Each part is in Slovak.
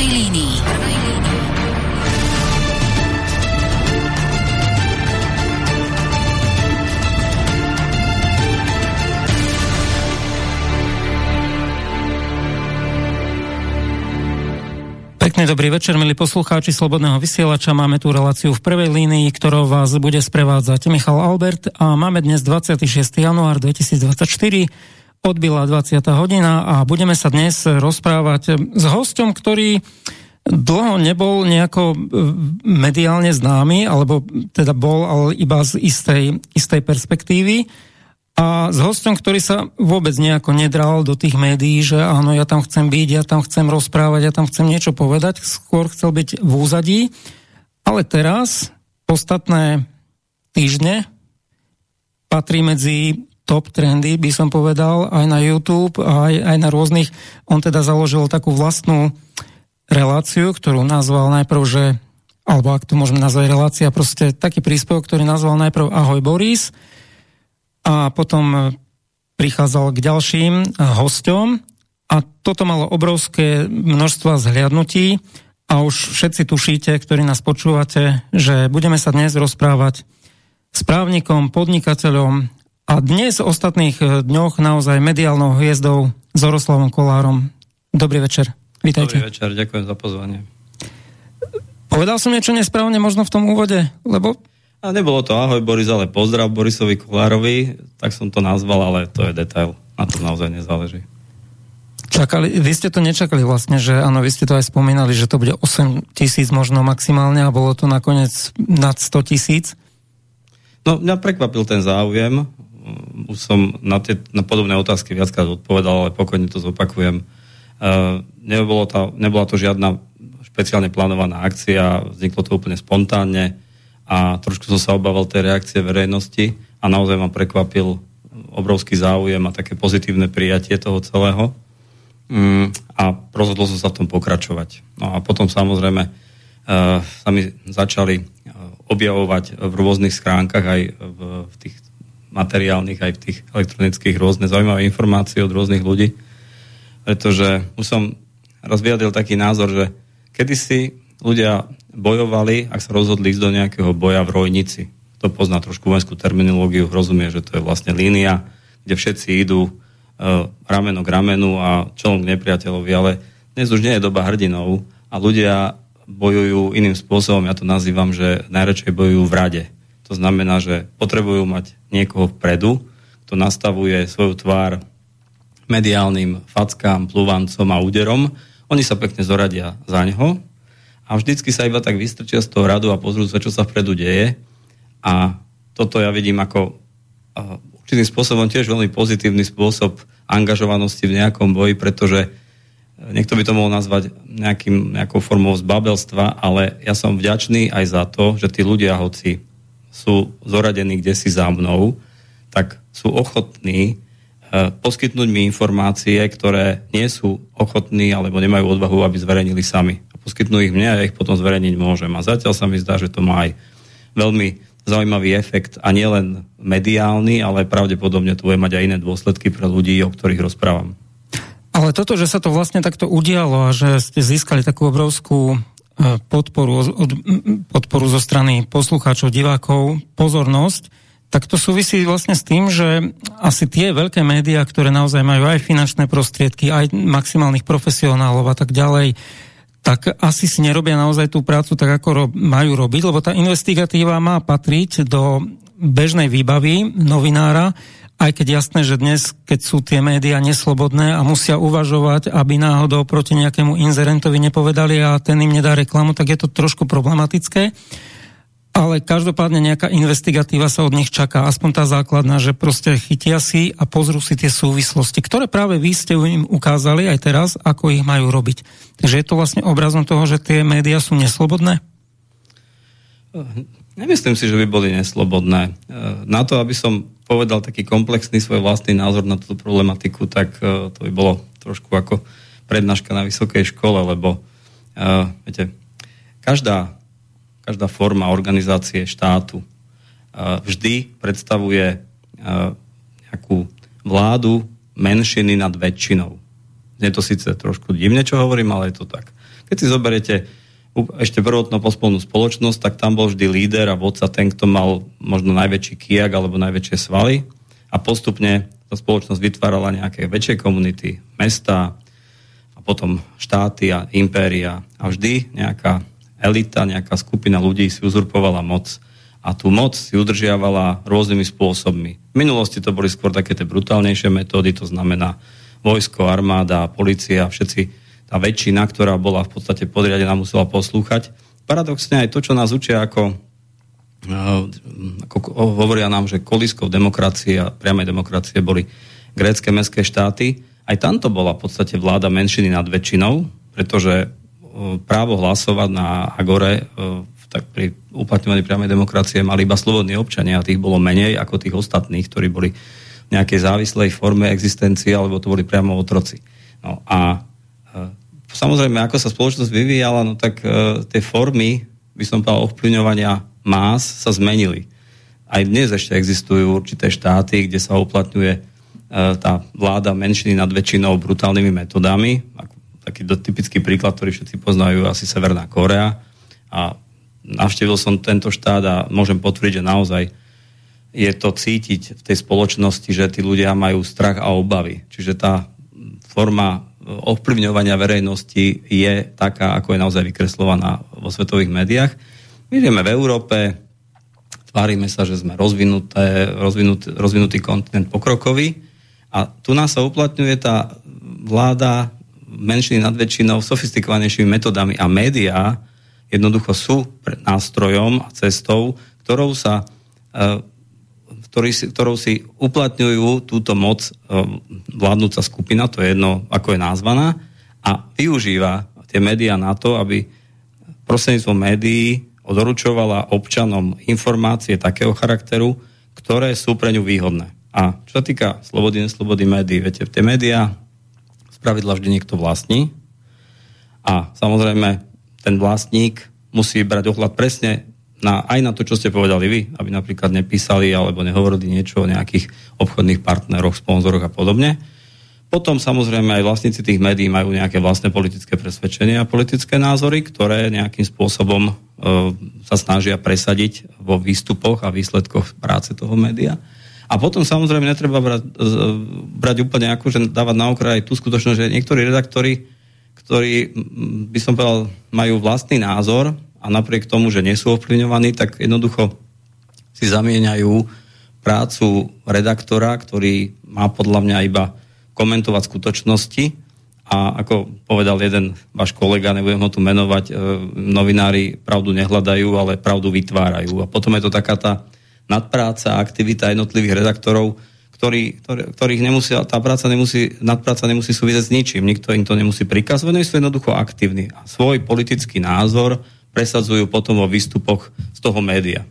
prvej línii. Pekný dobrý večer, milí poslucháči Slobodného vysielača. Máme tu reláciu v prvej línii, ktorou vás bude sprevádzať Michal Albert a máme dnes 26. január 2024 odbila 20. hodina a budeme sa dnes rozprávať s hostom, ktorý dlho nebol nejako e, mediálne známy, alebo teda bol, ale iba z istej, istej perspektívy. A s hostom, ktorý sa vôbec nejako nedral do tých médií, že áno, ja tam chcem byť, ja tam chcem rozprávať, ja tam chcem niečo povedať, skôr chcel byť v úzadí. Ale teraz, ostatné týždne, patrí medzi top trendy, by som povedal, aj na YouTube, aj, aj na rôznych. On teda založil takú vlastnú reláciu, ktorú nazval najprv, že alebo ak to môžeme nazvať relácia, proste taký príspevok, ktorý nazval najprv Ahoj Boris a potom prichádzal k ďalším hostom a toto malo obrovské množstva zhliadnutí a už všetci tušíte, ktorí nás počúvate, že budeme sa dnes rozprávať s právnikom, podnikateľom, a dnes v ostatných e, dňoch naozaj mediálnou hviezdou Zoroslavom Kolárom. Dobrý večer. Vítajte. Dobrý večer, ďakujem za pozvanie. Povedal som niečo nesprávne možno v tom úvode, lebo... A nebolo to ahoj Boris, ale pozdrav Borisovi Kolárovi, tak som to nazval, ale to je detail. Na to naozaj nezáleží. Čakali, vy ste to nečakali vlastne, že áno, vy ste to aj spomínali, že to bude 8 tisíc možno maximálne a bolo to nakoniec nad 100 tisíc? No, mňa prekvapil ten záujem už som na, tie, na podobné otázky viackrát odpovedal, ale pokojne to zopakujem. Uh, nebolo to, nebola to žiadna špeciálne plánovaná akcia, vzniklo to úplne spontánne a trošku som sa obával tej reakcie verejnosti a naozaj ma prekvapil obrovský záujem a také pozitívne prijatie toho celého. Um, a rozhodol som sa v tom pokračovať. No a potom samozrejme uh, sa mi začali objavovať v rôznych skránkach aj v, v tých materiálnych, aj v tých elektronických rôzne zaujímavé informácie od rôznych ľudí. Pretože už som raz taký názor, že kedysi ľudia bojovali, ak sa rozhodli ísť do nejakého boja v rojnici. To pozná trošku vojenskú terminológiu, rozumie, že to je vlastne línia, kde všetci idú e, rameno k ramenu a čelom k nepriateľovi, ale dnes už nie je doba hrdinov a ľudia bojujú iným spôsobom, ja to nazývam, že najradšej bojujú v rade to znamená, že potrebujú mať niekoho vpredu, kto nastavuje svoju tvár mediálnym fackám, plúvancom a úderom. Oni sa pekne zoradia za neho a vždycky sa iba tak vystrčia z toho radu a pozrú sa, čo sa vpredu deje. A toto ja vidím ako určitým spôsobom tiež veľmi pozitívny spôsob angažovanosti v nejakom boji, pretože e, niekto by to mohol nazvať nejakým, nejakou formou zbabelstva, ale ja som vďačný aj za to, že tí ľudia, hoci sú zoradení kde si za mnou, tak sú ochotní uh, poskytnúť mi informácie, ktoré nie sú ochotní alebo nemajú odvahu, aby zverejnili sami. A poskytnú ich mne a ja ich potom zverejniť môžem. A zatiaľ sa mi zdá, že to má aj veľmi zaujímavý efekt a nielen mediálny, ale pravdepodobne to bude mať aj iné dôsledky pre ľudí, o ktorých rozprávam. Ale toto, že sa to vlastne takto udialo a že ste získali takú obrovskú podporu, od, podporu zo strany poslucháčov, divákov, pozornosť, tak to súvisí vlastne s tým, že asi tie veľké médiá, ktoré naozaj majú aj finančné prostriedky, aj maximálnych profesionálov a tak ďalej, tak asi si nerobia naozaj tú prácu tak, ako ro- majú robiť, lebo tá investigatíva má patriť do bežnej výbavy novinára, aj keď jasné, že dnes, keď sú tie médiá neslobodné a musia uvažovať, aby náhodou proti nejakému inzerentovi nepovedali a ten im nedá reklamu, tak je to trošku problematické. Ale každopádne nejaká investigatíva sa od nich čaká, aspoň tá základná, že proste chytia si a pozrú si tie súvislosti, ktoré práve vy ste im ukázali aj teraz, ako ich majú robiť. Takže je to vlastne obrazom toho, že tie médiá sú neslobodné? Nemyslím si, že by boli neslobodné. Na to, aby som povedal taký komplexný svoj vlastný názor na túto problematiku, tak uh, to by bolo trošku ako prednáška na vysokej škole, lebo uh, viete, každá, každá forma organizácie štátu vždy predstavuje nejakú vládu menšiny nad väčšinou. Je to síce trošku divne, čo hovorím, ale je to tak. Keď si zoberiete ešte prvotnú pospolnú spoločnosť, tak tam bol vždy líder a vodca ten, kto mal možno najväčší kijak alebo najväčšie svaly. A postupne tá spoločnosť vytvárala nejaké väčšie komunity, mesta a potom štáty a impéria. A vždy nejaká elita, nejaká skupina ľudí si uzurpovala moc. A tú moc si udržiavala rôznymi spôsobmi. V minulosti to boli skôr také tie brutálnejšie metódy, to znamená vojsko, armáda, policia, všetci tá väčšina, ktorá bola v podstate podriadená, musela poslúchať. Paradoxne aj to, čo nás učia ako, eh, ako hovoria nám, že koliskou demokracie a priamej demokracie boli grécké mestské štáty, aj tamto bola v podstate vláda menšiny nad väčšinou, pretože eh, právo hlasovať na Agore eh, tak pri uplatňovaní priamej demokracie mali iba slobodní občania a tých bolo menej ako tých ostatných, ktorí boli v nejakej závislej forme existencie, alebo to boli priamo otroci. No a Samozrejme, ako sa spoločnosť vyvíjala, no tak e, tie formy, by som povedal, ovplyvňovania más sa zmenili. Aj dnes ešte existujú určité štáty, kde sa uplatňuje e, tá vláda menšiny nad väčšinou brutálnymi metodami. Ako, taký typický príklad, ktorý všetci poznajú, asi Severná Korea. A navštívil som tento štát a môžem potvrdiť, že naozaj je to cítiť v tej spoločnosti, že tí ľudia majú strach a obavy. Čiže tá forma ovplyvňovania verejnosti je taká, ako je naozaj vykreslovaná vo svetových médiách. My žijeme v Európe, tvárime sa, že sme rozvinuté, rozvinutý, rozvinutý kontinent pokrokový a tu nás sa uplatňuje tá vláda menšiny nad väčšinou sofistikovanejšími metodami a médiá jednoducho sú nástrojom a cestou, ktorou sa e, ktorý ktorou si uplatňujú túto moc e, vládnúca skupina, to je jedno, ako je nazvaná, a využíva tie médiá na to, aby prostredníctvom médií odoručovala občanom informácie takého charakteru, ktoré sú pre ňu výhodné. A čo sa týka slobody, neslobody médií, viete, tie médiá spravidla vždy niekto vlastní a samozrejme ten vlastník musí brať ohľad presne na, aj na to, čo ste povedali vy, aby napríklad nepísali alebo nehovorili niečo o nejakých obchodných partneroch, sponzoroch a podobne. Potom samozrejme aj vlastníci tých médií majú nejaké vlastné politické presvedčenia a politické názory, ktoré nejakým spôsobom e, sa snažia presadiť vo výstupoch a výsledkoch práce toho média. A potom samozrejme netreba brať, e, brať úplne ako, že dávať na okraj tú skutočnosť, že niektorí redaktori, ktorí by som povedal, majú vlastný názor, a napriek tomu, že nie sú ovplyvňovaní, tak jednoducho si zamieňajú prácu redaktora, ktorý má podľa mňa iba komentovať skutočnosti a ako povedal jeden váš kolega, nebudem ho tu menovať, e, novinári pravdu nehľadajú, ale pravdu vytvárajú. A potom je to taká tá nadpráca, aktivita jednotlivých redaktorov, ktorý, ktorý, ktorých nemusí, tá práca nemusí, nadpráca nemusí súvisieť s ničím, nikto im to nemusí prikazovať, oni sú jednoducho aktívni. A svoj politický názor presadzujú potom vo výstupoch z toho média.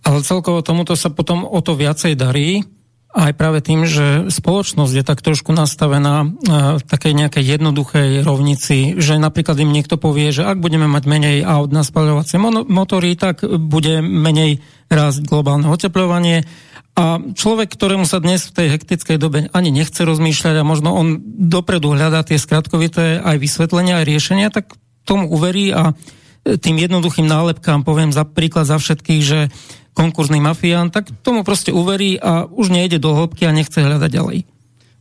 Ale celkovo tomuto sa potom o to viacej darí, aj práve tým, že spoločnosť je tak trošku nastavená v takej nejakej jednoduchej rovnici, že napríklad im niekto povie, že ak budeme mať menej aut na spaľovacie motory, tak bude menej rásť globálne oteplovanie. A človek, ktorému sa dnes v tej hektickej dobe ani nechce rozmýšľať a možno on dopredu hľadá tie skratkovité aj vysvetlenia, aj riešenia, tak tomu uverí a e, tým jednoduchým nálepkám poviem za príklad za všetkých, že konkurzný mafián, tak tomu proste uverí a už nejde do hĺbky a nechce hľadať ďalej.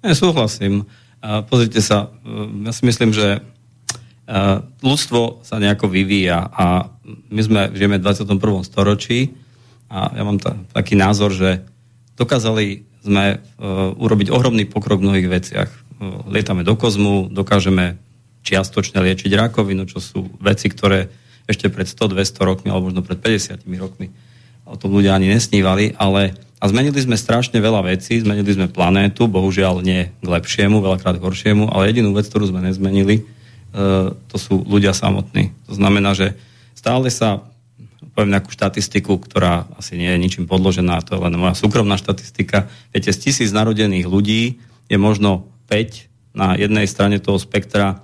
Ja súhlasím. A pozrite sa, e, ja si myslím, že e, ľudstvo sa nejako vyvíja a my sme žijeme v 21. storočí a ja mám ta, taký názor, že dokázali sme urobiť ohromný pokrok v mnohých veciach. Lietame do kozmu, dokážeme čiastočne liečiť rakovinu, čo sú veci, ktoré ešte pred 100-200 rokmi, alebo možno pred 50 rokmi o tom ľudia ani nesnívali, ale a zmenili sme strašne veľa vecí, zmenili sme planétu, bohužiaľ nie k lepšiemu, veľakrát k horšiemu, ale jedinú vec, ktorú sme nezmenili, e, to sú ľudia samotní. To znamená, že stále sa, poviem nejakú štatistiku, ktorá asi nie je ničím podložená, to je len moja súkromná štatistika, viete, z tisíc narodených ľudí je možno 5 na jednej strane toho spektra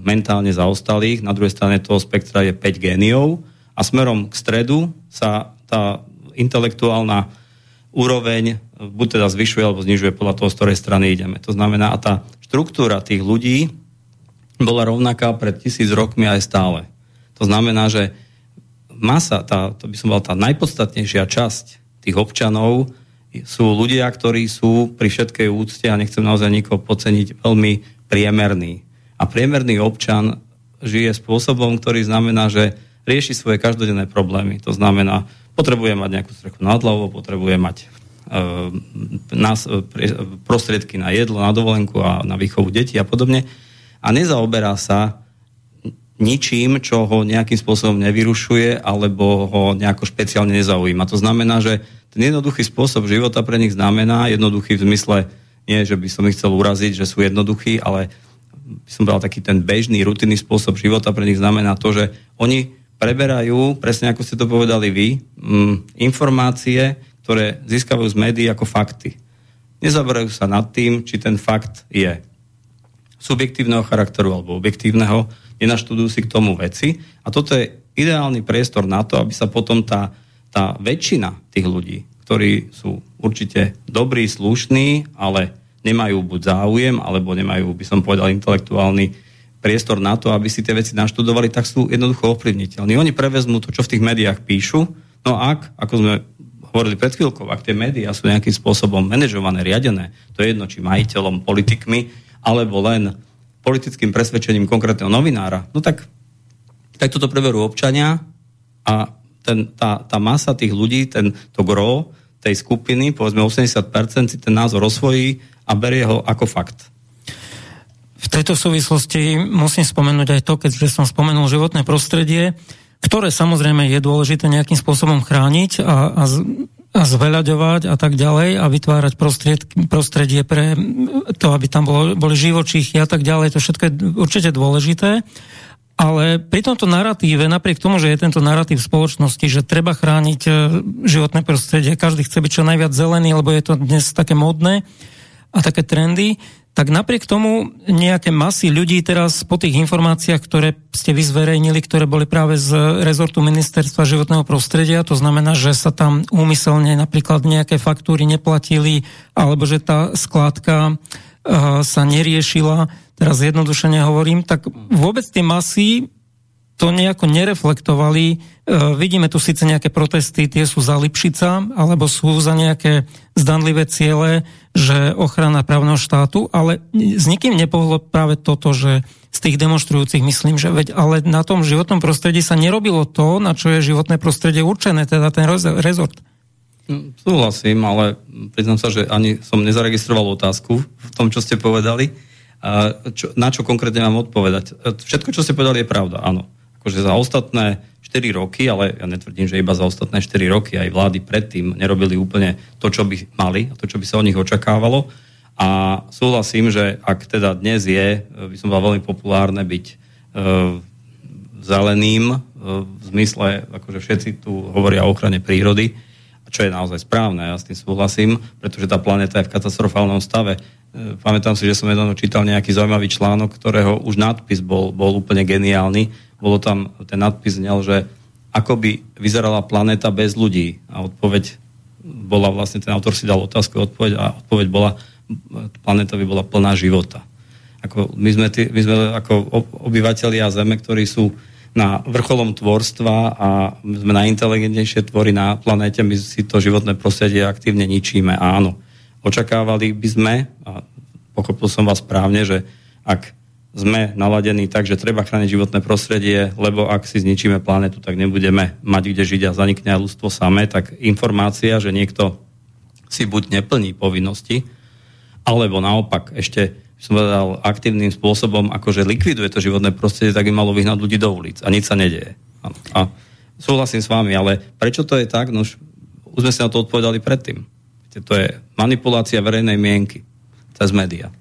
mentálne zaostalých, na druhej strane toho spektra je 5 géniov a smerom k stredu sa tá intelektuálna úroveň buď teda zvyšuje alebo znižuje podľa toho, z ktorej strany ideme. To znamená, a tá štruktúra tých ľudí bola rovnaká pred tisíc rokmi aj stále. To znamená, že masa, tá, to by som bol tá najpodstatnejšia časť tých občanov sú ľudia, ktorí sú pri všetkej úcte a nechcem naozaj nikoho podceniť veľmi priemerní. A priemerný občan žije spôsobom, ktorý znamená, že rieši svoje každodenné problémy. To znamená, potrebuje mať nejakú strechu nad hlavou, potrebuje mať e, prostriedky na jedlo, na dovolenku a na výchovu detí a podobne. A nezaoberá sa ničím, čo ho nejakým spôsobom nevyrušuje alebo ho nejako špeciálne nezaujíma. To znamená, že ten jednoduchý spôsob života pre nich znamená, jednoduchý v zmysle, nie, že by som ich chcel uraziť, že sú jednoduchí, ale by som povedal taký ten bežný, rutinný spôsob života pre nich znamená to, že oni preberajú, presne ako ste to povedali vy, mm, informácie, ktoré získavajú z médií ako fakty. Nezaberajú sa nad tým, či ten fakt je subjektívneho charakteru alebo objektívneho, nenaštudujú si k tomu veci. A toto je ideálny priestor na to, aby sa potom tá, tá väčšina tých ľudí, ktorí sú určite dobrí, slušní, ale nemajú buď záujem, alebo nemajú, by som povedal, intelektuálny priestor na to, aby si tie veci naštudovali, tak sú jednoducho ovplyvniteľní. Oni prevezmú to, čo v tých médiách píšu, no ak, ako sme hovorili pred chvíľkou, ak tie médiá sú nejakým spôsobom manažované, riadené, to je jedno, či majiteľom, politikmi, alebo len politickým presvedčením konkrétneho novinára, no tak, tak toto preverú občania a ten, tá, tá masa tých ľudí, ten, to gro tej skupiny, povedzme 80% si ten názor osvojí a berie ho ako fakt. V tejto súvislosti musím spomenúť aj to, keďže som spomenul životné prostredie, ktoré samozrejme je dôležité nejakým spôsobom chrániť a, a a zveľaďovať a tak ďalej a vytvárať prostredie pre to, aby tam bolo, boli živočíchy a tak ďalej. To všetko je určite dôležité. Ale pri tomto narratíve, napriek tomu, že je tento narratív spoločnosti, že treba chrániť e, životné prostredie, každý chce byť čo najviac zelený, lebo je to dnes také modné a také trendy, tak napriek tomu nejaké masy ľudí teraz po tých informáciách, ktoré ste vyzverejnili, ktoré boli práve z rezortu Ministerstva životného prostredia, to znamená, že sa tam úmyselne napríklad nejaké faktúry neplatili, alebo že tá skládka uh, sa neriešila, teraz jednodušene hovorím, tak vôbec tie masy to nejako nereflektovali. E, vidíme tu síce nejaké protesty, tie sú za Lipšica, alebo sú za nejaké zdanlivé ciele, že ochrana právneho štátu, ale s nikým nepohlo práve toto, že z tých demonstrujúcich myslím, že veď, ale na tom životnom prostredí sa nerobilo to, na čo je životné prostredie určené, teda ten rezort. No, súhlasím, ale priznám sa, že ani som nezaregistroval otázku v tom, čo ste povedali. Čo, na čo konkrétne mám odpovedať? E, všetko, čo ste povedali, je pravda, áno akože za ostatné 4 roky, ale ja netvrdím, že iba za ostatné 4 roky aj vlády predtým nerobili úplne to, čo by mali a to, čo by sa od nich očakávalo. A súhlasím, že ak teda dnes je, by som bol veľmi populárne byť e, zeleným, e, v zmysle, akože všetci tu hovoria o ochrane prírody, čo je naozaj správne, ja s tým súhlasím, pretože tá planéta je v katastrofálnom stave. E, pamätám si, že som jedno čítal nejaký zaujímavý článok, ktorého už nadpis bol, bol úplne geniálny. Bolo tam, ten nadpis znel, že ako by vyzerala planéta bez ľudí. A odpoveď bola vlastne, ten autor si dal otázku odpoveď a odpoveď bola, planéta by bola plná života. Ako my, sme tí, my sme ako obyvateľia Zeme, ktorí sú na vrcholom tvorstva a sme najinteligentnejšie tvory na planéte, my si to životné prostredie aktívne ničíme. Áno, očakávali by sme, a pochopil som vás správne, že ak sme naladení tak, že treba chrániť životné prostredie, lebo ak si zničíme planetu, tak nebudeme mať kde žiť a zanikne aj ľudstvo samé, tak informácia, že niekto si buď neplní povinnosti, alebo naopak ešte som povedal, aktívnym spôsobom akože likviduje to životné prostredie, tak by malo vyhnať ľudí do ulic a nič sa nedieje. A súhlasím s vami, ale prečo to je tak? No už, už sme si na to odpovedali predtým. To je manipulácia verejnej mienky cez médiá.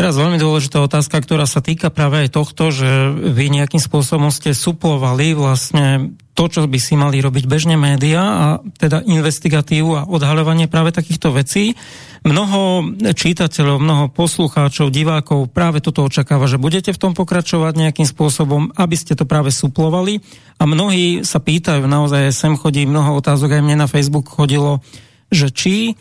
Teraz veľmi dôležitá otázka, ktorá sa týka práve aj tohto, že vy nejakým spôsobom ste suplovali vlastne to, čo by si mali robiť bežne médiá a teda investigatívu a odhaľovanie práve takýchto vecí. Mnoho čítateľov, mnoho poslucháčov, divákov práve toto očakáva, že budete v tom pokračovať nejakým spôsobom, aby ste to práve suplovali. A mnohí sa pýtajú, naozaj sem chodí mnoho otázok, aj mne na Facebook chodilo, že či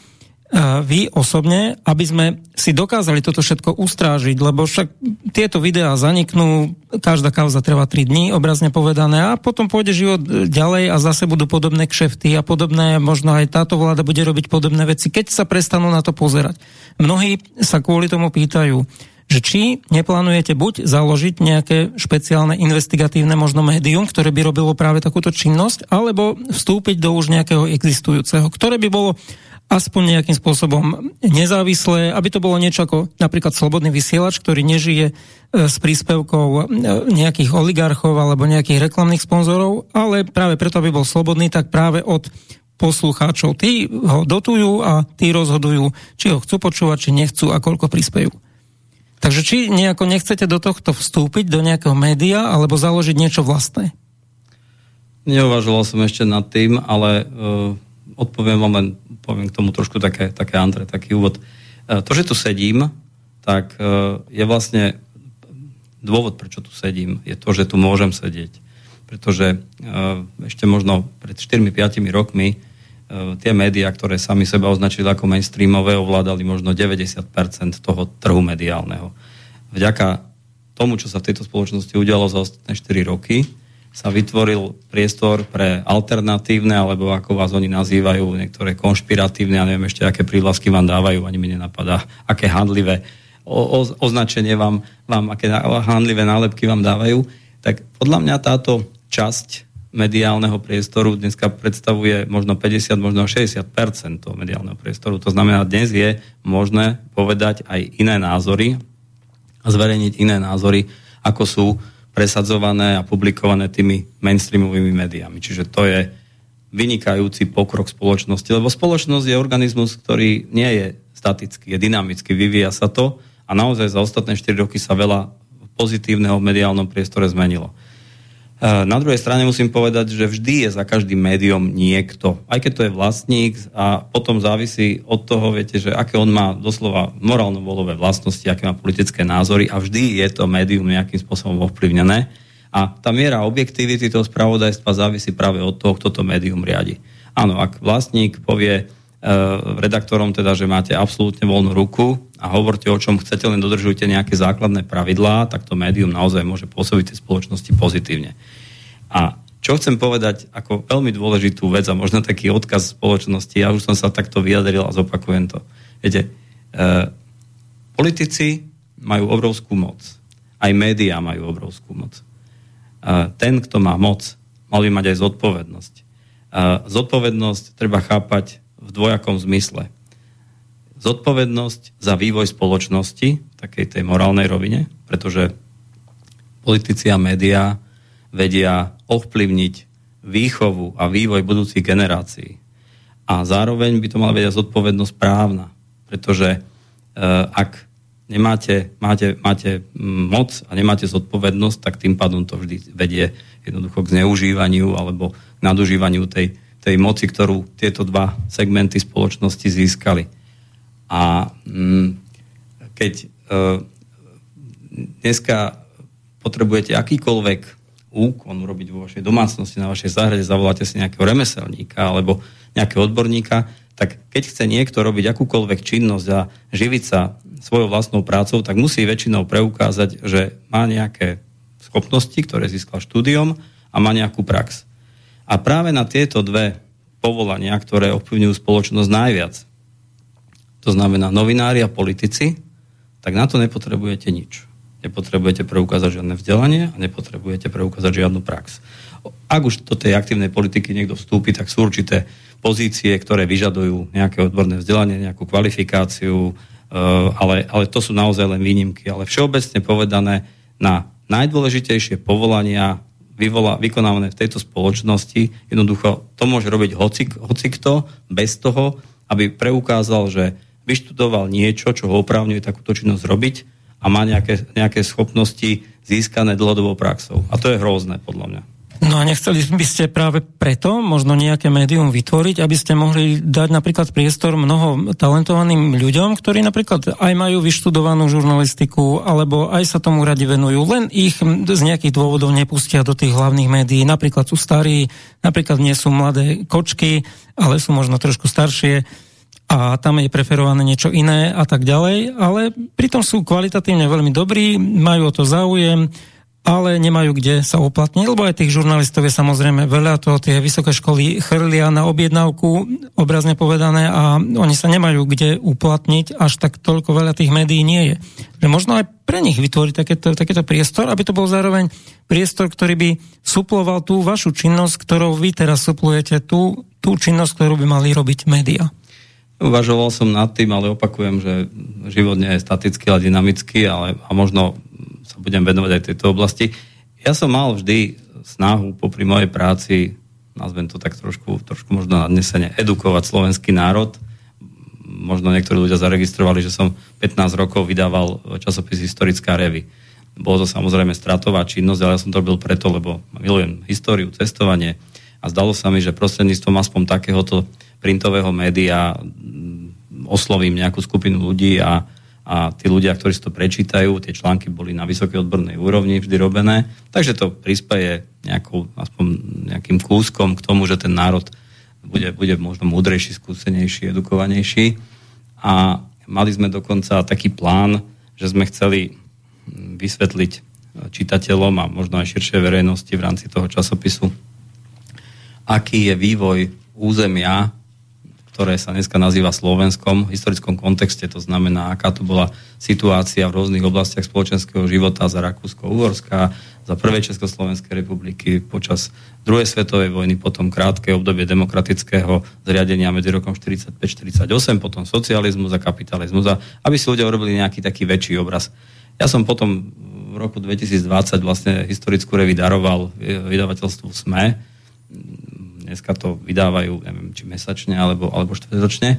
vy osobne, aby sme si dokázali toto všetko ustrážiť, lebo však tieto videá zaniknú, každá kauza trvá 3 dní, obrazne povedané, a potom pôjde život ďalej a zase budú podobné kšefty a podobné, možno aj táto vláda bude robiť podobné veci, keď sa prestanú na to pozerať. Mnohí sa kvôli tomu pýtajú, že či neplánujete buď založiť nejaké špeciálne investigatívne možno médium, ktoré by robilo práve takúto činnosť, alebo vstúpiť do už nejakého existujúceho, ktoré by bolo aspoň nejakým spôsobom nezávislé, aby to bolo niečo ako napríklad slobodný vysielač, ktorý nežije e, s príspevkou e, nejakých oligarchov alebo nejakých reklamných sponzorov, ale práve preto, aby bol slobodný, tak práve od poslucháčov. Tí ho dotujú a tí rozhodujú, či ho chcú počúvať, či nechcú a koľko prispejú. Takže či nejako nechcete do tohto vstúpiť, do nejakého média, alebo založiť niečo vlastné? Neuvažoval som ešte nad tým, ale uh, odpoviem vám len, poviem k tomu trošku také, také Andre, taký úvod. Uh, to, že tu sedím, tak uh, je vlastne dôvod, prečo tu sedím, je to, že tu môžem sedieť. Pretože uh, ešte možno pred 4-5 rokmi tie médiá, ktoré sami seba označili ako mainstreamové, ovládali možno 90% toho trhu mediálneho. Vďaka tomu, čo sa v tejto spoločnosti udialo za ostatné 4 roky, sa vytvoril priestor pre alternatívne, alebo ako vás oni nazývajú, niektoré konšpiratívne, a neviem ešte, aké prívlasky vám dávajú, ani mi nenapadá, aké handlivé o, o, označenie vám, vám, aké handlivé nálepky vám dávajú, tak podľa mňa táto časť mediálneho priestoru dneska predstavuje možno 50, možno 60 toho mediálneho priestoru. To znamená, dnes je možné povedať aj iné názory a zverejniť iné názory, ako sú presadzované a publikované tými mainstreamovými médiami. Čiže to je vynikajúci pokrok spoločnosti, lebo spoločnosť je organizmus, ktorý nie je statický, je dynamický, vyvíja sa to a naozaj za ostatné 4 roky sa veľa pozitívneho v mediálnom priestore zmenilo. Eh, na druhej strane musím povedať, že vždy je za každým médium niekto. Aj keď to je vlastník a potom závisí od toho, viete, že aké on má doslova morálno-volové vlastnosti, aké má politické názory a vždy je to médium nejakým spôsobom ovplyvnené. A tá miera objektivity toho spravodajstva závisí práve od toho, kto to médium riadi. Áno, ak vlastník povie, redaktorom teda, že máte absolútne voľnú ruku a hovorte o čom chcete, len dodržujte nejaké základné pravidlá, tak to médium naozaj môže pôsobiť tej spoločnosti pozitívne. A čo chcem povedať ako veľmi dôležitú vec a možno taký odkaz spoločnosti, ja už som sa takto vyjadril a zopakujem to. Viete, e, politici majú obrovskú moc. Aj médiá majú obrovskú moc. E, ten, kto má moc, mal by mať aj zodpovednosť. E, zodpovednosť treba chápať v dvojakom zmysle. Zodpovednosť za vývoj spoločnosti, v takej tej morálnej rovine, pretože politici a médiá vedia ovplyvniť výchovu a vývoj budúcich generácií. A zároveň by to mala vedieť zodpovednosť právna, pretože e, ak nemáte, máte, máte moc a nemáte zodpovednosť, tak tým pádom to vždy vedie jednoducho k zneužívaniu alebo nadužívaniu tej, tej moci, ktorú tieto dva segmenty spoločnosti získali. A mm, keď e, dneska potrebujete akýkoľvek úkon urobiť vo vašej domácnosti, na vašej záhrade, zavoláte si nejakého remeselníka alebo nejakého odborníka, tak keď chce niekto robiť akúkoľvek činnosť a živiť sa svojou vlastnou prácou, tak musí väčšinou preukázať, že má nejaké schopnosti, ktoré získal štúdiom a má nejakú prax. A práve na tieto dve povolania, ktoré ovplyvňujú spoločnosť najviac, to znamená novinári a politici, tak na to nepotrebujete nič. Nepotrebujete preukázať žiadne vzdelanie a nepotrebujete preukázať žiadnu prax. Ak už do tej aktívnej politiky niekto vstúpi, tak sú určité pozície, ktoré vyžadujú nejaké odborné vzdelanie, nejakú kvalifikáciu, eh, ale, ale to sú naozaj len výnimky. Ale všeobecne povedané, na najdôležitejšie povolania vyvolá, vykonávané v tejto spoločnosti, jednoducho to môže robiť hoci, hoci bez toho, aby preukázal, že vyštudoval niečo, čo ho oprávňuje takúto činnosť robiť a má nejaké, nejaké schopnosti získané dlhodobou praxou. A to je hrozné, podľa mňa. No a nechceli by ste práve preto možno nejaké médium vytvoriť, aby ste mohli dať napríklad priestor mnoho talentovaným ľuďom, ktorí napríklad aj majú vyštudovanú žurnalistiku, alebo aj sa tomu radi venujú, len ich z nejakých dôvodov nepustia do tých hlavných médií. Napríklad sú starí, napríklad nie sú mladé kočky, ale sú možno trošku staršie a tam je preferované niečo iné a tak ďalej, ale pritom sú kvalitatívne veľmi dobrí, majú o to záujem, ale nemajú kde sa uplatniť, lebo aj tých žurnalistov je samozrejme veľa, to tie vysoké školy chrlia na objednávku, obrazne povedané, a oni sa nemajú kde uplatniť, až tak toľko veľa tých médií nie je. Že možno aj pre nich vytvoriť takéto, takéto priestor, aby to bol zároveň priestor, ktorý by suploval tú vašu činnosť, ktorou vy teraz suplujete tú, tú činnosť, ktorú by mali robiť médiá. Uvažoval som nad tým, ale opakujem, že život nie je statický, ale dynamický, ale a možno budem venovať aj tejto oblasti. Ja som mal vždy snahu popri mojej práci, nazvem to tak trošku, trošku možno nadnesene, edukovať slovenský národ. Možno niektorí ľudia zaregistrovali, že som 15 rokov vydával časopis Historická revy. Bolo to samozrejme stratová činnosť, ale ja som to robil preto, lebo milujem históriu, cestovanie a zdalo sa mi, že prostredníctvom aspoň takéhoto printového média oslovím nejakú skupinu ľudí a a tí ľudia, ktorí si to prečítajú, tie články boli na vysokej odbornej úrovni vždy robené, takže to prispieje nejakým kúskom k tomu, že ten národ bude, bude možno múdrejší, skúsenejší, edukovanejší. A mali sme dokonca taký plán, že sme chceli vysvetliť čitateľom a možno aj širšej verejnosti v rámci toho časopisu, aký je vývoj územia ktoré sa dneska nazýva Slovenskom v historickom kontexte, to znamená, aká tu bola situácia v rôznych oblastiach spoločenského života za Rakúsko-Uhorska, za prvej Československej republiky počas druhej svetovej vojny, potom krátke obdobie demokratického zriadenia medzi rokom 45-48, potom socializmus a kapitalizmus, a aby si ľudia urobili nejaký taký väčší obraz. Ja som potom v roku 2020 vlastne historickú revi daroval vydavateľstvu SME, dneska to vydávajú, neviem, či mesačne alebo, alebo štvrťročne.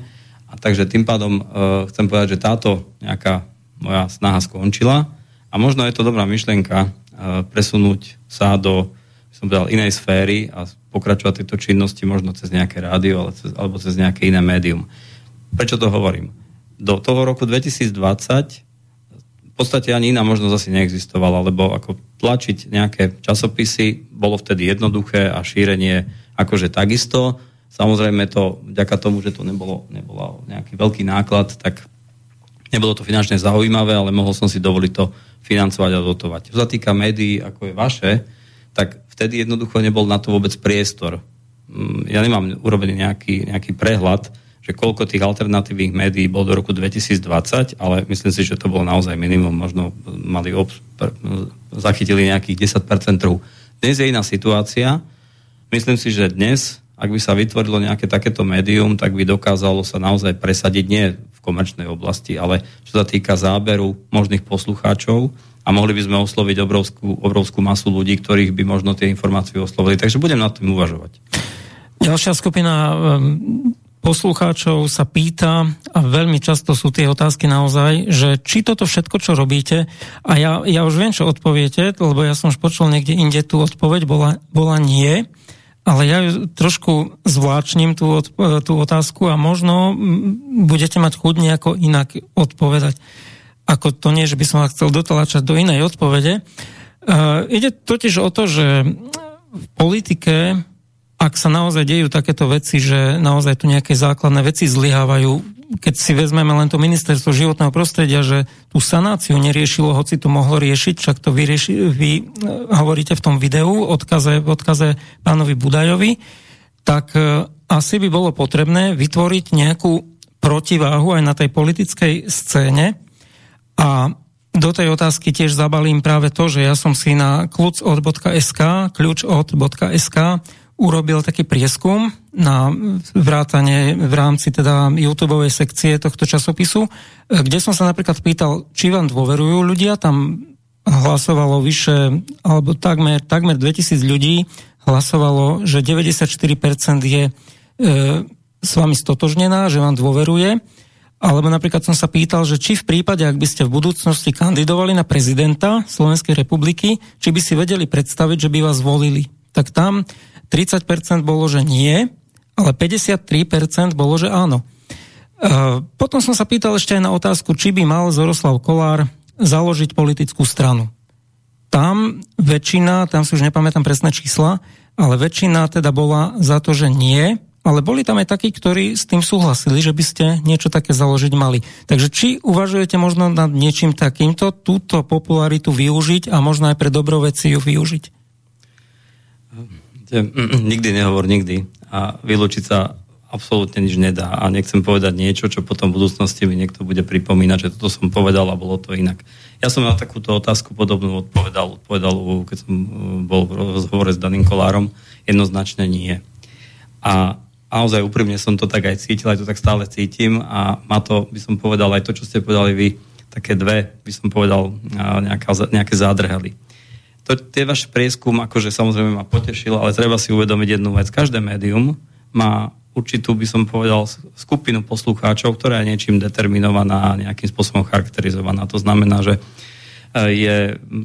A takže tým pádom uh, chcem povedať, že táto nejaká moja snaha skončila a možno je to dobrá myšlienka uh, presunúť sa do som povedal, inej sféry a pokračovať tejto činnosti možno cez nejaké rádio ale cez, alebo cez nejaké iné médium. Prečo to hovorím? Do toho roku 2020 v podstate ani iná možnosť asi neexistovala, lebo ako tlačiť nejaké časopisy bolo vtedy jednoduché a šírenie akože takisto. Samozrejme to, vďaka tomu, že to nebolo, nebolo nejaký veľký náklad, tak nebolo to finančne zaujímavé, ale mohol som si dovoliť to financovať a dotovať. Čo sa týka médií, ako je vaše, tak vtedy jednoducho nebol na to vôbec priestor. Mm, ja nemám urobený nejaký, nejaký prehľad, že koľko tých alternatívnych médií bol do roku 2020, ale myslím si, že to bolo naozaj minimum, možno mali ob- zachytili nejakých 10% trhu. Dnes je iná situácia, Myslím si, že dnes, ak by sa vytvorilo nejaké takéto médium, tak by dokázalo sa naozaj presadiť nie v komerčnej oblasti, ale čo sa týka záberu možných poslucháčov a mohli by sme osloviť obrovskú, obrovskú masu ľudí, ktorých by možno tie informácie oslovili. Takže budem nad tým uvažovať. Ďalšia skupina um, poslucháčov sa pýta, a veľmi často sú tie otázky naozaj, že či toto všetko, čo robíte, a ja, ja už viem, čo odpoviete, lebo ja som už počul niekde inde tú odpoveď, bola, bola nie, ale ja trošku zvláčním tú, tú otázku a možno budete mať chuť nejako inak odpovedať. Ako to nie, že by som vás chcel dotlačať do inej odpovede. Uh, ide totiž o to, že v politike, ak sa naozaj dejú takéto veci, že naozaj tu nejaké základné veci zlyhávajú, keď si vezmeme len to ministerstvo životného prostredia, že tú sanáciu neriešilo, hoci to mohlo riešiť, však to vy, rieši, vy hovoríte v tom videu, odkaze, v odkaze pánovi Budajovi, tak e, asi by bolo potrebné vytvoriť nejakú protiváhu aj na tej politickej scéne. A do tej otázky tiež zabalím práve to, že ja som si na kľúčod.sk kľúčod.sk urobil taký prieskum na vrátanie v rámci teda YouTube sekcie tohto časopisu, kde som sa napríklad pýtal, či vám dôverujú ľudia, tam hlasovalo vyše, alebo takmer, takmer 2000 ľudí hlasovalo, že 94% je e, s vami stotožnená, že vám dôveruje. Alebo napríklad som sa pýtal, že či v prípade, ak by ste v budúcnosti kandidovali na prezidenta Slovenskej republiky, či by si vedeli predstaviť, že by vás volili. Tak tam 30% bolo, že nie, ale 53% bolo, že áno. E, potom som sa pýtal ešte aj na otázku, či by mal Zoroslav Kolár založiť politickú stranu. Tam väčšina, tam si už nepamätám presné čísla, ale väčšina teda bola za to, že nie, ale boli tam aj takí, ktorí s tým súhlasili, že by ste niečo také založiť mali. Takže či uvažujete možno nad niečím takýmto, túto popularitu využiť a možno aj pre dobroveci ju využiť? Nikdy nehovor nikdy a vylúčiť sa absolútne nič nedá a nechcem povedať niečo, čo potom v budúcnosti mi niekto bude pripomínať, že toto som povedal a bolo to inak. Ja som na takúto otázku podobnú odpovedal, odpovedal keď som uh, bol v rozhovore s Daným Kolárom, jednoznačne nie. A naozaj úprimne som to tak aj cítil, aj to tak stále cítim a má to, by som povedal, aj to, čo ste povedali vy, také dve, by som povedal, nejaká, nejaké zádrhely. To, tie váš prieskum, akože samozrejme ma potešil, ale treba si uvedomiť jednu vec. Každé médium má určitú, by som povedal, skupinu poslucháčov, ktorá je niečím determinovaná, nejakým spôsobom charakterizovaná. To znamená, že e, je,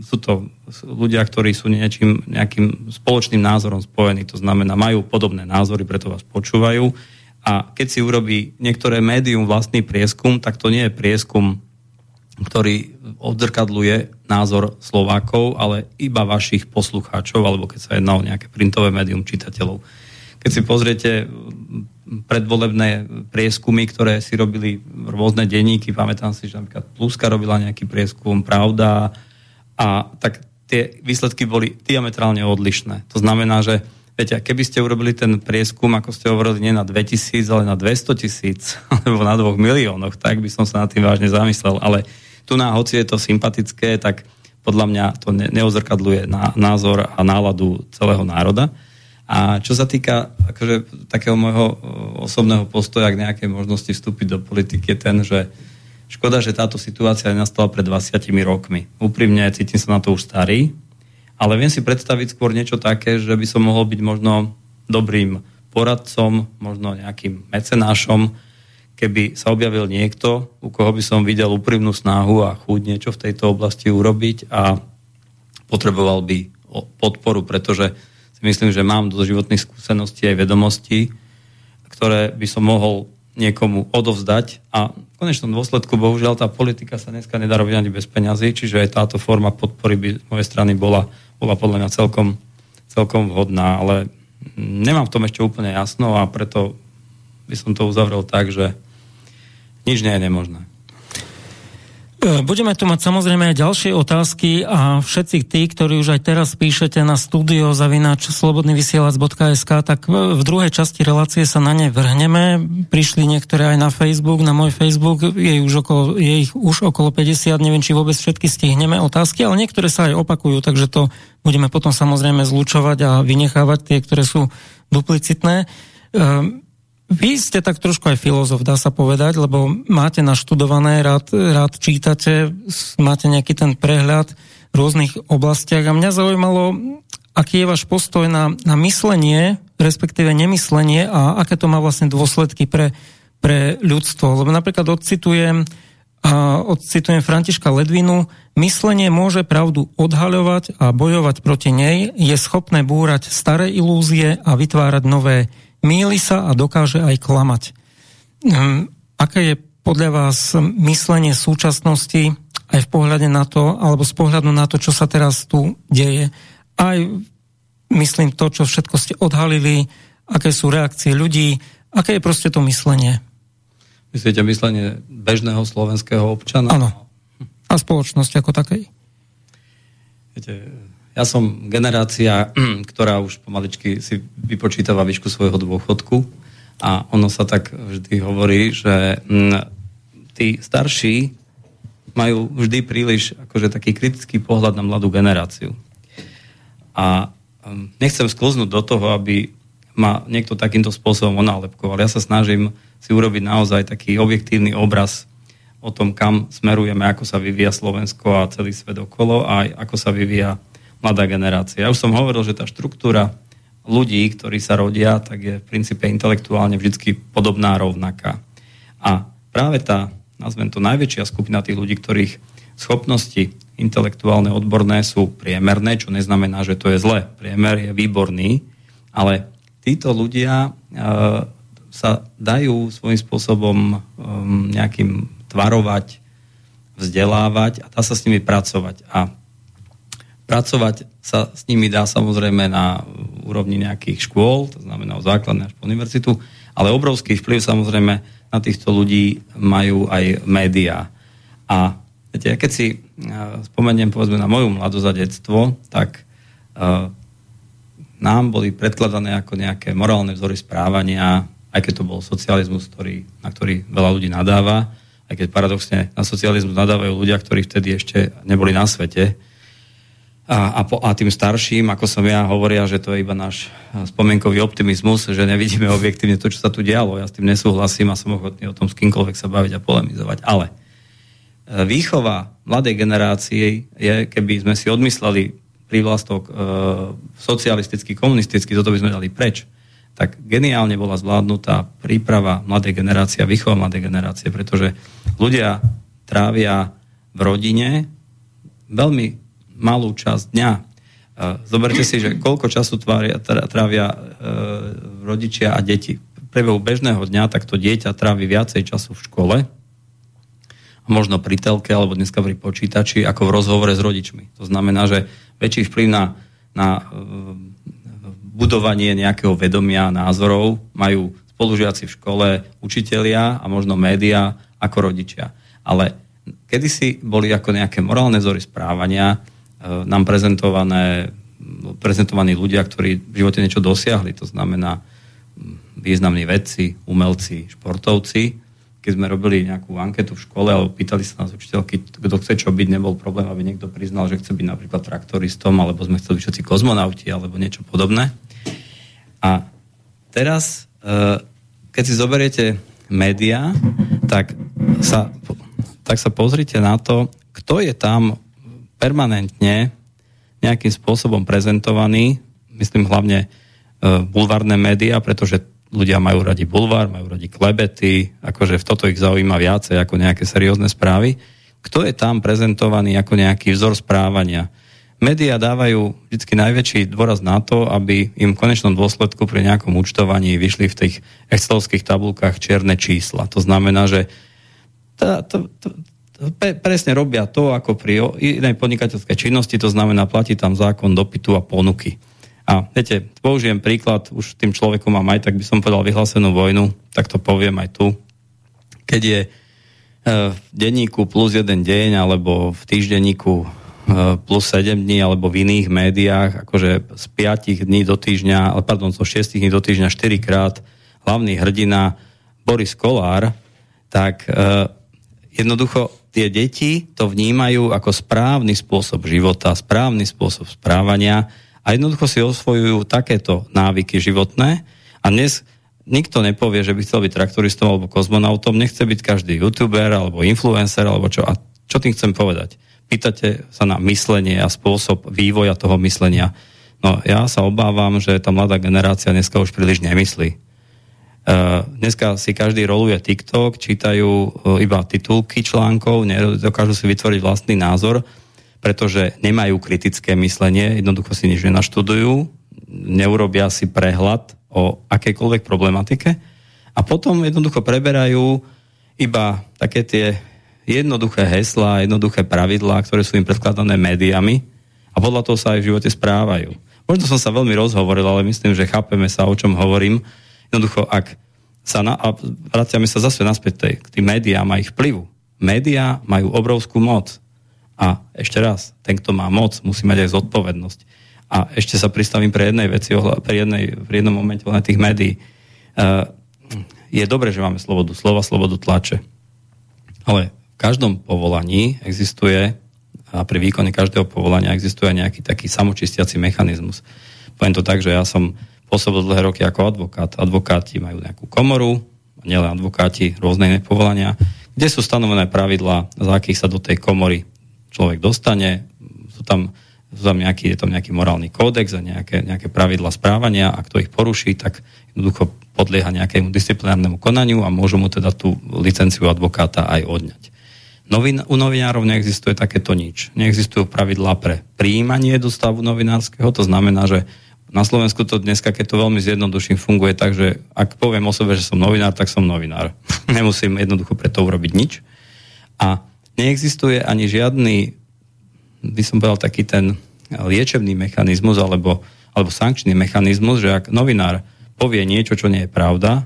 sú to ľudia, ktorí sú niečím, nejakým spoločným názorom spojení. To znamená, majú podobné názory, preto vás počúvajú. A keď si urobí niektoré médium vlastný prieskum, tak to nie je prieskum, ktorý odzrkadluje názor Slovákov, ale iba vašich poslucháčov, alebo keď sa jedná o nejaké printové médium čitateľov. Keď si pozriete predvolebné prieskumy, ktoré si robili rôzne denníky, pamätám si, že napríklad Pluska robila nejaký prieskum, Pravda, a tak tie výsledky boli diametrálne odlišné. To znamená, že viete, keby ste urobili ten prieskum, ako ste hovorili, nie na 2000, ale na 200 tisíc, alebo na 2 miliónoch, tak by som sa nad tým vážne zamyslel. Ale tu na hoci je to sympatické, tak podľa mňa to ne, neozrkadluje na, názor a náladu celého národa. A čo sa týka akože, takého môjho osobného postoja k nejakej možnosti vstúpiť do politiky je ten, že škoda, že táto situácia nastala pred 20 rokmi. Úprimne cítim sa na to už starý, ale viem si predstaviť skôr niečo také, že by som mohol byť možno dobrým poradcom, možno nejakým mecenášom, keby sa objavil niekto, u koho by som videl úprimnú snahu a chuť niečo v tejto oblasti urobiť a potreboval by podporu, pretože si myslím, že mám do životných skúseností aj vedomostí, ktoré by som mohol niekomu odovzdať. A v konečnom dôsledku, bohužiaľ, tá politika sa dneska nedá robiť ani bez peňazí, čiže aj táto forma podpory by z mojej strany bola, bola podľa mňa celkom, celkom vhodná, ale nemám v tom ešte úplne jasno a preto by som to uzavrel tak, že nič nie je nemožné. E, budeme tu mať samozrejme aj ďalšie otázky a všetci tí, ktorí už aj teraz píšete na studio zavinač slobodnyvysielac.sk, tak v druhej časti relácie sa na ne vrhneme. Prišli niektoré aj na Facebook, na môj Facebook, je, už okolo, je ich už okolo 50, neviem, či vôbec všetky stihneme otázky, ale niektoré sa aj opakujú, takže to budeme potom samozrejme zlučovať a vynechávať tie, ktoré sú duplicitné. E, vy ste tak trošku aj filozof, dá sa povedať, lebo máte naštudované, rád, rád čítate, máte nejaký ten prehľad v rôznych oblastiach a mňa zaujímalo, aký je váš postoj na, na myslenie, respektíve nemyslenie a aké to má vlastne dôsledky pre, pre ľudstvo. Lebo napríklad odcitujem, a odcitujem Františka Ledvinu, myslenie môže pravdu odhaľovať a bojovať proti nej, je schopné búrať staré ilúzie a vytvárať nové míli sa a dokáže aj klamať. Hm, aké je podľa vás myslenie súčasnosti aj v pohľade na to, alebo z pohľadu na to, čo sa teraz tu deje? Aj myslím to, čo všetko ste odhalili, aké sú reakcie ľudí, aké je proste to myslenie? Myslíte myslenie bežného slovenského občana? Áno. A spoločnosť ako takej? Viete, ja som generácia, ktorá už pomaličky si vypočítava výšku svojho dôchodku a ono sa tak vždy hovorí, že mm, tí starší majú vždy príliš akože taký kritický pohľad na mladú generáciu. A mm, nechcem sklznúť do toho, aby ma niekto takýmto spôsobom onálepkoval. Ja sa snažím si urobiť naozaj taký objektívny obraz o tom, kam smerujeme, ako sa vyvíja Slovensko a celý svet okolo a aj ako sa vyvíja mladá generácia. Ja už som hovoril, že tá štruktúra ľudí, ktorí sa rodia, tak je v princípe intelektuálne vždy podobná, rovnaká. A práve tá, nazvem to, najväčšia skupina tých ľudí, ktorých schopnosti intelektuálne, odborné sú priemerné, čo neznamená, že to je zle. Priemer je výborný, ale títo ľudia e, sa dajú svojím spôsobom e, nejakým tvarovať, vzdelávať a dá sa s nimi pracovať. A Pracovať sa s nimi dá samozrejme na úrovni nejakých škôl, to znamená od základnej až po univerzitu, ale obrovský vplyv samozrejme na týchto ľudí majú aj médiá. A viete, keď si spomeniem povedzme na moju mladosť a detstvo, tak uh, nám boli predkladané ako nejaké morálne vzory správania, aj keď to bol socializmus, ktorý, na ktorý veľa ľudí nadáva, aj keď paradoxne na socializmus nadávajú ľudia, ktorí vtedy ešte neboli na svete. A, a, po, a tým starším, ako som ja, hovoria, že to je iba náš spomienkový optimizmus, že nevidíme objektívne to, čo sa tu dialo. Ja s tým nesúhlasím a som ochotný o tom s kýmkoľvek sa baviť a polemizovať. Ale e, výchova mladej generácie je, keby sme si odmysleli prívlastok e, socialistický, komunistický, toto by sme dali preč tak geniálne bola zvládnutá príprava mladej generácie a výchova mladej generácie, pretože ľudia trávia v rodine veľmi malú časť dňa. Zoberte si, že koľko času tvária, trávia e, rodičia a deti. V bežného dňa takto dieťa trávi viacej času v škole, a možno pri telke alebo dneska pri počítači, ako v rozhovore s rodičmi. To znamená, že väčší vplyv na, na budovanie nejakého vedomia, názorov majú spolužiaci v škole, učitelia a možno média ako rodičia. Ale kedysi boli ako nejaké morálne vzory správania e, nám prezentované, prezentovaní ľudia, ktorí v živote niečo dosiahli. To znamená významní vedci, umelci, športovci keď sme robili nejakú anketu v škole alebo pýtali sa nás učiteľky, kto chce čo byť, nebol problém, aby niekto priznal, že chce byť napríklad traktoristom, alebo sme chceli byť všetci kozmonauti, alebo niečo podobné. A teraz, e, keď si zoberiete médiá, tak sa, tak sa pozrite na to, kto je tam permanentne nejakým spôsobom prezentovaný, myslím hlavne e, bulvárne médiá, pretože ľudia majú radi bulvár, majú radi klebety, akože v toto ich zaujíma viacej ako nejaké seriózne správy. Kto je tam prezentovaný ako nejaký vzor správania? Média dávajú vždy najväčší dôraz na to, aby im v konečnom dôsledku pri nejakom účtovaní vyšli v tých excelovských tabulkách čierne čísla. To znamená, že tá, to, to, pre, presne robia to, ako pri inej podnikateľskej činnosti, to znamená, platí tam zákon dopytu a ponuky. A viete, použijem príklad, už tým človekom mám aj, tak by som povedal vyhlásenú vojnu, tak to poviem aj tu. Keď je e, v denníku plus jeden deň, alebo v týždenníku e, plus 7 dní, alebo v iných médiách, akože z 5 dní do týždňa, pardon, zo 6 dní do týždňa 4 krát hlavný hrdina Boris Kolár, tak e, jednoducho tie deti to vnímajú ako správny spôsob života, správny spôsob správania, a jednoducho si osvojujú takéto návyky životné a dnes nikto nepovie, že by chcel byť traktoristom alebo kozmonautom, nechce byť každý youtuber alebo influencer alebo čo. A čo tým chcem povedať? Pýtate sa na myslenie a spôsob vývoja toho myslenia. No ja sa obávam, že tá mladá generácia dneska už príliš nemyslí. Uh, dneska si každý roluje TikTok, čítajú uh, iba titulky článkov, nedokážu si vytvoriť vlastný názor pretože nemajú kritické myslenie, jednoducho si nič nenaštudujú, neurobia si prehľad o akejkoľvek problematike a potom jednoducho preberajú iba také tie jednoduché heslá, jednoduché pravidlá, ktoré sú im predkladané médiami a podľa toho sa aj v živote správajú. Možno som sa veľmi rozhovoril, ale myslím, že chápeme sa, o čom hovorím. Jednoducho, ak sa na, a vraciame sa zase naspäť k tým médiám a ich vplyvu. Média majú obrovskú moc a ešte raz, ten, kto má moc, musí mať aj zodpovednosť. A ešte sa pristavím pre jednej veci, pri, jednej, pri jednom momente na tých médií. Uh, je dobré, že máme slobodu slova, slobodu tlače. Ale v každom povolaní existuje a pri výkone každého povolania existuje nejaký taký samočistiaci mechanizmus. Poviem to tak, že ja som pôsobil dlhé roky ako advokát. Advokáti majú nejakú komoru, nielen advokáti, rôzne povolania, kde sú stanovené pravidlá, za akých sa do tej komory človek dostane, sú tam, sú tam nejaký, je tam nejaký morálny kódex a nejaké, nejaké pravidla správania a kto ich poruší, tak jednoducho podlieha nejakému disciplinárnemu konaniu a môžu mu teda tú licenciu advokáta aj odňať. Novin, u novinárov neexistuje takéto nič. Neexistujú pravidlá pre príjmanie do stavu novinárskeho, to znamená, že na Slovensku to dneska, keď to veľmi zjednoduším, funguje tak, že ak poviem o sebe, že som novinár, tak som novinár. Nemusím jednoducho preto urobiť nič. A neexistuje ani žiadny, by som povedal taký ten liečebný mechanizmus alebo, alebo sankčný mechanizmus, že ak novinár povie niečo, čo nie je pravda,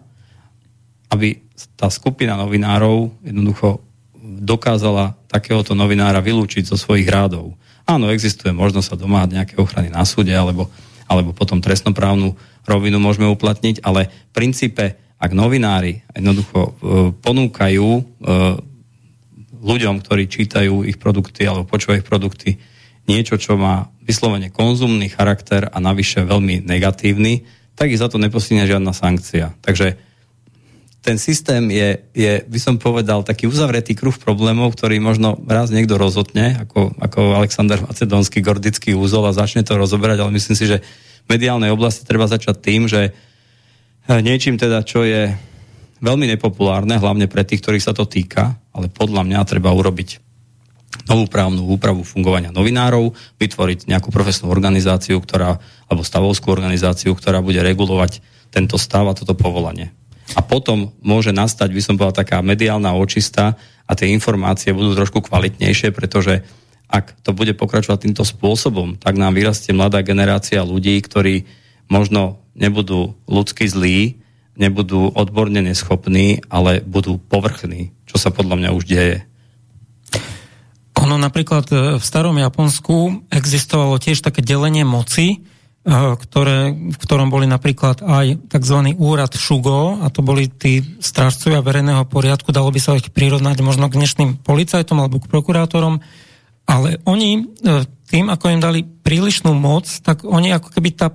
aby tá skupina novinárov jednoducho dokázala takéhoto novinára vylúčiť zo svojich rádov. Áno, existuje možnosť sa domáhať nejaké ochrany na súde, alebo, alebo potom trestnoprávnu rovinu môžeme uplatniť, ale v princípe, ak novinári jednoducho e, ponúkajú e, ľuďom, ktorí čítajú ich produkty alebo počúvajú ich produkty, niečo, čo má vyslovene konzumný charakter a navyše veľmi negatívny, tak ich za to neposíne žiadna sankcia. Takže ten systém je, je, by som povedal, taký uzavretý kruh problémov, ktorý možno raz niekto rozhodne, ako, ako Alexander Macedónsky gordický úzol a začne to rozoberať, ale myslím si, že v mediálnej oblasti treba začať tým, že eh, niečím teda, čo je veľmi nepopulárne, hlavne pre tých, ktorých sa to týka, ale podľa mňa treba urobiť novú právnu úpravu fungovania novinárov, vytvoriť nejakú profesnú organizáciu, ktorá, alebo stavovskú organizáciu, ktorá bude regulovať tento stav a toto povolanie. A potom môže nastať, by som povedal, taká mediálna očista a tie informácie budú trošku kvalitnejšie, pretože ak to bude pokračovať týmto spôsobom, tak nám vyrastie mladá generácia ľudí, ktorí možno nebudú ľudsky zlí, nebudú odborne neschopní, ale budú povrchní, čo sa podľa mňa už deje. Ono napríklad e, v starom Japonsku existovalo tiež také delenie moci, ktoré, v ktorom boli napríklad aj tzv. úrad Shugo, a to boli tí strážcovia verejného poriadku, dalo by sa ich prirovnať možno k dnešným policajtom alebo k prokurátorom, ale oni e, tým, ako im dali prílišnú moc, tak oni ako keby tá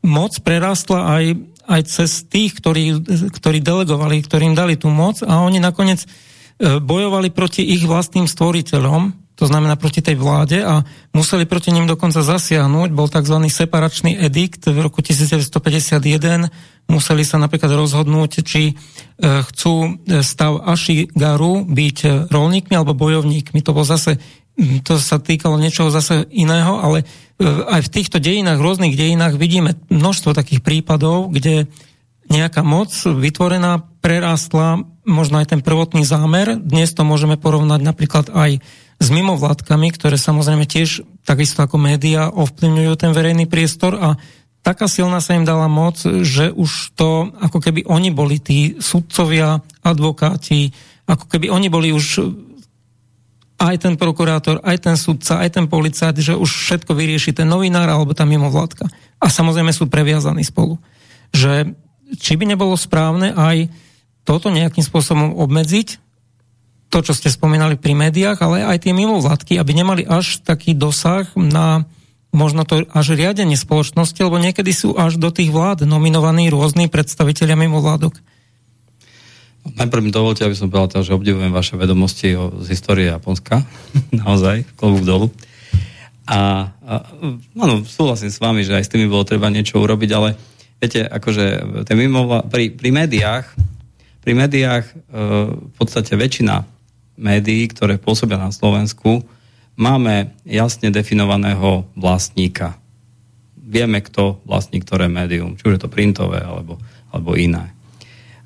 moc prerastla aj, aj cez tých, ktorí, ktorí delegovali, ktorým dali tú moc a oni nakoniec E, bojovali proti ich vlastným stvoriteľom, to znamená proti tej vláde a museli proti ním dokonca zasiahnuť. Bol tzv. separačný edikt v roku 1951. Museli sa napríklad rozhodnúť, či e, chcú stav Ashigaru byť rolníkmi alebo bojovníkmi. To bol zase to sa týkalo niečoho zase iného, ale e, aj v týchto dejinách, rôznych dejinách vidíme množstvo takých prípadov, kde nejaká moc vytvorená prerástla možno aj ten prvotný zámer. Dnes to môžeme porovnať napríklad aj s mimovládkami, ktoré samozrejme tiež takisto ako médiá ovplyvňujú ten verejný priestor a taká silná sa im dala moc, že už to, ako keby oni boli tí sudcovia, advokáti, ako keby oni boli už aj ten prokurátor, aj ten sudca, aj ten policajt, že už všetko vyrieši ten novinár alebo tá mimovládka. A samozrejme sú previazaní spolu. Že či by nebolo správne aj toto nejakým spôsobom obmedziť, to, čo ste spomínali pri médiách, ale aj tie mimovládky, aby nemali až taký dosah na možno to až riadenie spoločnosti, lebo niekedy sú až do tých vlád nominovaní rôzni predstavitelia mimovládok. Najprv mi dovolte, aby som povedal, že obdivujem vaše vedomosti o, z histórie Japonska. Naozaj, klobúk dolu. A, a áno, súhlasím s vami, že aj s tými bolo treba niečo urobiť, ale viete, akože mimovla, pri, pri médiách pri médiách e, v podstate väčšina médií, ktoré pôsobia na Slovensku, máme jasne definovaného vlastníka. Vieme, kto vlastní ktoré médium, či už je to printové alebo, alebo iné.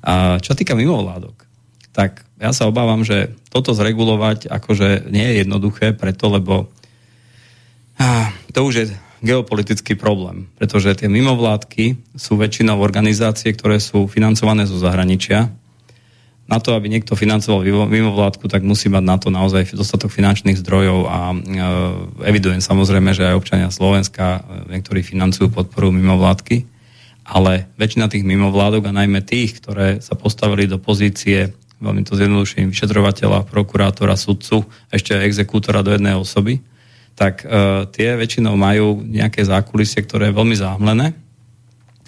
A čo týka mimovládok, tak ja sa obávam, že toto zregulovať akože nie je jednoduché, preto lebo to už je geopolitický problém, pretože tie mimovládky sú väčšinou organizácie, ktoré sú financované zo zahraničia na to, aby niekto financoval mimovládku, tak musí mať na to naozaj dostatok finančných zdrojov a e, evidujem samozrejme, že aj občania Slovenska e, niektorí financujú podporu mimovládky, ale väčšina tých mimovládok a najmä tých, ktoré sa postavili do pozície veľmi to zjednoduším, vyšetrovateľa, prokurátora, sudcu, ešte aj exekútora do jednej osoby, tak e, tie väčšinou majú nejaké zákulisie, ktoré je veľmi záhmlené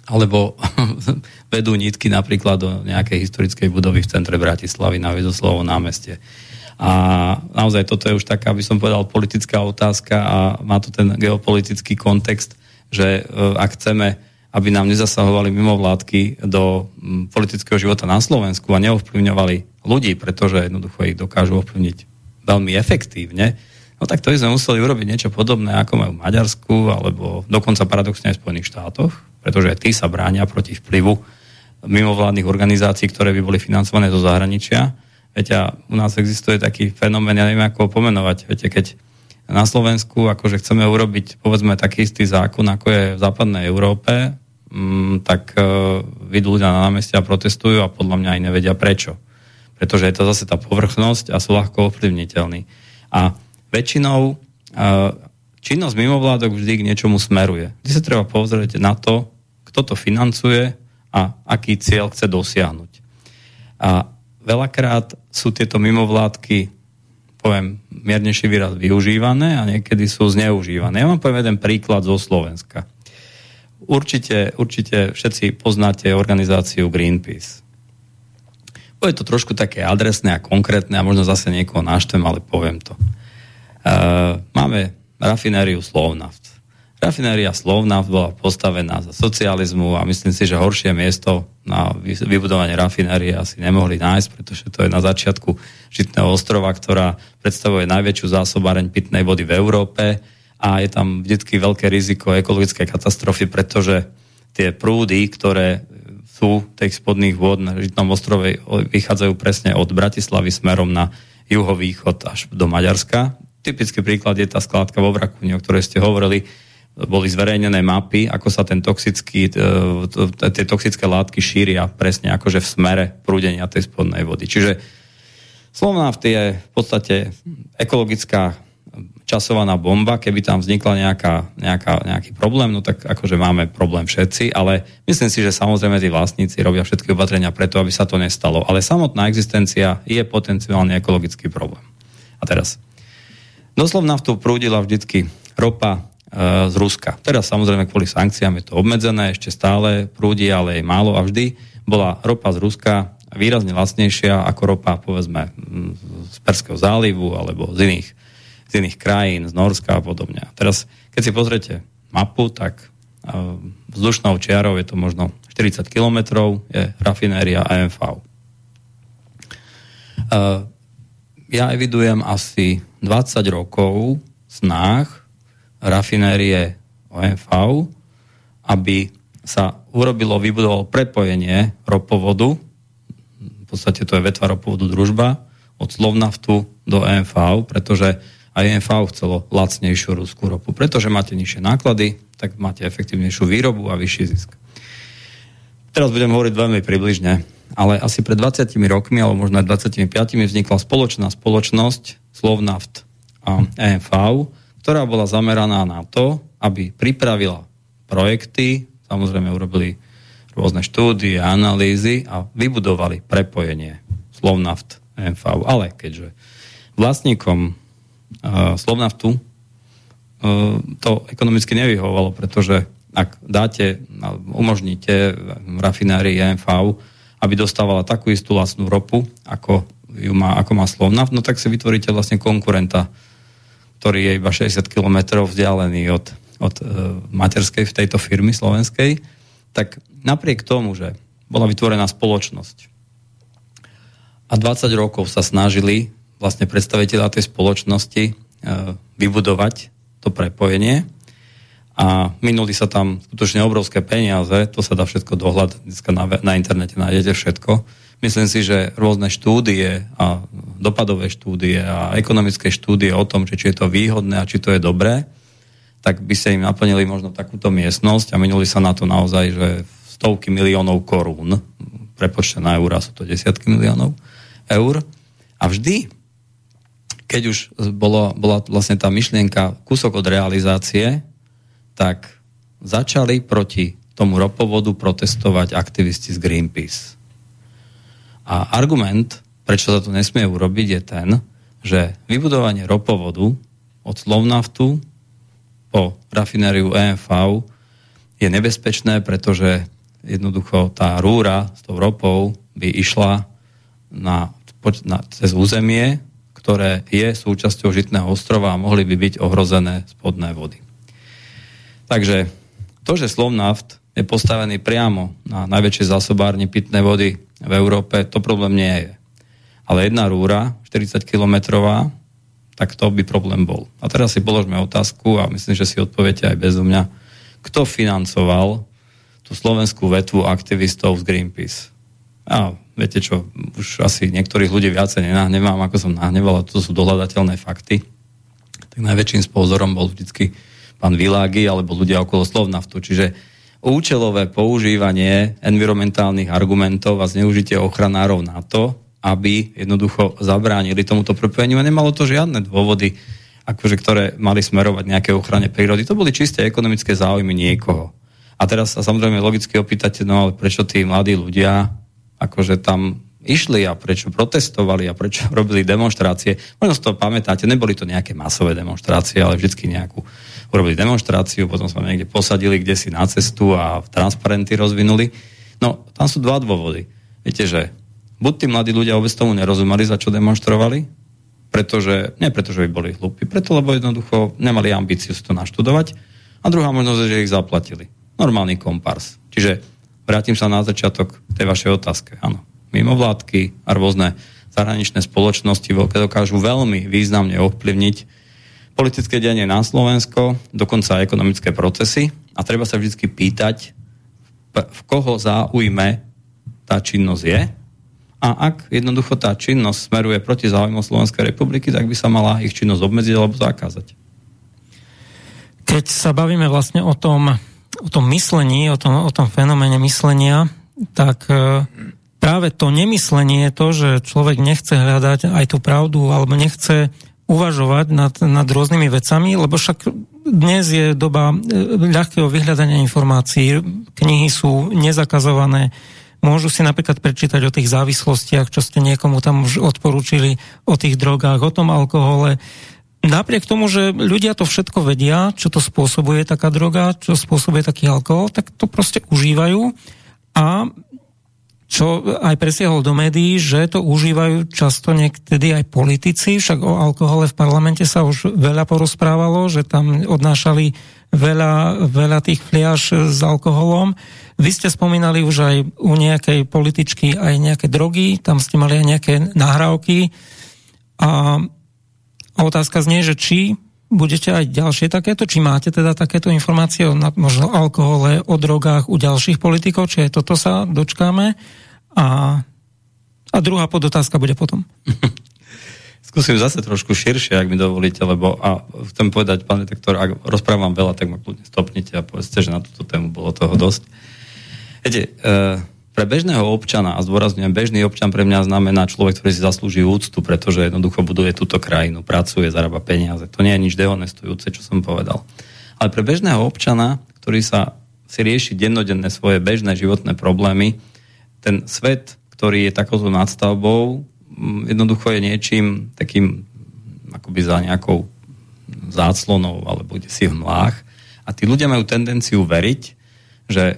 alebo vedú nitky napríklad do nejakej historickej budovy v centre Bratislavy na Vizoslovo námestie. A naozaj toto je už taká, by som povedal, politická otázka a má to ten geopolitický kontext, že e, ak chceme, aby nám nezasahovali mimovládky do politického života na Slovensku a neovplyvňovali ľudí, pretože jednoducho ich dokážu ovplyvniť veľmi efektívne, no tak to by sme museli urobiť niečo podobné, ako majú v Maďarsku, alebo dokonca paradoxne aj v Spojených štátoch, pretože tí sa bránia proti vplyvu mimovládnych organizácií, ktoré by boli financované zo zahraničia. Viete, u nás existuje taký fenomén, ja neviem, ako ho pomenovať. Viete, keď na Slovensku, akože chceme urobiť povedzme taký istý zákon, ako je v západnej Európe, mm, tak e, vidú ľudia na námestia protestujú a podľa mňa aj nevedia prečo. Pretože je to zase tá povrchnosť a sú ľahko ovplyvniteľní. A väčšinou e, činnosť mimovládok vždy k niečomu smeruje. Vždy sa treba pozrieť na to, kto to financuje a aký cieľ chce dosiahnuť. A veľakrát sú tieto mimovládky poviem miernejší výraz, využívané a niekedy sú zneužívané. Ja vám poviem jeden príklad zo Slovenska. Určite, určite všetci poznáte organizáciu Greenpeace. Bude to trošku také adresné a konkrétne a možno zase niekoho naštvem, ale poviem to. Máme rafinériu Slovnaft. Rafinéria Slovnaft bola postavená za socializmu a myslím si, že horšie miesto na vybudovanie rafinérie asi nemohli nájsť, pretože to je na začiatku Žitného ostrova, ktorá predstavuje najväčšiu zásobáreň pitnej vody v Európe a je tam vždy veľké riziko ekologickej katastrofy, pretože tie prúdy, ktoré sú tých spodných vôd na Žitnom ostrove, vychádzajú presne od Bratislavy smerom na juhovýchod až do Maďarska. Typický príklad je tá skládka vo Vrakúni, o ktorej ste hovorili boli zverejnené mapy, ako sa ten toxický, e, tie toxické látky šíria presne akože v smere prúdenia tej spodnej vody. Čiže Slovnaft je v podstate ekologická časovaná bomba, keby tam vznikla nejaká, nejaká, nejaký problém, no tak akože máme problém všetci, ale myslím si, že samozrejme tí vlastníci robia všetky opatrenia preto, aby sa to nestalo. Ale samotná existencia je potenciálne ekologický problém. A teraz, do Slovnaftu prúdila vždycky ropa, Eh, z Ruska. Teraz samozrejme kvôli sankciám je to obmedzené, ešte stále prúdi, ale je málo a vždy bola ropa z Ruska výrazne lacnejšia ako ropa povedzme z Perského zálivu alebo z iných, z iných krajín, z Norska a podobne. Teraz, keď si pozriete mapu, tak uh, vzdušnou čiarou je to možno 40 kilometrov, je rafinéria AMV. Ja evidujem asi 20 rokov snách rafinérie OMV, aby sa urobilo, vybudovalo prepojenie ropovodu, v podstate to je vetva ropovodu družba, od Slovnaftu do EMV, pretože aj EMV chcelo lacnejšiu ruskú ropu. Pretože máte nižšie náklady, tak máte efektívnejšiu výrobu a vyšší zisk. Teraz budem hovoriť veľmi približne, ale asi pred 20 rokmi, alebo možno aj 25 vznikla spoločná spoločnosť Slovnaft a EMV, ktorá bola zameraná na to, aby pripravila projekty, samozrejme urobili rôzne štúdie, analýzy a vybudovali prepojenie Slovnaft MV. Ale keďže vlastníkom uh, Slovnaftu uh, to ekonomicky nevyhovalo, pretože ak dáte, umožníte rafinárii MV, aby dostávala takú istú lacnú ropu, ako, ju má, ako má Slovnaft, no tak si vytvoríte vlastne konkurenta ktorý je iba 60 km vzdialený od, od e, materskej v tejto firmy slovenskej, tak napriek tomu, že bola vytvorená spoločnosť a 20 rokov sa snažili vlastne predstaviteľa tej spoločnosti e, vybudovať to prepojenie a minuli sa tam skutočne obrovské peniaze, to sa dá všetko dohľadať, dneska na, na internete nájdete všetko, Myslím si, že rôzne štúdie a dopadové štúdie a ekonomické štúdie o tom, či, či je to výhodné a či to je dobré, tak by sa im naplnili možno takúto miestnosť a minuli sa na to naozaj, že stovky miliónov korún, prepočte na eurá sú to desiatky miliónov eur. A vždy, keď už bolo, bola vlastne tá myšlienka kúsok od realizácie, tak začali proti tomu ropovodu protestovať aktivisti z Greenpeace. A argument, prečo sa to nesmie urobiť, je ten, že vybudovanie ropovodu od Slovnaftu po rafinériu EMV je nebezpečné, pretože jednoducho tá rúra s tou ropou by išla na, na, cez územie, ktoré je súčasťou Žitného ostrova a mohli by byť ohrozené spodné vody. Takže to, že Slovnaft je postavený priamo na najväčšej zásobárni pitnej vody v Európe, to problém nie je. Ale jedna rúra, 40 kilometrová, tak to by problém bol. A teraz si položme otázku a myslím, že si odpoviete aj bez mňa. Kto financoval tú slovenskú vetvu aktivistov z Greenpeace? A viete čo, už asi niektorých ľudí viacej nenahnevám, ako som nahneval, a to sú dohľadateľné fakty. tak najväčším sponzorom bol vždycky pán Világy alebo ľudia okolo Slovnaftu. Čiže účelové používanie environmentálnych argumentov a zneužitie ochranárov na to, aby jednoducho zabránili tomuto propojeniu. A nemalo to žiadne dôvody, akože, ktoré mali smerovať nejaké ochrane prírody. To boli čisté ekonomické záujmy niekoho. A teraz sa samozrejme logicky opýtate, no ale prečo tí mladí ľudia akože tam išli a prečo protestovali a prečo robili demonstrácie. Možno si to pamätáte, neboli to nejaké masové demonstrácie, ale vždycky nejakú urobili demonstráciu, potom sme niekde posadili kde si na cestu a transparenty rozvinuli. No, tam sú dva dôvody. Viete, že buď tí mladí ľudia vôbec tomu nerozumeli, za čo demonstrovali, pretože, nie preto, že by boli hlúpi, preto, lebo jednoducho nemali ambíciu si to naštudovať. A druhá možnosť je, že ich zaplatili. Normálny kompars. Čiže vrátim sa na začiatok tej vašej otázke. Áno mimovládky a rôzne zahraničné spoločnosti veľké dokážu veľmi významne ovplyvniť politické dianie na Slovensko, dokonca aj ekonomické procesy a treba sa vždy pýtať, v koho záujme tá činnosť je a ak jednoducho tá činnosť smeruje proti záujmu Slovenskej republiky, tak by sa mala ich činnosť obmedziť alebo zakázať. Keď sa bavíme vlastne o tom, o tom myslení, o tom, o tom fenoméne myslenia, tak práve to nemyslenie to, že človek nechce hľadať aj tú pravdu alebo nechce uvažovať nad, nad rôznymi vecami, lebo však dnes je doba e, ľahkého vyhľadania informácií, knihy sú nezakazované, môžu si napríklad prečítať o tých závislostiach, čo ste niekomu tam už odporúčili, o tých drogách, o tom alkohole. Napriek tomu, že ľudia to všetko vedia, čo to spôsobuje taká droga, čo spôsobuje taký alkohol, tak to proste užívajú. A čo aj presiahol do médií, že to užívajú často niekedy aj politici, však o alkohole v parlamente sa už veľa porozprávalo, že tam odnášali veľa, veľa tých fliaž s alkoholom. Vy ste spomínali už aj u nejakej političky aj nejaké drogy, tam ste mali aj nejaké nahrávky a otázka znie, že či budete aj ďalšie takéto, či máte teda takéto informácie o možno alkohole, o drogách u ďalších politikov, či aj toto sa dočkáme. A, a druhá podotázka bude potom. Skúsim zase trošku širšie, ak mi dovolíte, lebo a chcem povedať, pán redaktor, ak rozprávam veľa, tak ma kľudne stopnite a povedzte, že na túto tému bolo toho dosť. Viete, e, pre bežného občana, a zdôrazňujem, bežný občan pre mňa znamená človek, ktorý si zaslúži úctu, pretože jednoducho buduje túto krajinu, pracuje, zarába peniaze. To nie je nič dehonestujúce, čo som povedal. Ale pre bežného občana, ktorý sa si rieši dennodenné svoje bežné životné problémy, ten svet, ktorý je takouto nadstavbou, mm, jednoducho je niečím takým akoby za nejakou záclonou alebo kde si v mlách. A tí ľudia majú tendenciu veriť, že e,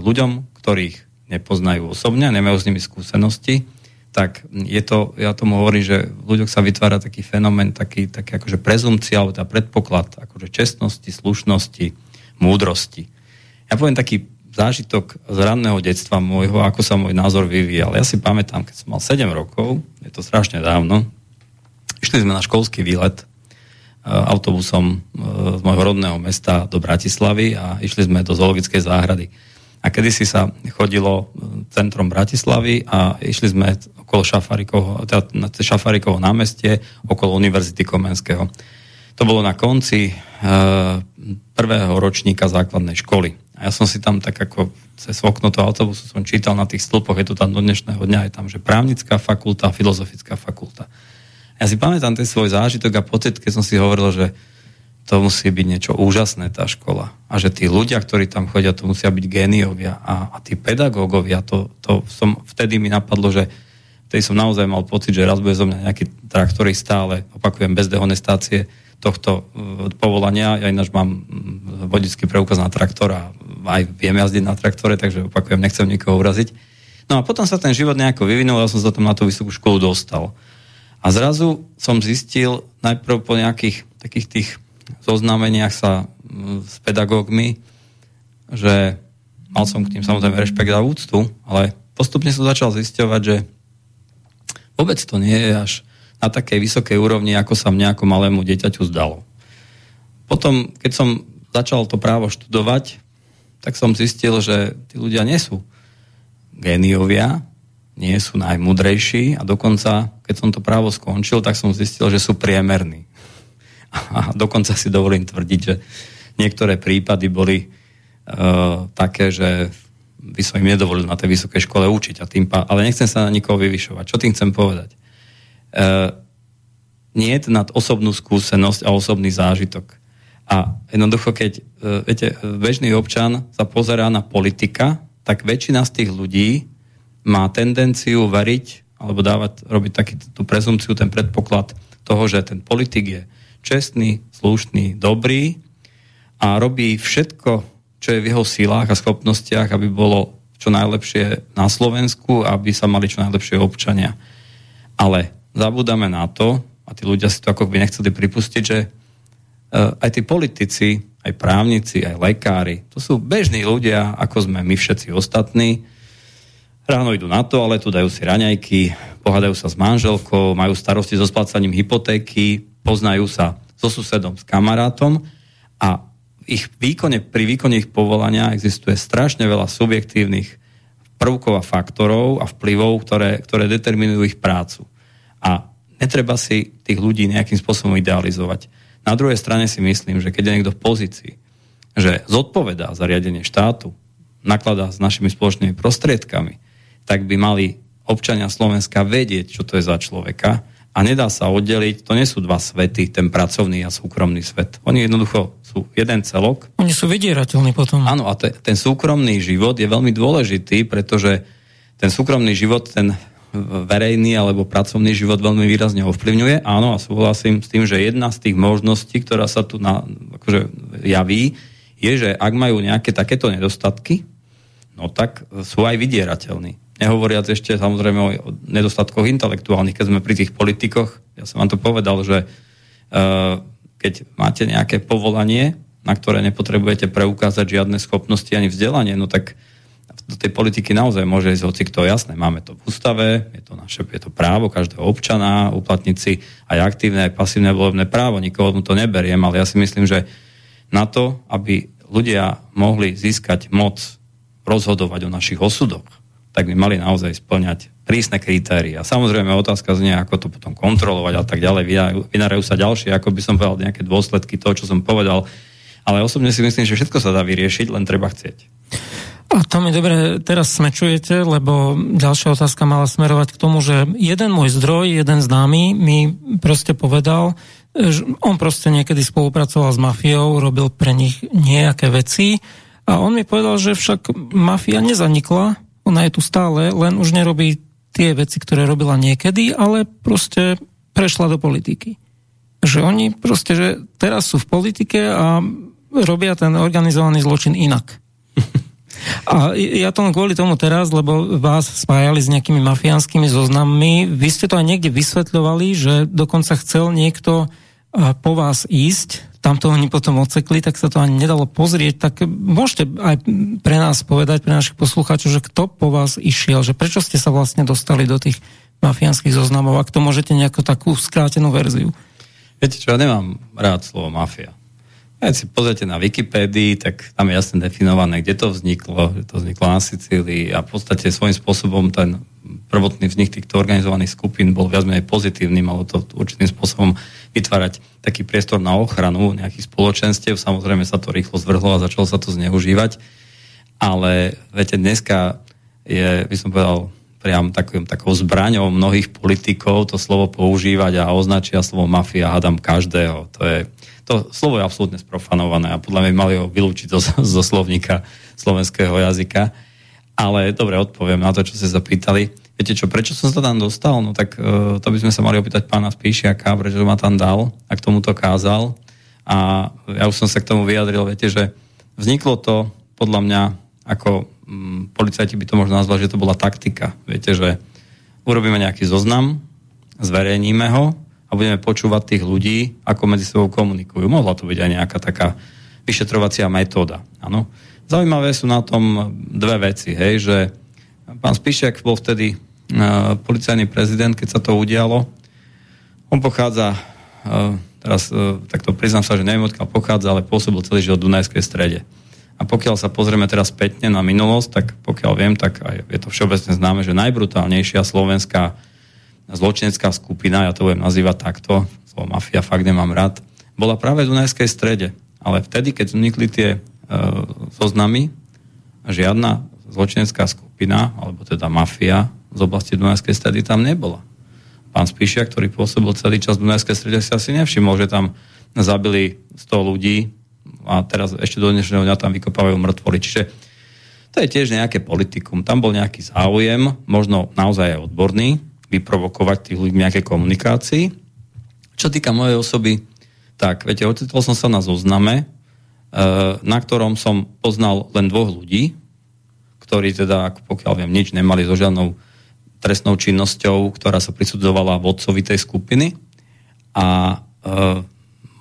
ľuďom, ktorých nepoznajú osobne nemajú s nimi skúsenosti, tak je to, ja tomu hovorím, že v ľuďoch sa vytvára taký fenomén, taký, taký akože prezumcia, alebo tá predpoklad akože čestnosti, slušnosti, múdrosti. Ja poviem taký zážitok z ranného detstva môjho, ako sa môj názor vyvíjal. Ja si pamätám, keď som mal 7 rokov, je to strašne dávno, išli sme na školský výlet e, autobusom e, z môjho rodného mesta do Bratislavy a išli sme do zoologickej záhrady. A kedysi sa chodilo e, centrom Bratislavy a išli sme okolo Šafarikovo, teda na Šafarikovo námestie, okolo Univerzity Komenského. To bolo na konci prvého ročníka základnej školy. A ja som si tam tak ako cez okno toho autobusu som čítal na tých stĺpoch, je to tam do dnešného dňa, je tam, že právnická fakulta a filozofická fakulta. Ja si pamätám ten svoj zážitok a pocit, keď som si hovoril, že to musí byť niečo úžasné, tá škola. A že tí ľudia, ktorí tam chodia, to musia byť géniovia. A, a tí pedagógovia, to, to som, vtedy mi napadlo, že vtedy som naozaj mal pocit, že raz bude zo mňa nejaký traktorista, ale opakujem, bez dehonestácie, tohto e, povolania. Ja ináč mám vodický preukaz na traktor a aj viem jazdiť na traktore, takže opakujem, nechcem nikoho uraziť. No a potom sa ten život nejako vyvinul a som sa tam na tú vysokú školu dostal. A zrazu som zistil najprv po nejakých takých tých zoznámeniach sa s pedagógmi, že mal som k tým samozrejme rešpekt a úctu, ale postupne som začal zisťovať, že vôbec to nie je až na takej vysokej úrovni, ako sa mne ako malému dieťaťu zdalo. Potom, keď som začal to právo študovať, tak som zistil, že tí ľudia nie sú géniovia, nie sú najmudrejší a dokonca, keď som to právo skončil, tak som zistil, že sú priemerní. A dokonca si dovolím tvrdiť, že niektoré prípady boli uh, také, že by som im nedovolil na tej vysokej škole učiť. A tým pá... Ale nechcem sa na nikoho vyvyšovať. Čo tým chcem povedať? Uh, nie je nad osobnú skúsenosť a osobný zážitok. A jednoducho, keď uh, viete, bežný občan sa pozerá na politika, tak väčšina z tých ľudí má tendenciu veriť alebo dávať, robiť taký, tú prezumciu, ten predpoklad toho, že ten politik je čestný, slušný, dobrý a robí všetko, čo je v jeho silách a schopnostiach, aby bolo čo najlepšie na Slovensku, aby sa mali čo najlepšie občania. Ale zabúdame na to, a tí ľudia si to ako by nechceli pripustiť, že aj tí politici, aj právnici, aj lekári, to sú bežní ľudia, ako sme my všetci ostatní, Ráno idú na to, ale tu dajú si raňajky, pohádajú sa s manželkou, majú starosti so splácaním hypotéky, poznajú sa so susedom, s kamarátom a ich výkone, pri výkone ich povolania existuje strašne veľa subjektívnych prvkov a faktorov a vplyvov, ktoré, ktoré determinujú ich prácu. A netreba si tých ľudí nejakým spôsobom idealizovať. Na druhej strane si myslím, že keď je niekto v pozícii, že zodpovedá za riadenie štátu, nakladá s našimi spoločnými prostriedkami, tak by mali občania Slovenska vedieť, čo to je za človeka a nedá sa oddeliť, to nie sú dva svety, ten pracovný a súkromný svet. Oni jednoducho sú jeden celok. Oni sú vydierateľní potom. Áno, a te, ten súkromný život je veľmi dôležitý, pretože ten súkromný život, ten verejný alebo pracovný život veľmi výrazne ovplyvňuje. Áno, a súhlasím s tým, že jedna z tých možností, ktorá sa tu na, akože javí, je, že ak majú nejaké takéto nedostatky, no tak sú aj vydierateľní. Nehovoriac ešte samozrejme o nedostatkoch intelektuálnych, keď sme pri tých politikoch. Ja som vám to povedal, že uh, keď máte nejaké povolanie, na ktoré nepotrebujete preukázať žiadne schopnosti ani vzdelanie, no tak do tej politiky naozaj môže ísť hoci kto. Jasné, máme to v ústave, je to naše je to právo každého občana, uplatniť aj aktívne, aj pasívne volebné právo, nikoho mu to neberiem, ale ja si myslím, že na to, aby ľudia mohli získať moc rozhodovať o našich osudoch, tak by mali naozaj splňať prísne kritéria. Samozrejme, otázka znie, ako to potom kontrolovať a tak ďalej. Vynárajú sa ďalšie, ako by som povedal, nejaké dôsledky toho, čo som povedal. Ale osobne si myslím, že všetko sa dá vyriešiť, len treba chcieť. A to mi dobre teraz smečujete, lebo ďalšia otázka mala smerovať k tomu, že jeden môj zdroj, jeden známy mi proste povedal, že on proste niekedy spolupracoval s mafiou, robil pre nich nejaké veci a on mi povedal, že však mafia nezanikla, ona je tu stále, len už nerobí tie veci, ktoré robila niekedy, ale proste prešla do politiky. Že oni proste, že teraz sú v politike a robia ten organizovaný zločin inak. A ja to kvôli tomu teraz, lebo vás spájali s nejakými mafiánskymi zoznammi, vy ste to aj niekde vysvetľovali, že dokonca chcel niekto po vás ísť tam to oni potom odsekli, tak sa to ani nedalo pozrieť, tak môžete aj pre nás povedať, pre našich poslucháčov, že kto po vás išiel, že prečo ste sa vlastne dostali do tých mafiánskych zoznamov, ak to môžete nejakú takú skrátenú verziu. Viete čo, ja nemám rád slovo mafia. Keď si pozrite na Wikipédii, tak tam je jasne definované, kde to vzniklo, že to vzniklo na Sicílii a v podstate svojím spôsobom ten prvotný vznik týchto organizovaných skupín bol viac menej pozitívny, malo to určitým spôsobom vytvárať taký priestor na ochranu nejakých spoločenstiev. Samozrejme sa to rýchlo zvrhlo a začalo sa to zneužívať. Ale viete, dneska je, by som povedal, priam takým, takou zbraňou mnohých politikov to slovo používať a označia slovo mafia, hádam každého. To je, to slovo je absolútne sprofanované a podľa mňa mali ho vylúčiť zo, zo slovníka slovenského jazyka. Ale dobre, odpoviem na to, čo ste zapýtali. Viete čo, prečo som sa tam dostal? No tak uh, to by sme sa mali opýtať pána Spíšiaka, prečo ma tam dal a k tomu to kázal. A ja už som sa k tomu vyjadril, viete, že vzniklo to podľa mňa ako um, policajti by to možno nazvali, že to bola taktika. Viete, že urobíme nejaký zoznam, zverejníme ho a budeme počúvať tých ľudí, ako medzi sebou komunikujú. Mohla to byť aj nejaká taká vyšetrovacia metóda. Áno. Zaujímavé sú na tom dve veci, hej, že pán Spišiak bol vtedy uh, policajný prezident, keď sa to udialo. On pochádza, uh, teraz uh, takto priznám sa, že neviem odkiaľ pochádza, ale pôsobil celý život v Dunajskej strede. A pokiaľ sa pozrieme teraz spätne na minulosť, tak pokiaľ viem, tak aj je to všeobecne známe, že najbrutálnejšia slovenská zločinecká skupina, ja to budem nazývať takto, slovo mafia fakt nemám rád, bola práve v Dunajskej strede. Ale vtedy, keď vznikli tie e, zoznamy, žiadna zločinecká skupina, alebo teda mafia z oblasti Dunajskej stredy tam nebola. Pán Spíšia, ktorý pôsobil celý čas v Dunajskej strede, si asi nevšimol, že tam zabili 100 ľudí a teraz ešte do dnešného dňa tam vykopávajú mŕtvoly. Čiže to je tiež nejaké politikum. Tam bol nejaký záujem, možno naozaj aj odborný, vyprovokovať tých ľudí v nejakej komunikácii. Čo týka mojej osoby, tak, viete, ocitol som sa na zozname, e, na ktorom som poznal len dvoch ľudí, ktorí teda, pokiaľ viem, nič nemali so žiadnou trestnou činnosťou, ktorá sa prisudzovala vodcovi tej skupiny. A e,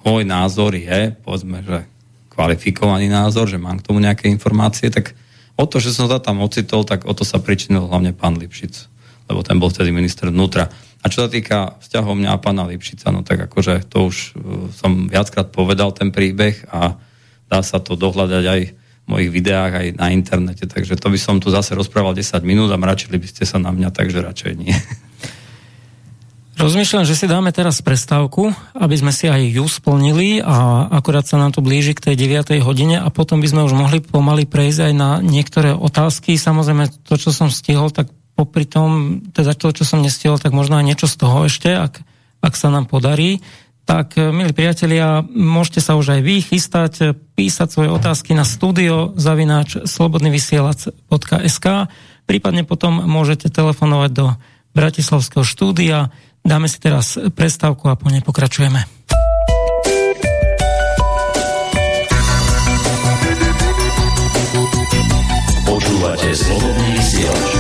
môj názor je, povedzme, že kvalifikovaný názor, že mám k tomu nejaké informácie, tak o to, že som sa tam ocitol, tak o to sa pričinil hlavne pán Lipšic, lebo ten bol vtedy minister vnútra. A čo sa týka vzťahov mňa a pána Lipšica, no tak akože to už uh, som viackrát povedal ten príbeh a dá sa to dohľadať aj v mojich videách, aj na internete, takže to by som tu zase rozprával 10 minút a mračili by ste sa na mňa, takže radšej nie. Rozmýšľam, že si dáme teraz prestávku, aby sme si aj ju splnili a akurát sa nám to blíži k tej 9. hodine a potom by sme už mohli pomaly prejsť aj na niektoré otázky. Samozrejme, to, čo som stihol, tak popri tom, teda to, čo som nestihol, tak možno aj niečo z toho ešte, ak, ak sa nám podarí. Tak, eh, milí priatelia, môžete sa už aj vy chystať, eh, písať svoje otázky na studio zavináč slobodnyvysielac.sk prípadne potom môžete telefonovať do Bratislavského štúdia. Dáme si teraz prestávku a po nej pokračujeme. Počúvate slobodný vysielač.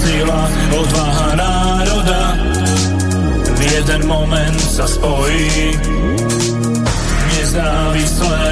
Sila, odvaha národa v jeden moment sa spojí. Nezávislé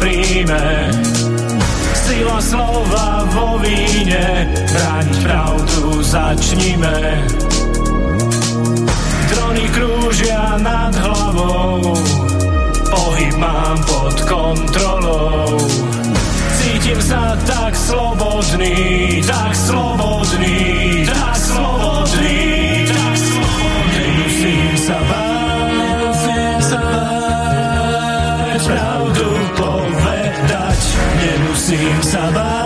príjme. Sila slova vo víne, brániť pravdu začníme. Drony krúžia nad hlavou, pohyb mám pod kontrolou. Cítim sa tak slobodný, tak slobodný, tak slobodný. Nemusím sa báť,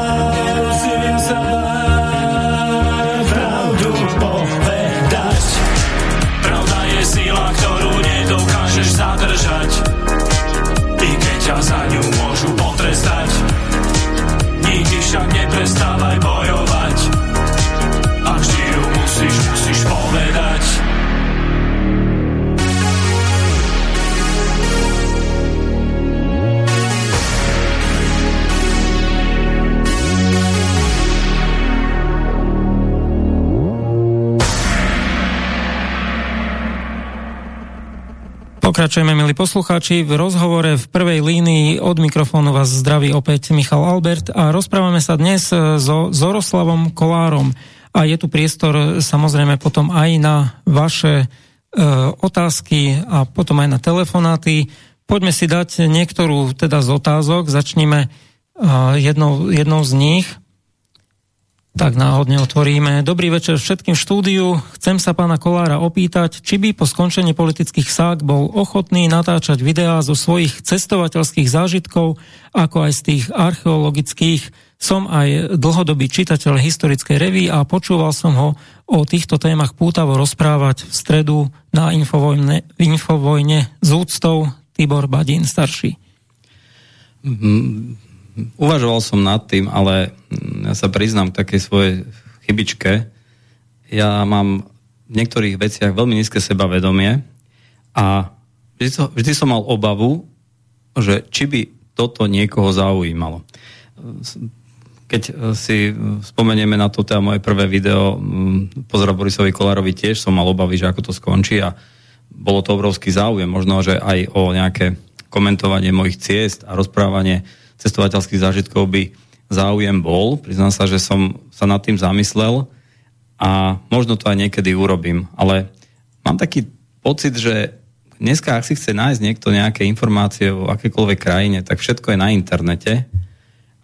Pokračujeme, milí poslucháči. V rozhovore v prvej línii od mikrofónu vás zdraví opäť Michal Albert a rozprávame sa dnes so Zoroslavom Kolárom. A je tu priestor samozrejme potom aj na vaše e, otázky a potom aj na telefonáty. Poďme si dať niektorú teda z otázok. Začneme e, jednou, jednou z nich. Tak náhodne otvoríme. Dobrý večer všetkým štúdiu. Chcem sa pána Kolára opýtať, či by po skončení politických sák bol ochotný natáčať videá zo svojich cestovateľských zážitkov, ako aj z tých archeologických. Som aj dlhodobý čitateľ historickej revy a počúval som ho o týchto témach pútavo rozprávať v stredu na Infovojne, Infovojne z úctou Tibor Badín starší. Mm, uvažoval som nad tým, ale mm, ja sa priznám k takej svojej chybičke. Ja mám v niektorých veciach veľmi nízke sebavedomie a vždy, vždy som mal obavu, že či by toto niekoho zaujímalo. Keď si spomenieme na to teda moje prvé video mm, pozora Borisovi Kolárovi tiež som mal obavy, že ako to skončí a bolo to obrovský záujem, možno, že aj o nejaké komentovanie mojich ciest a rozprávanie cestovateľských zážitkov by záujem bol. Priznám sa, že som sa nad tým zamyslel a možno to aj niekedy urobím. Ale mám taký pocit, že dneska, ak si chce nájsť niekto nejaké informácie o akékoľvek krajine, tak všetko je na internete,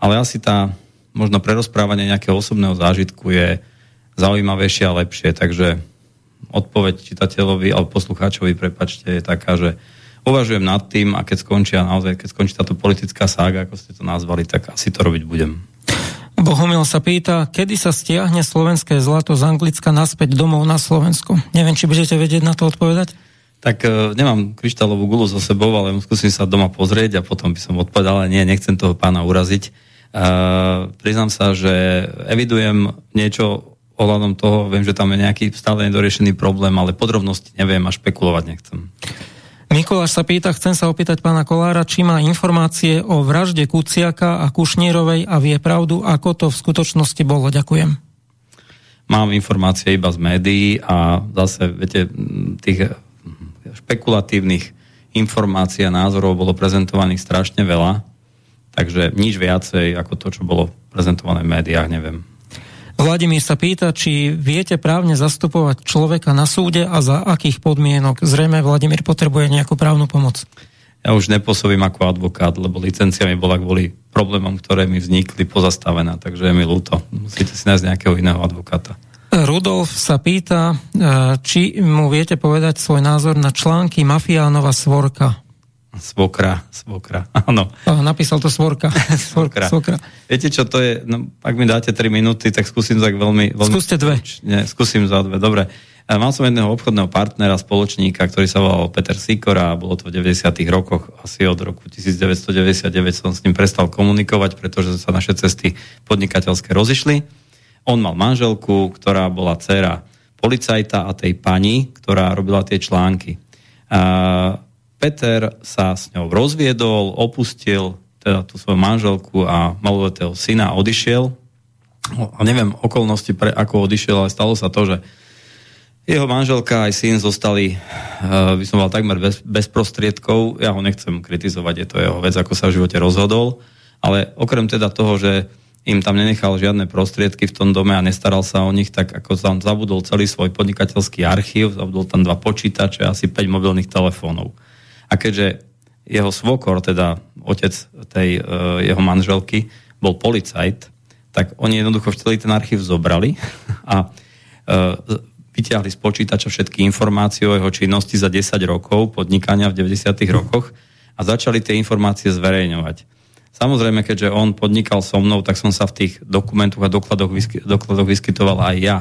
ale asi tá možno prerozprávanie nejakého osobného zážitku je zaujímavejšie a lepšie, takže odpoveď čitateľovi alebo poslucháčovi, prepačte, je taká, že uvažujem nad tým a keď skončí, a naozaj, keď skončí táto politická sága, ako ste to nazvali, tak asi to robiť budem. Bohumil sa pýta, kedy sa stiahne slovenské zlato z Anglicka naspäť domov na Slovensku? Neviem, či budete vedieť na to odpovedať? Tak e, nemám kryštálovú gulu so sebou, ale skúsim sa doma pozrieť a potom by som odpovedal, ale nie, nechcem toho pána uraziť. E, priznám sa, že evidujem niečo ohľadom toho, viem, že tam je nejaký stále nedoriešený problém, ale podrobnosti neviem a špekulovať nechcem. Mikuláš sa pýta, chcem sa opýtať pána Kolára, či má informácie o vražde Kuciaka a Kušnírovej a vie pravdu, ako to v skutočnosti bolo. Ďakujem. Mám informácie iba z médií a zase, viete, tých špekulatívnych informácií a názorov bolo prezentovaných strašne veľa, takže nič viacej ako to, čo bolo prezentované v médiách, neviem. Vladimír sa pýta, či viete právne zastupovať človeka na súde a za akých podmienok. Zrejme Vladimír potrebuje nejakú právnu pomoc. Ja už nepôsobím ako advokát, lebo licencia mi bola kvôli problémom, ktoré mi vznikli pozastavená, takže je mi ľúto. Musíte si nájsť nejakého iného advokáta. Rudolf sa pýta, e, či mu viete povedať svoj názor na články Mafiánova Svorka. Svokra, svokra, áno. Napísal to Svorka. svokra. svokra. Viete čo, to je, no, ak mi dáte 3 minúty, tak skúsim tak veľmi... veľmi Skúste dve. Nie, skúsim za dve, dobre. Mal som jedného obchodného partnera, spoločníka, ktorý sa volal Peter Sikor a bolo to v 90. rokoch, asi od roku 1999 som s ním prestal komunikovať, pretože sa naše cesty podnikateľské rozišli. On mal manželku, ktorá bola dcera policajta a tej pani, ktorá robila tie články. A Peter sa s ňou rozviedol, opustil teda tú svoju manželku a maloletého syna odišiel. A neviem okolnosti, pre ako odišiel, ale stalo sa to, že jeho manželka aj syn zostali, uh, by som mal takmer bez, bez prostriedkov. Ja ho nechcem kritizovať, je to jeho vec, ako sa v živote rozhodol. Ale okrem teda toho, že im tam nenechal žiadne prostriedky v tom dome a nestaral sa o nich, tak ako tam zabudol celý svoj podnikateľský archív, zabudol tam dva počítače, asi 5 mobilných telefónov. A keďže jeho svokor, teda otec tej uh, jeho manželky, bol policajt, tak oni jednoducho celý ten archív zobrali a uh, vyťahli z počítača všetky informácie o jeho činnosti za 10 rokov podnikania v 90. rokoch a začali tie informácie zverejňovať. Samozrejme, keďže on podnikal so mnou, tak som sa v tých dokumentoch a dokladoch, vysky, dokladoch vyskytoval aj ja.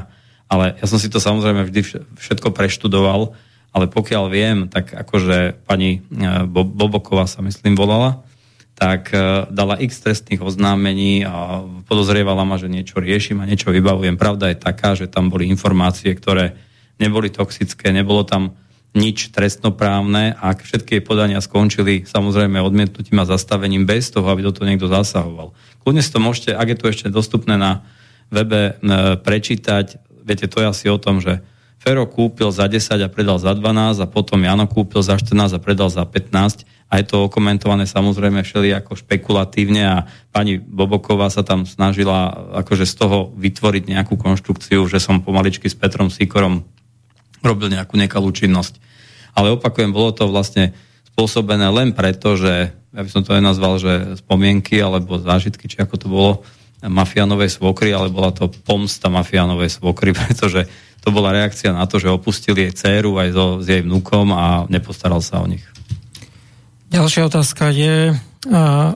Ale ja som si to samozrejme vždy všetko preštudoval ale pokiaľ viem, tak akože pani e, Boboková sa myslím volala, tak e, dala x trestných oznámení a podozrievala ma, že niečo riešim a niečo vybavujem. Pravda je taká, že tam boli informácie, ktoré neboli toxické, nebolo tam nič trestnoprávne a všetky jej podania skončili samozrejme odmietnutím a zastavením bez toho, aby do toho niekto zasahoval. Kľudne si to môžete, ak je to ešte dostupné na webe, e, prečítať. Viete, to je asi o tom, že Fero kúpil za 10 a predal za 12 a potom Jano kúpil za 14 a predal za 15 a je to okomentované samozrejme všeli ako špekulatívne a pani Boboková sa tam snažila akože z toho vytvoriť nejakú konštrukciu, že som pomaličky s Petrom Sikorom robil nejakú nekalú činnosť. Ale opakujem, bolo to vlastne spôsobené len preto, že ja by som to nenazval, že spomienky alebo zážitky, či ako to bolo, mafiánovej svokry, ale bola to pomsta mafiánovej svokry, pretože to bola reakcia na to, že opustili jej dceru aj so, s jej vnúkom a nepostaral sa o nich. Ďalšia otázka je,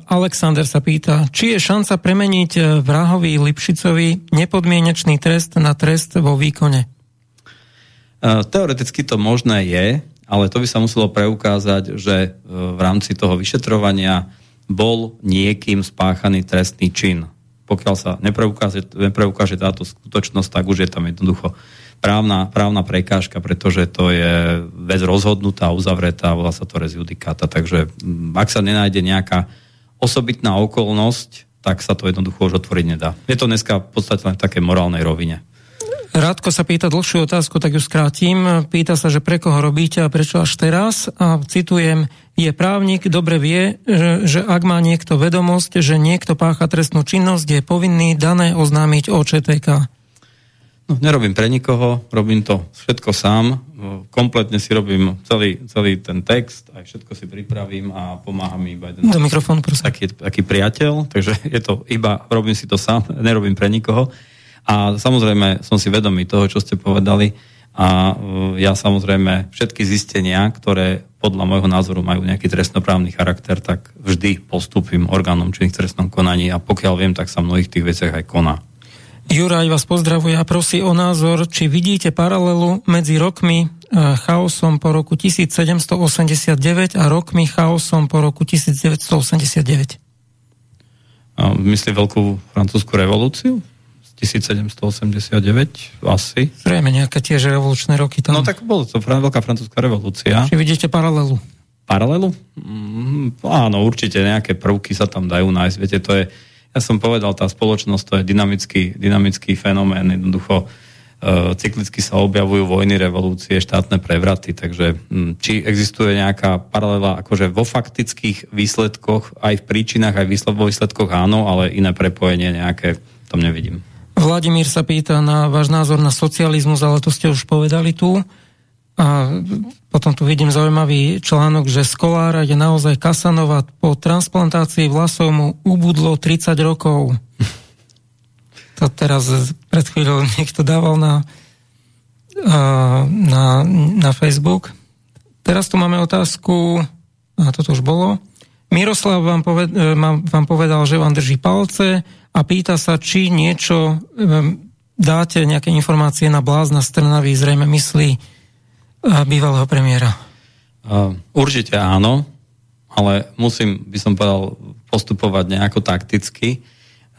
Alexander sa pýta, či je šanca premeniť e, vrahovi Lipšicovi nepodmienečný trest na trest vo výkone? Teoreticky to možné je, ale to by sa muselo preukázať, že e, v rámci toho vyšetrovania bol niekým spáchaný trestný čin. Pokiaľ sa nepreukáže, nepreukáže táto skutočnosť, tak už je tam jednoducho právna, právna prekážka, pretože to je vec rozhodnutá, uzavretá, volá sa to rezjudikáta. Takže mm, ak sa nenájde nejaká osobitná okolnosť, tak sa to jednoducho už otvoriť nedá. Je to dneska v podstate len v takej morálnej rovine. Rádko sa pýta dlhšiu otázku, tak ju skrátim. Pýta sa, že pre koho robíte a prečo až teraz. A citujem, je právnik, dobre vie, že, že ak má niekto vedomosť, že niekto pácha trestnú činnosť, je povinný dané oznámiť OČTK. No, nerobím pre nikoho, robím to všetko sám, kompletne si robím celý, celý ten text, aj všetko si pripravím a pomáha mi iba jeden... Do mikrofónu, prosím. Taký, taký priateľ, takže je to iba, robím si to sám, nerobím pre nikoho. A samozrejme som si vedomý toho, čo ste povedali a ja samozrejme všetky zistenia, ktoré podľa môjho názoru majú nejaký trestnoprávny charakter, tak vždy postupím orgánom činných trestnom konaní a pokiaľ viem, tak sa mnohých tých veciach aj koná. Juraj vás pozdravuje a prosí o názor, či vidíte paralelu medzi rokmi e, chaosom po roku 1789 a rokmi chaosom po roku 1989. A myslí veľkú francúzsku revolúciu? 1789 asi. Zrejme nejaké tiež revolučné roky tam. No tak bolo to veľká francúzska revolúcia. Či vidíte paralelu? Paralelu? Mm, áno, určite nejaké prvky sa tam dajú nájsť. Viete, to je ja som povedal, tá spoločnosť to je dynamický, dynamický fenomén, jednoducho e, cyklicky sa objavujú vojny, revolúcie, štátne prevraty, takže hm, či existuje nejaká paralela akože vo faktických výsledkoch, aj v príčinách, aj vo výsledkoch áno, ale iné prepojenie nejaké tam nevidím. Vladimír sa pýta na váš názor na socializmus, ale to ste už povedali tu. A potom tu vidím zaujímavý článok, že z Kolára je naozaj Kasanova. Po transplantácii vlasov mu ubudlo 30 rokov. To teraz pred chvíľou niekto dával na, na, na Facebook. Teraz tu máme otázku, a toto už bolo. Miroslav vám, poved, e, vám povedal, že vám drží palce a pýta sa, či niečo e, dáte nejaké informácie na blázna Strnavý, zrejme myslí bývalého premiéra? Určite áno, ale musím, by som povedal, postupovať nejako takticky.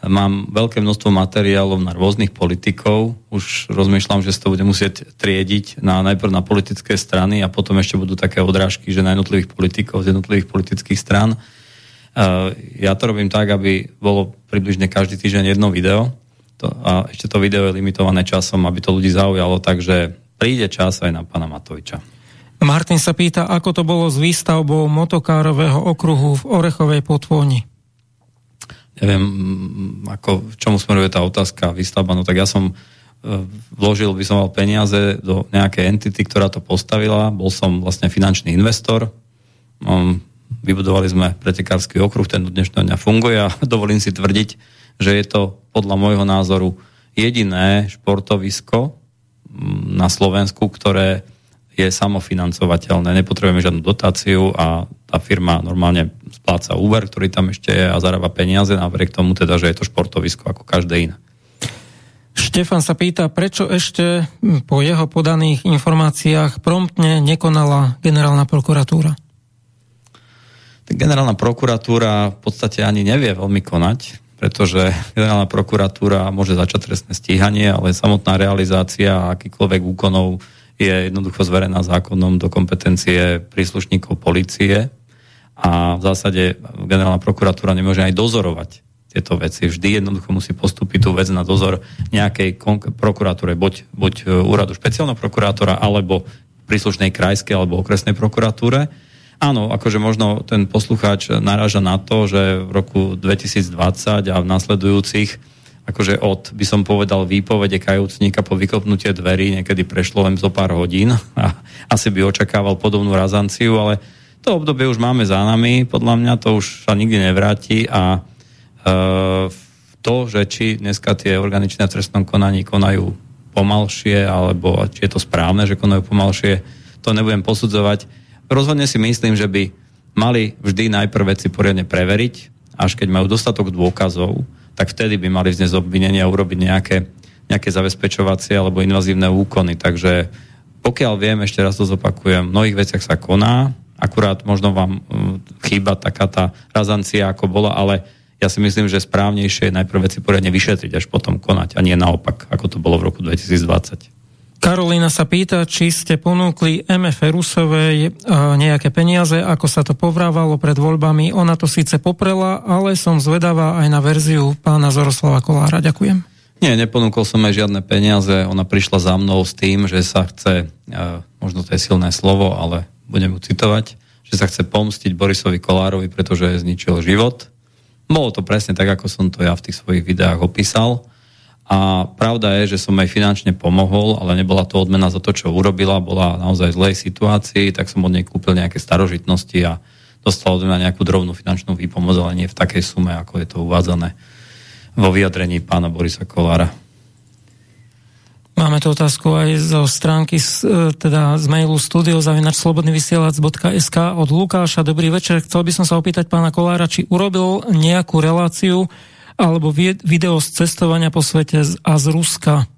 Mám veľké množstvo materiálov na rôznych politikov. Už rozmýšľam, že sa to bude musieť triediť na, najprv na politické strany a potom ešte budú také odrážky, že na jednotlivých politikov z jednotlivých politických strán. Ja to robím tak, aby bolo približne každý týždeň jedno video. To, a ešte to video je limitované časom, aby to ľudí zaujalo, takže príde čas aj na pána Matoviča. Martin sa pýta, ako to bolo s výstavbou motokárového okruhu v Orechovej potvoni. Neviem, ako, čomu smeruje tá otázka výstavba, no tak ja som e, vložil by som mal peniaze do nejakej entity, ktorá to postavila. Bol som vlastne finančný investor. Vybudovali sme pretekársky okruh, ten do dnešného dňa funguje a dovolím si tvrdiť, že je to podľa môjho názoru jediné športovisko na Slovensku, ktoré je samofinancovateľné. Nepotrebujeme žiadnu dotáciu a tá firma normálne spláca úver, ktorý tam ešte je a zarába peniaze napriek tomu teda, že je to športovisko ako každé iné. Štefan sa pýta, prečo ešte po jeho podaných informáciách promptne nekonala generálna prokuratúra? Generálna prokuratúra v podstate ani nevie veľmi konať pretože generálna prokuratúra môže začať trestné stíhanie, ale samotná realizácia akýkoľvek úkonov je jednoducho zverená zákonom do kompetencie príslušníkov policie a v zásade generálna prokuratúra nemôže aj dozorovať tieto veci. Vždy jednoducho musí postúpiť tú vec na dozor nejakej prokuratúre, buď, buď e, úradu špeciálneho prokurátora, alebo príslušnej krajskej alebo okresnej prokuratúre. Áno, akože možno ten poslucháč naráža na to, že v roku 2020 a v nasledujúcich akože od, by som povedal, výpovede kajúcníka po vykopnutie dverí niekedy prešlo len zo pár hodín a asi by očakával podobnú razanciu, ale to obdobie už máme za nami, podľa mňa to už sa nikdy nevráti a e, to, že či dneska tie organičné trestnom konaní konajú pomalšie, alebo či je to správne, že konajú pomalšie, to nebudem posudzovať. Rozhodne si myslím, že by mali vždy najprv veci poriadne preveriť, až keď majú dostatok dôkazov, tak vtedy by mali vznesť obvinenie a urobiť nejaké, nejaké zabezpečovacie alebo invazívne úkony. Takže pokiaľ viem, ešte raz to zopakujem, v mnohých veciach sa koná, akurát možno vám uh, chýba taká tá razancia, ako bola, ale ja si myslím, že správnejšie je najprv veci poriadne vyšetriť, až potom konať a nie naopak, ako to bolo v roku 2020. Karolina sa pýta, či ste ponúkli MF Rusovej e, nejaké peniaze, ako sa to povrávalo pred voľbami. Ona to síce poprela, ale som zvedavá aj na verziu pána Zoroslava Kolára. Ďakujem. Nie, neponúkol som aj žiadne peniaze. Ona prišla za mnou s tým, že sa chce, e, možno to je silné slovo, ale budem ju citovať, že sa chce pomstiť Borisovi Kolárovi, pretože zničil život. Bolo to presne tak, ako som to ja v tých svojich videách opísal. A pravda je, že som aj finančne pomohol, ale nebola to odmena za to, čo urobila, bola naozaj v zlej situácii, tak som od nej kúpil nejaké starožitnosti a dostal od mňa nejakú drobnú finančnú výpomoc, ale nie v takej sume, ako je to uvádzané vo vyjadrení pána Borisa Kolára. Máme tu otázku aj zo stránky, e, teda z mailu studiozavinačslobodnyvysielac.sk od Lukáša. Dobrý večer. Chcel by som sa opýtať pána Kolára, či urobil nejakú reláciu alebo video z cestovania po svete a z Ruska?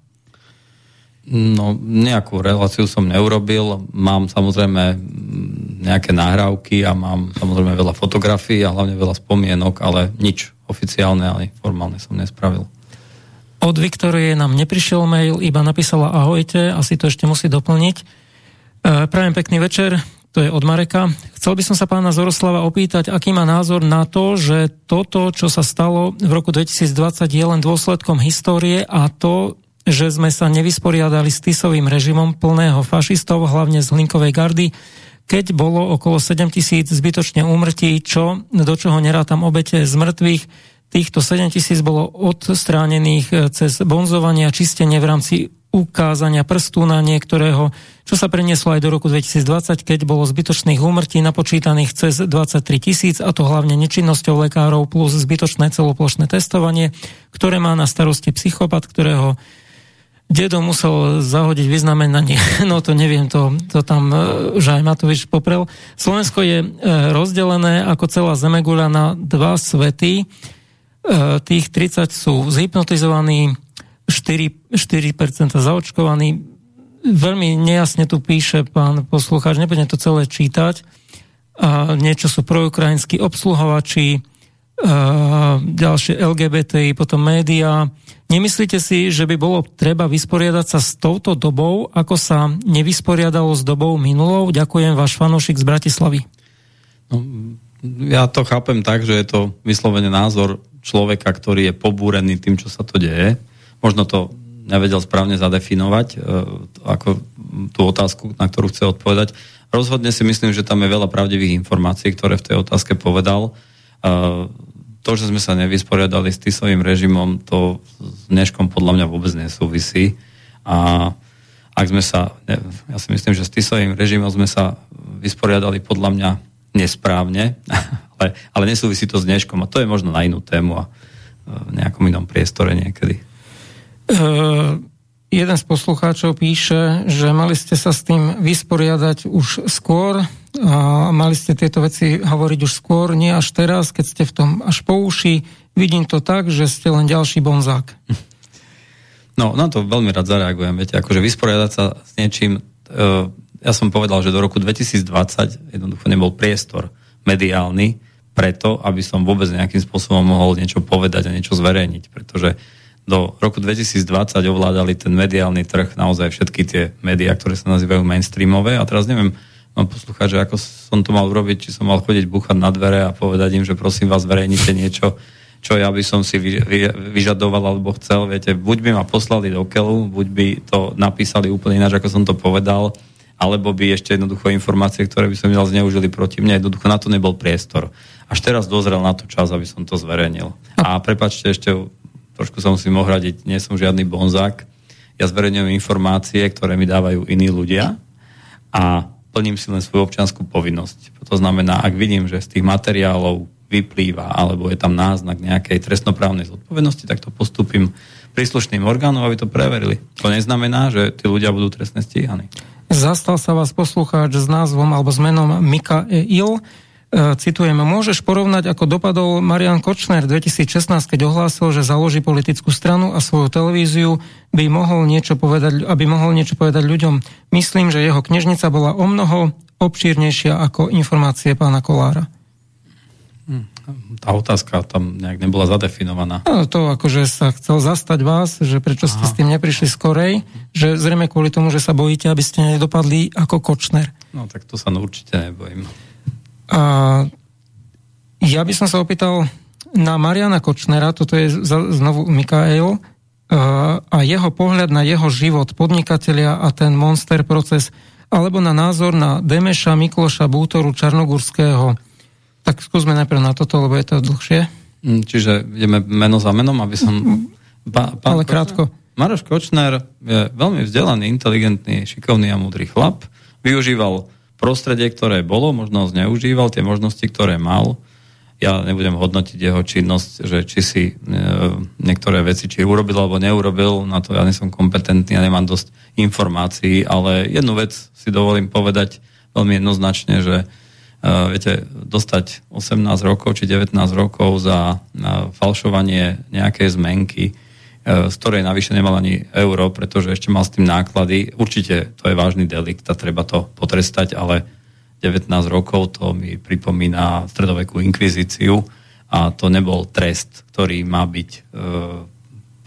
No, nejakú reláciu som neurobil. Mám samozrejme nejaké nahrávky a mám samozrejme veľa fotografií a hlavne veľa spomienok, ale nič oficiálne ale formálne som nespravil. Od Viktorie nám neprišiel mail, iba napísala ahojte, asi to ešte musí doplniť. E, prajem pekný večer, to je od Mareka. Chcel by som sa pána Zoroslava opýtať, aký má názor na to, že toto, čo sa stalo v roku 2020, je len dôsledkom histórie a to, že sme sa nevysporiadali s Tisovým režimom plného fašistov, hlavne z Hlinkovej gardy, keď bolo okolo 7 tisíc zbytočne úmrtí, čo, do čoho nerátam obete z mŕtvych, týchto 7 tisíc bolo odstránených cez bonzovanie a čistenie v rámci ukázania prstu na niektorého, čo sa prenieslo aj do roku 2020, keď bolo zbytočných úmrtí napočítaných cez 23 tisíc, a to hlavne nečinnosťou lekárov plus zbytočné celoplošné testovanie, ktoré má na starosti psychopat, ktorého dedo musel zahodiť vyznamenanie, no to neviem, to, to tam e, že aj Matovič poprel. Slovensko je e, rozdelené ako celá Zemeguľa na dva svety. E, tých 30 sú zhypnotizovaní, 4, 4% zaočkovaní. Veľmi nejasne tu píše pán poslucháč, nebudem to celé čítať. A niečo sú projeukrajinskí obsluhovači, ďalšie LGBTI, potom médiá. Nemyslíte si, že by bolo treba vysporiadať sa s touto dobou, ako sa nevysporiadalo s dobou minulou? Ďakujem, váš fanúšik z Bratislavy. No, ja to chápem tak, že je to vyslovene názor človeka, ktorý je pobúrený tým, čo sa to deje možno to nevedel správne zadefinovať, e, ako tú otázku, na ktorú chce odpovedať. Rozhodne si myslím, že tam je veľa pravdivých informácií, ktoré v tej otázke povedal. E, to, že sme sa nevysporiadali s Tisovým režimom, to s dneškom podľa mňa vôbec nesúvisí. A ak sme sa, ja si myslím, že s Tisovým režimom sme sa vysporiadali podľa mňa nesprávne, ale, ale nesúvisí to s dneškom a to je možno na inú tému a v nejakom inom priestore niekedy. Uh, jeden z poslucháčov píše, že mali ste sa s tým vysporiadať už skôr a mali ste tieto veci hovoriť už skôr, nie až teraz, keď ste v tom až po uši. Vidím to tak, že ste len ďalší bonzák. No, na to veľmi rád zareagujem. Viete, akože vysporiadať sa s niečím, uh, ja som povedal, že do roku 2020 jednoducho nebol priestor mediálny preto, aby som vôbec nejakým spôsobom mohol niečo povedať a niečo zverejniť, pretože do roku 2020 ovládali ten mediálny trh naozaj všetky tie médiá, ktoré sa nazývajú mainstreamové a teraz neviem, mám poslúchať, že ako som to mal urobiť, či som mal chodiť buchať na dvere a povedať im, že prosím vás, verejnite niečo, čo ja by som si vy, vy, vyžadoval alebo chcel, viete, buď by ma poslali do keľu, buď by to napísali úplne ináč, ako som to povedal, alebo by ešte jednoducho informácie, ktoré by som mal zneužili proti mne, jednoducho na to nebol priestor. Až teraz dozrel na to čas, aby som to zverejnil. A prepačte ešte, trošku sa musím ohradiť, nie som žiadny bonzák, ja zverejňujem informácie, ktoré mi dávajú iní ľudia a plním si len svoju občianskú povinnosť. To znamená, ak vidím, že z tých materiálov vyplýva, alebo je tam náznak nejakej trestnoprávnej zodpovednosti, tak to postupím príslušným orgánom, aby to preverili. To neznamená, že tí ľudia budú trestne stíhaní. Zastal sa vás poslucháč s názvom alebo s menom Il. E, citujem, môžeš porovnať, ako dopadol Marian Kočner v 2016, keď ohlásil, že založí politickú stranu a svoju televíziu, by mohol niečo povedať, aby mohol niečo povedať ľuďom. Myslím, že jeho knižnica bola o mnoho obšírnejšia ako informácie pána Kolára. Hm, tá otázka tam nejak nebola zadefinovaná. No, to akože sa chcel zastať vás, že prečo ste Aha. s tým neprišli skorej, že zrejme kvôli tomu, že sa bojíte, aby ste nedopadli ako Kočner. No tak to sa no určite nebojím. A ja by som sa opýtal na Mariana Kočnera, toto je znovu Mikael, a jeho pohľad na jeho život, podnikatelia a ten monster proces, alebo na názor na Demeša Mikloša Bútoru Čarnogurského. Tak skúsme najprv na toto, lebo je to dlhšie. Mm, čiže ideme meno za menom, aby som... Pa, pán Ale krátko. Maroš Kočner je veľmi vzdelaný, inteligentný, šikovný a múdry chlap. Využíval prostredie, ktoré bolo, možno zneužíval tie možnosti, ktoré mal. Ja nebudem hodnotiť jeho činnosť, že či si e, niektoré veci, či urobil alebo neurobil, na to ja nie som kompetentný a nemám dosť informácií, ale jednu vec si dovolím povedať veľmi jednoznačne, že e, viete, dostať 18 rokov či 19 rokov za e, falšovanie nejakej zmenky, z ktorej navyše nemal ani euro, pretože ešte mal s tým náklady. Určite to je vážny delikt a treba to potrestať, ale 19 rokov to mi pripomína stredovekú inkvizíciu a to nebol trest, ktorý má byť e,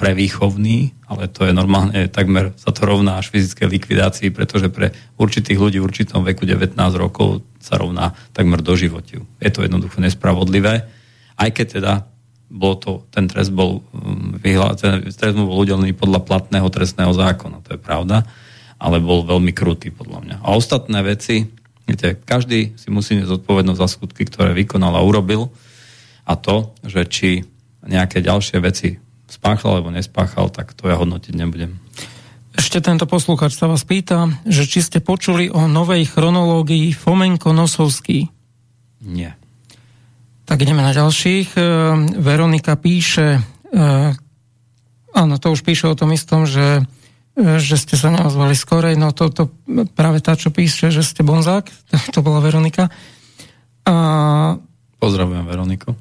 prevýchovný, ale to je normálne, takmer sa to rovná až fyzickej likvidácii, pretože pre určitých ľudí v určitom veku 19 rokov sa rovná takmer do životiu. Je to jednoducho nespravodlivé, aj keď teda bol to, ten trest bol, um, ten trest bol udelený podľa platného trestného zákona, to je pravda, ale bol veľmi krutý podľa mňa. A ostatné veci, viete, každý si musí zodpovednosť za skutky, ktoré vykonal a urobil a to, že či nejaké ďalšie veci spáchal alebo nespáchal, tak to ja hodnotiť nebudem. Ešte tento poslúchač sa vás pýta, že či ste počuli o novej chronológii Fomenko-Nosovský. Nie. Tak ideme na ďalších. E, Veronika píše, e, áno, to už píše o tom istom, že, e, že ste sa neozvali skorej, no to, to práve tá, čo píše, že ste bonzák, to bola Veronika. A... Pozdravujem Veroniku.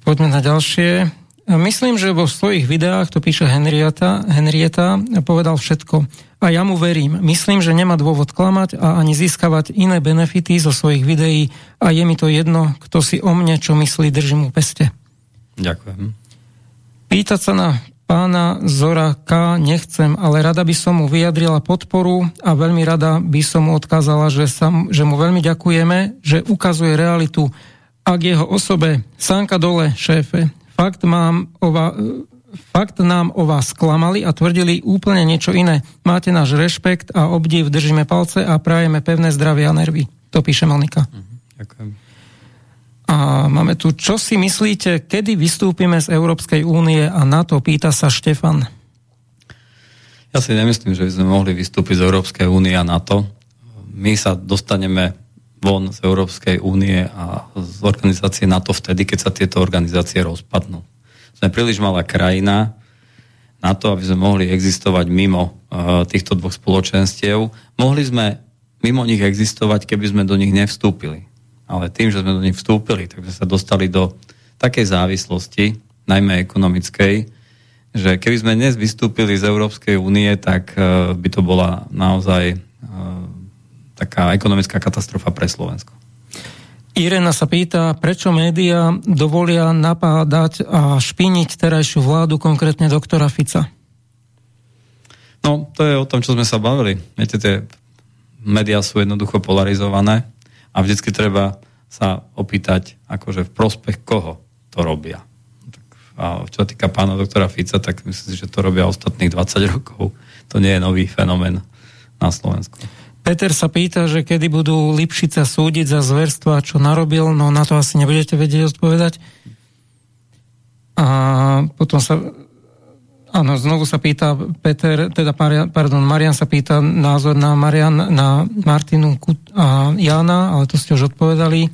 Poďme na ďalšie. Myslím, že vo svojich videách, to píše Henrieta, Henrieta, povedal všetko. A ja mu verím. Myslím, že nemá dôvod klamať a ani získavať iné benefity zo svojich videí a je mi to jedno, kto si o mne čo myslí, držím mu peste. Ďakujem. Pýtať sa na pána Zora K. nechcem, ale rada by som mu vyjadrila podporu a veľmi rada by som mu odkázala, že, sa, že mu veľmi ďakujeme, že ukazuje realitu a k jeho osobe sánka dole, šéfe, Fakt, mám o vás, fakt nám o vás klamali a tvrdili úplne niečo iné. Máte náš rešpekt a obdiv, držíme palce a prajeme pevné zdravie a nervy. To píše Monika. Mhm, ďakujem. A máme tu, čo si myslíte, kedy vystúpime z Európskej únie a na to pýta sa Štefan. Ja si nemyslím, že by sme mohli vystúpiť z Európskej únie a NATO. My sa dostaneme von z Európskej únie a z organizácie NATO vtedy, keď sa tieto organizácie rozpadnú. Sme príliš malá krajina na to, aby sme mohli existovať mimo uh, týchto dvoch spoločenstiev. Mohli sme mimo nich existovať, keby sme do nich nevstúpili. Ale tým, že sme do nich vstúpili, tak sme sa dostali do takej závislosti, najmä ekonomickej, že keby sme dnes vystúpili z Európskej únie, tak uh, by to bola naozaj taká ekonomická katastrofa pre Slovensko. Irena sa pýta, prečo médiá dovolia napádať a špiniť terajšiu vládu, konkrétne doktora Fica? No, to je o tom, čo sme sa bavili. Viete, tie médiá sú jednoducho polarizované a vždycky treba sa opýtať, akože v prospech koho to robia. A čo týka pána doktora Fica, tak myslím si, že to robia ostatných 20 rokov. To nie je nový fenomén na Slovensku. Peter sa pýta, že kedy budú Lipšica súdiť za zverstva, čo narobil, no na to asi nebudete vedieť odpovedať. A potom sa Áno, znovu sa pýta Peter, teda pardon, Marian sa pýta názor na, Marian, na Martinu a Jana, ale to ste už odpovedali.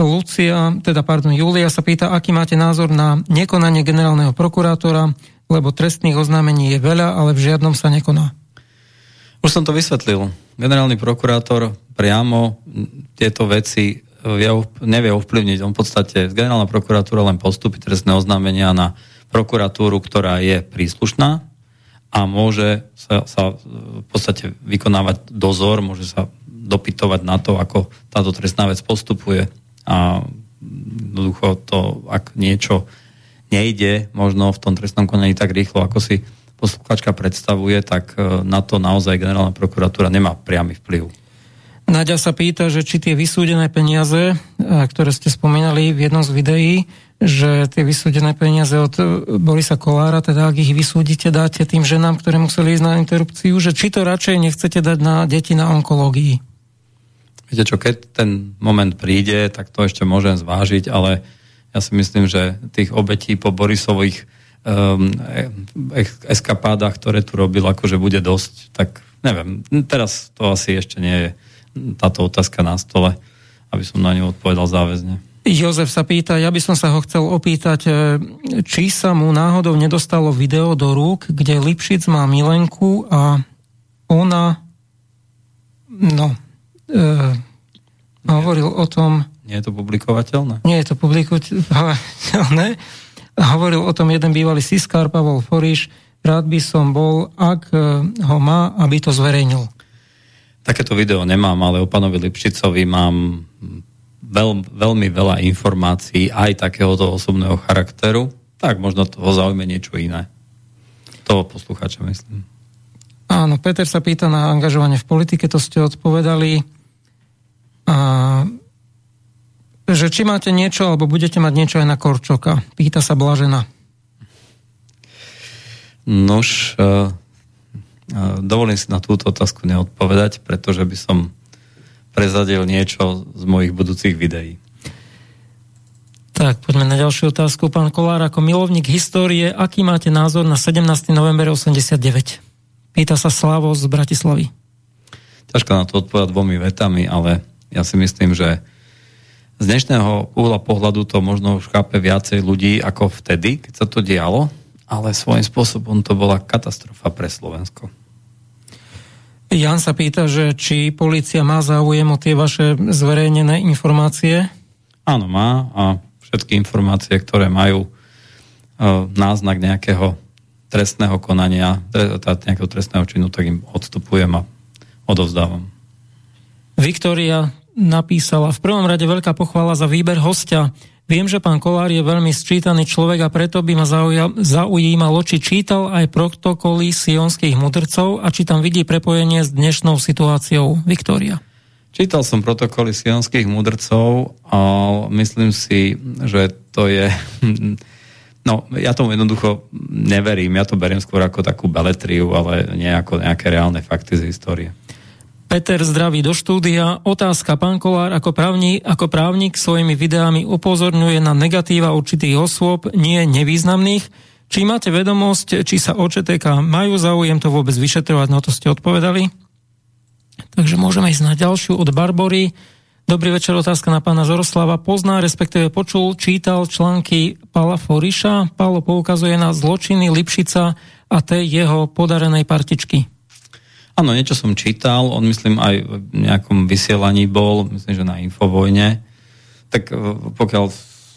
Lucia, teda pardon, Julia sa pýta, aký máte názor na nekonanie generálneho prokurátora, lebo trestných oznámení je veľa, ale v žiadnom sa nekoná. Už som to vysvetlil. Generálny prokurátor priamo tieto veci nevie ovplyvniť. On v podstate z generálna prokuratúra len postupí trestné oznámenia na prokuratúru, ktorá je príslušná a môže sa, sa v podstate vykonávať dozor, môže sa dopytovať na to, ako táto trestná vec postupuje a jednoducho to, ak niečo nejde možno v tom trestnom konaní tak rýchlo, ako si posluchačka predstavuje, tak e, na to naozaj generálna prokuratúra nemá priamy vplyv. Nadia sa pýta, že či tie vysúdené peniaze, e, ktoré ste spomínali v jednom z videí, že tie vysúdené peniaze od Borisa Kolára, teda ak ich vysúdite, dáte tým ženám, ktoré museli ísť na interrupciu, že či to radšej nechcete dať na deti na onkológii? Viete čo, keď ten moment príde, tak to ešte môžem zvážiť, ale ja si myslím, že tých obetí po Borisových um, eskapádach, ktoré tu robil, akože bude dosť, tak neviem, teraz to asi ešte nie je táto otázka na stole, aby som na ňu odpovedal záväzne. Jozef sa pýta, ja by som sa ho chcel opýtať, e, či sa mu náhodou nedostalo video do rúk, kde Lipšic má Milenku a ona no e, hovoril o tom... Nie je to publikovateľné? Nie je to publikovateľné. Hovoril o tom jeden bývalý Siskár, Pavol Foriš, rád by som bol, ak e, ho má, aby to zverejnil. Takéto video nemám, ale o pánovi Lipšicovi mám veľ, veľmi veľa informácií aj takéhoto osobného charakteru, tak možno toho zaujme niečo iné. To poslucháča myslím. Áno, Peter sa pýta na angažovanie v politike, to ste odpovedali. A, že či máte niečo, alebo budete mať niečo aj na Korčoka? Pýta sa Blažena. Nož, uh, uh, dovolím si na túto otázku neodpovedať, pretože by som prezadil niečo z mojich budúcich videí. Tak, poďme na ďalšiu otázku. Pán Kolár, ako milovník histórie, aký máte názor na 17. november 89? Pýta sa Slavo z Bratislavy. Ťažko na to odpovedať dvomi vetami, ale ja si myslím, že z dnešného uhla pohľadu to možno už chápe viacej ľudí ako vtedy, keď sa to dialo, ale svojím spôsobom to bola katastrofa pre Slovensko. Jan sa pýta, že či policia má záujem o tie vaše zverejnené informácie? Áno, má a všetky informácie, ktoré majú e, náznak nejakého trestného konania, nejakého trestného činu, tak im odstupujem a odovzdávam. Viktória napísala v prvom rade veľká pochvala za výber hostia. Viem, že pán Kolár je veľmi sčítaný človek a preto by ma zaujímalo, či čítal aj protokoly sionských mudrcov a či tam vidí prepojenie s dnešnou situáciou. Viktória. Čítal som protokoly sionských mudrcov a myslím si, že to je... No, ja tomu jednoducho neverím. Ja to beriem skôr ako takú beletriu, ale nie ako nejaké reálne fakty z histórie. Peter zdraví do štúdia. Otázka. Pán Kolár ako právnik, ako právnik svojimi videami upozorňuje na negatíva určitých osôb, nie nevýznamných. Či máte vedomosť, či sa OČTK majú záujem to vôbec vyšetrovať, no to ste odpovedali. Takže môžeme ísť na ďalšiu od Barbory. Dobrý večer, otázka na pána Zoroslava. Pozná, respektíve počul, čítal články Pala Foriša. Palo poukazuje na zločiny Lipšica a tej jeho podarenej partičky. Áno, niečo som čítal, on myslím aj v nejakom vysielaní bol, myslím, že na Infovojne. Tak e, pokiaľ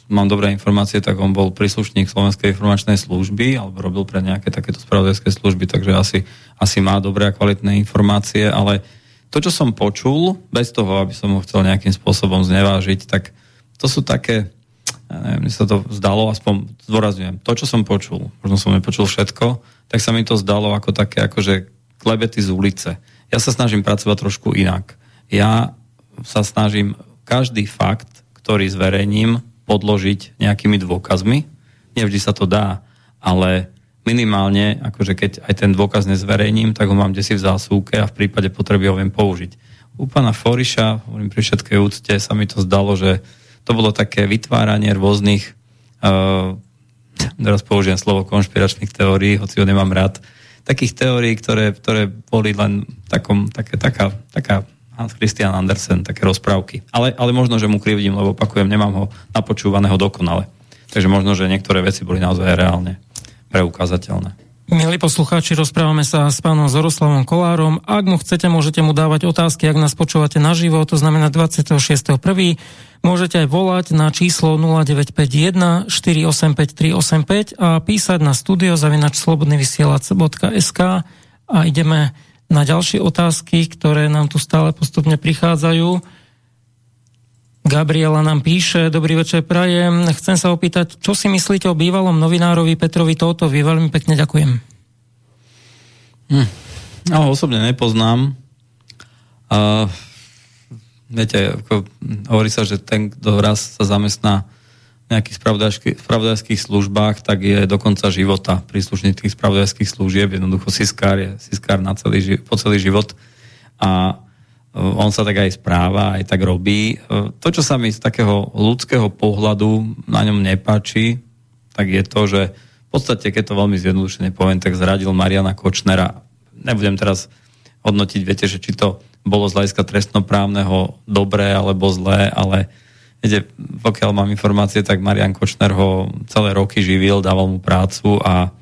mám dobré informácie, tak on bol príslušník Slovenskej informačnej služby alebo robil pre nejaké takéto spravodajské služby, takže asi, asi má dobré a kvalitné informácie, ale to, čo som počul, bez toho, aby som ho chcel nejakým spôsobom znevážiť, tak to sú také, ja neviem, mi sa to zdalo, aspoň zdôrazňujem, to, čo som počul, možno som nepočul všetko, tak sa mi to zdalo ako také, akože klebety z ulice. Ja sa snažím pracovať trošku inak. Ja sa snažím každý fakt, ktorý zverejním, podložiť nejakými dôkazmi. nevždy sa to dá, ale minimálne, akože keď aj ten dôkaz nezverejním, tak ho mám desi v zásuvke a v prípade potreby ho viem použiť. U pána Foriša, hovorím pri všetkej úcte, sa mi to zdalo, že to bolo také vytváranie rôznych, uh, teraz použijem slovo konšpiračných teórií, hoci ho nemám rád, takých teórií, ktoré, ktoré boli len takom, také, taká, taká Hans Christian Andersen, také rozprávky. Ale, ale možno, že mu krivdím, lebo opakujem, nemám ho napočúvaného dokonale. Takže možno, že niektoré veci boli naozaj reálne preukázateľné. Milí poslucháči, rozprávame sa s pánom Zoroslavom Kolárom. Ak mu chcete, môžete mu dávať otázky, ak nás počúvate naživo, to znamená 26.1. Môžete aj volať na číslo 0951 485 385 a písať na studio zavinač slobodnyvysielac.sk a ideme na ďalšie otázky, ktoré nám tu stále postupne prichádzajú. Gabriela nám píše, dobrý večer prajem, chcem sa opýtať, čo si myslíte o bývalom novinárovi Petrovi Tótovi? Veľmi pekne ďakujem. Hm. No, osobne nepoznám. Uh, viete, ako, hovorí sa, že ten, kto raz sa zamestná v nejakých spravodajských službách, tak je do konca života príslušník tých spravodajských služieb. Jednoducho siskár je siskár na celý, po celý život. A on sa tak aj správa, aj tak robí. To, čo sa mi z takého ľudského pohľadu na ňom nepáči, tak je to, že v podstate, keď to veľmi zjednodušene poviem, tak zradil Mariana Kočnera. Nebudem teraz hodnotiť, viete, že či to bolo z hľadiska trestnoprávneho dobré alebo zlé, ale viete, pokiaľ mám informácie, tak Marian Kočner ho celé roky živil, dával mu prácu a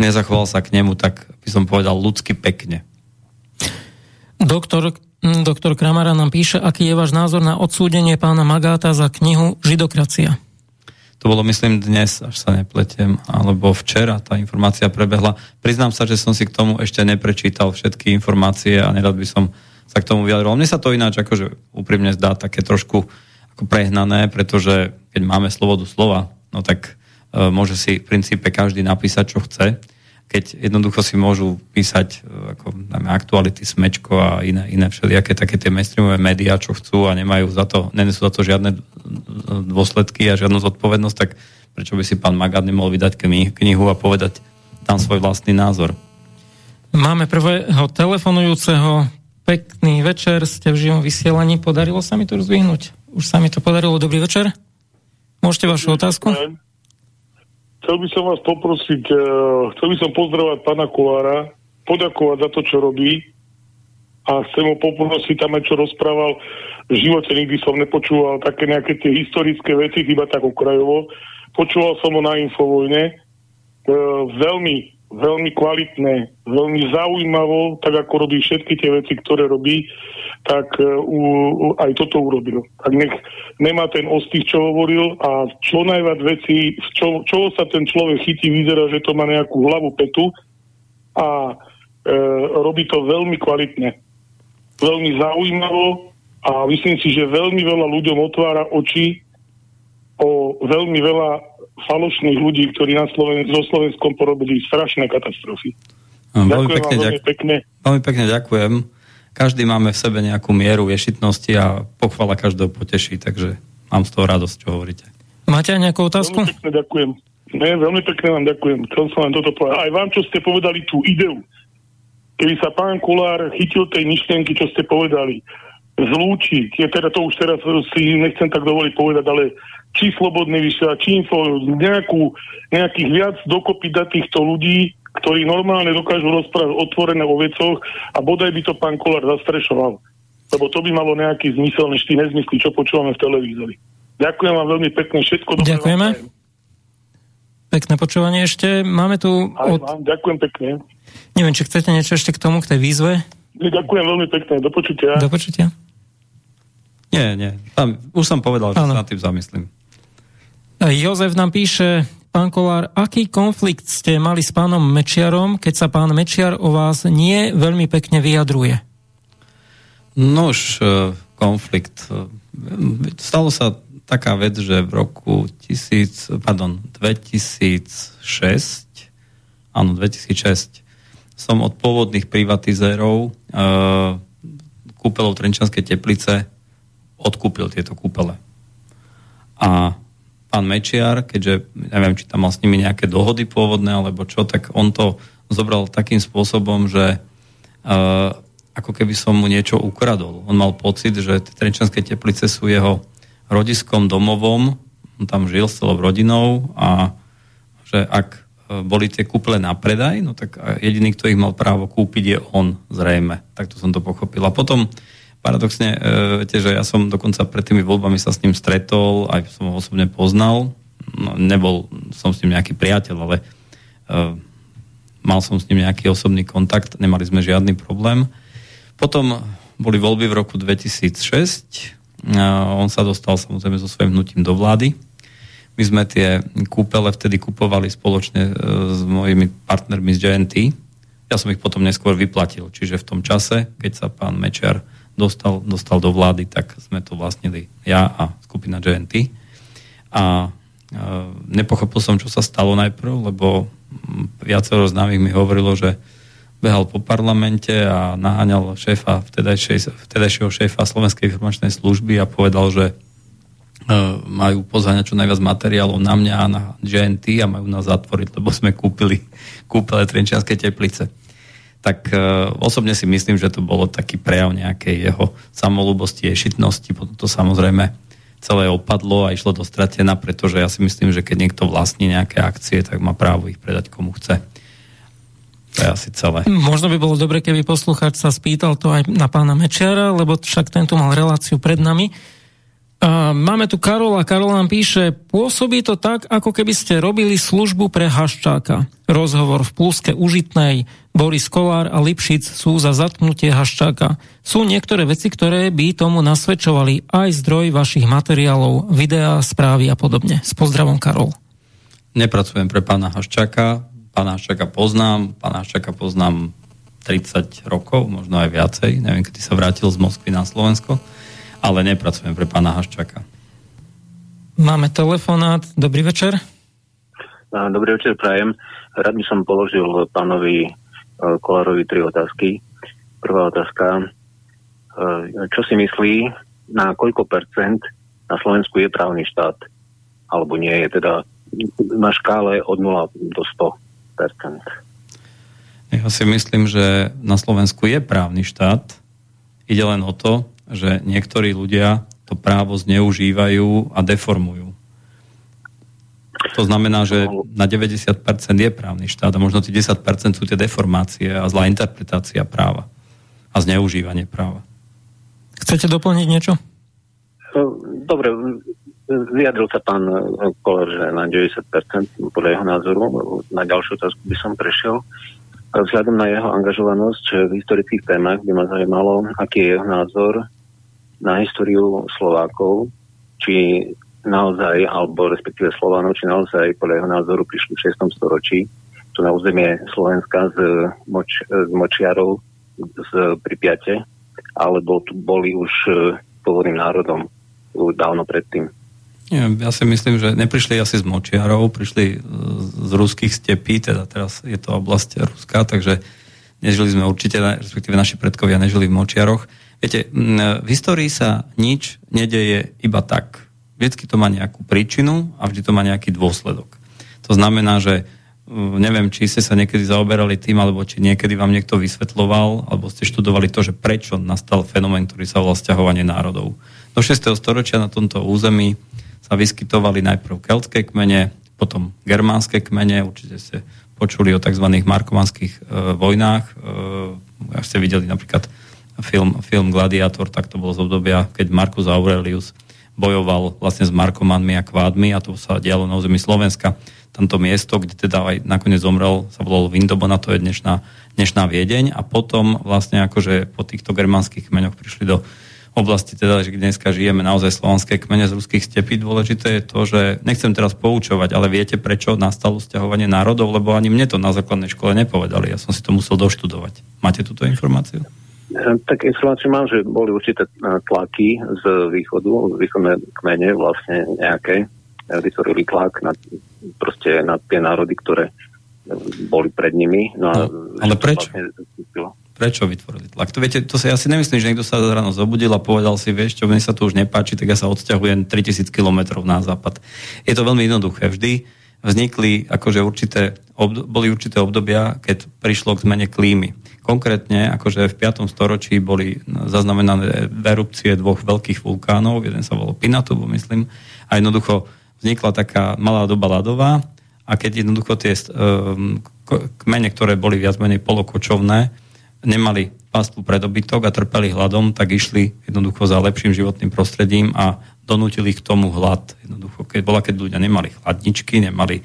nezachoval sa k nemu, tak by som povedal ľudsky pekne. Doktor, doktor Kramara nám píše, aký je váš názor na odsúdenie pána Magáta za knihu Židokracia. To bolo, myslím, dnes, až sa nepletiem, alebo včera tá informácia prebehla. Priznám sa, že som si k tomu ešte neprečítal všetky informácie a nerad by som sa k tomu vyjadroval. Mne sa to ináč akože úprimne zdá také trošku ako prehnané, pretože keď máme slobodu slova, no tak e, môže si v princípe každý napísať, čo chce keď jednoducho si môžu písať e, ako, najmä, aktuality, smečko a iné, iné všelijaké také tie mainstreamové médiá, čo chcú a nemajú za to, nenesú za to žiadne dôsledky a žiadnu zodpovednosť, tak prečo by si pán Magad nemohol vydať knihu a povedať tam svoj vlastný názor? Máme prvého telefonujúceho. Pekný večer, ste v živom vysielaní. Podarilo sa mi to rozvihnúť? Už sa mi to podarilo. Dobrý večer. Môžete vašu otázku? Chcel by som vás poprosiť, uh, chcel by som pozdravať pána Kolára, poďakovať za to, čo robí a chcem ho poprosiť tam aj čo rozprával. V živote nikdy som nepočúval také nejaké tie historické veci, iba tak okrajovo. Počúval som ho na Infovojne. Uh, veľmi veľmi kvalitné, veľmi zaujímavo, tak ako robí všetky tie veci, ktoré robí, tak uh, aj toto urobil. Tak nech nemá ten ostých, čo hovoril a čo najviac veci, čo, čo sa ten človek chytí, vyzerá, že to má nejakú hlavu petu a uh, robí to veľmi kvalitne. Veľmi zaujímavo a myslím si, že veľmi veľa ľuďom otvára oči o veľmi veľa falošných ľudí, ktorí na Sloven- so Slovenskom porobili strašné katastrofy. No, veľmi, pekne, vám, veľmi, pekne. veľmi pekne ďakujem. Každý máme v sebe nejakú mieru ješitnosti a pochvala každého poteší, takže mám z toho radosť, čo hovoríte. Máte aj nejakú otázku? Veľmi pekne ďakujem. Ne, veľmi pekne vám ďakujem. Chcel som vám toto povedať. Aj vám, čo ste povedali tú ideu. Keby sa pán Kulár chytil tej myšlienky, čo ste povedali, zlúčiť, je teda to už teraz si nechcem tak dovoliť povedať, ale či slobodný vysielač, či info, nejakú, nejakých viac dokopy dať týchto ľudí, ktorí normálne dokážu rozprávať otvorené o vecoch a bodaj by to pán Kolár zastrešoval. Lebo to by malo nejaký zmysel, než tí nezmysly, čo počúvame v televízori. Ďakujem vám veľmi pekne, všetko dobré. Ďakujeme. Pekné počúvanie ešte. Máme tu... Aj od... vám, ďakujem pekne. Neviem, či chcete niečo ešte k tomu, k tej výzve? Ďakujem veľmi pekne. Do počutia. Do počutia. Nie, nie. Tam, už som povedal, že ano. sa na tým zamyslím. Jozef nám píše, pán Kolár, aký konflikt ste mali s pánom Mečiarom, keď sa pán Mečiar o vás nie veľmi pekne vyjadruje? Nož, e, konflikt. E, stalo sa taká vec, že v roku 1000, pardon, 2006, áno, 2006, som od pôvodných privatizérov e, kúpelov Trenčanskej teplice odkúpil tieto kúpele. A pán Mečiar, keďže neviem, či tam mal s nimi nejaké dohody pôvodné alebo čo, tak on to zobral takým spôsobom, že uh, ako keby som mu niečo ukradol. On mal pocit, že Trenčanské teplice sú jeho rodiskom, domovom, on tam žil s celou rodinou a že ak e, boli tie kúple na predaj, no tak jediný, kto ich mal právo kúpiť, je on zrejme. Takto som to pochopil. A potom paradoxne, e, viete, že ja som dokonca pred tými voľbami sa s ním stretol, aj som ho osobne poznal. No, nebol som s ním nejaký priateľ, ale e, mal som s ním nejaký osobný kontakt, nemali sme žiadny problém. Potom boli voľby v roku 2006. On sa dostal samozrejme so svojím hnutím do vlády. My sme tie kúpele vtedy kupovali spoločne e, s mojimi partnermi z JNT. Ja som ich potom neskôr vyplatil. Čiže v tom čase, keď sa pán Mečer dostal, dostal do vlády, tak sme to vlastnili ja a skupina JNT. A e, nepochopil som, čo sa stalo najprv, lebo viacero známych mi hovorilo, že behal po parlamente a naháňal šéfa, vtedajšieho šéfa Slovenskej informačnej služby a povedal, že e, majú pozháňať čo najviac materiálov na mňa a na GNT a majú nás zatvoriť, lebo sme kúpili kúpele Trenčianskej teplice. Tak e, osobne si myslím, že to bolo taký prejav nejakej jeho samolúbosti, ješitnosti. Potom to samozrejme celé opadlo a išlo do stratená, pretože ja si myslím, že keď niekto vlastní nejaké akcie, tak má právo ich predať komu chce. To je asi celé. Možno by bolo dobre, keby poslucháč sa spýtal to aj na pána Mečiara, lebo však tento mal reláciu pred nami. Máme tu Karola. Karol nám píše, pôsobí to tak, ako keby ste robili službu pre Haščáka. Rozhovor v Pluske užitnej. Boris Kolár a Lipšic sú za zatknutie Haščáka. Sú niektoré veci, ktoré by tomu nasvedčovali aj zdroj vašich materiálov, videá, správy a podobne. S pozdravom, Karol. Nepracujem pre pána Haščáka, pána Haščaka poznám, pána Haščaka poznám 30 rokov, možno aj viacej, neviem, kedy sa vrátil z Moskvy na Slovensko, ale nepracujem pre pána Haščaka. Máme telefonát, dobrý večer. Dobrý večer, prajem. Rád by som položil pánovi e, Kolárovi tri otázky. Prvá otázka, e, čo si myslí, na koľko percent na Slovensku je právny štát? Alebo nie je teda na škále od 0 do 100? Ja si myslím, že na Slovensku je právny štát. Ide len o to, že niektorí ľudia to právo zneužívajú a deformujú. To znamená, že na 90% je právny štát a možno tí 10% sú tie deformácie a zlá interpretácia práva a zneužívanie práva. Chcete doplniť niečo? Dobre, Vyjadril sa pán eh, Koller, že na 90% podľa jeho názoru. Na ďalšiu otázku by som prešiel. Vzhľadom na jeho angažovanosť v historických témach by ma zaujímalo, aký je jeho názor na históriu Slovákov, či naozaj, alebo respektíve Slovanov, či naozaj podľa jeho názoru prišli v 6. storočí tu na územie Slovenska z, moč, z Močiarov z Pripiate, alebo tu boli už eh, pôvodným národom dávno predtým. Ja si myslím, že neprišli asi z Močiarov, prišli z ruských stepí, teda teraz je to oblasť Ruska, takže nežili sme určite, respektíve naši predkovia nežili v Močiaroch. Viete, v histórii sa nič nedeje iba tak. Vždycky to má nejakú príčinu a vždy to má nejaký dôsledok. To znamená, že neviem, či ste sa niekedy zaoberali tým, alebo či niekedy vám niekto vysvetloval, alebo ste študovali to, že prečo nastal fenomén, ktorý sa volá sťahovanie národov. Do 6. storočia na tomto území sa vyskytovali najprv keltské kmene, potom germánske kmene, určite ste počuli o tzv. markovanských e, vojnách. E, ak ste videli napríklad film, film Gladiator, tak to bolo z obdobia, keď Marcus Aurelius bojoval vlastne s Markomanmi a kvádmi a to sa dialo na území Slovenska. Tamto miesto, kde teda aj nakoniec zomrel, sa volalo Vindobona, to je dnešná, dnešná Viedeň a potom vlastne akože po týchto germánskych kmeňoch prišli do oblasti, teda, že dneska žijeme naozaj slovanské kmene z ruských stepí. Dôležité je to, že nechcem teraz poučovať, ale viete, prečo nastalo stiahovanie národov, lebo ani mne to na základnej škole nepovedali. Ja som si to musel doštudovať. Máte túto informáciu? E, tak informáciu mám, že boli určité e, tlaky z východu, východné kmene vlastne nejaké, vytvorili tlak na, proste na tie národy, ktoré boli pred nimi. No, no ale prečo? Vlastne Prečo vytvorili tlak? To, viete, to sa ja si nemyslím, že niekto sa ráno zobudil a povedal si, vieš čo, mne sa to už nepáči, tak ja sa odsťahujem 3000 km na západ. Je to veľmi jednoduché. Vždy vznikli akože určité, boli určité obdobia, keď prišlo k zmene klímy. Konkrétne, akože v 5. storočí boli zaznamenané erupcie dvoch veľkých vulkánov, jeden sa volal Pinatubo, myslím, a jednoducho vznikla taká malá doba ľadová a keď jednoducho tie um, kmene, ktoré boli viac menej polokočovné, nemali pastvu pre dobytok a trpeli hladom, tak išli jednoducho za lepším životným prostredím a donútili k tomu hlad. Jednoducho, keď bola, keď ľudia nemali chladničky, nemali e,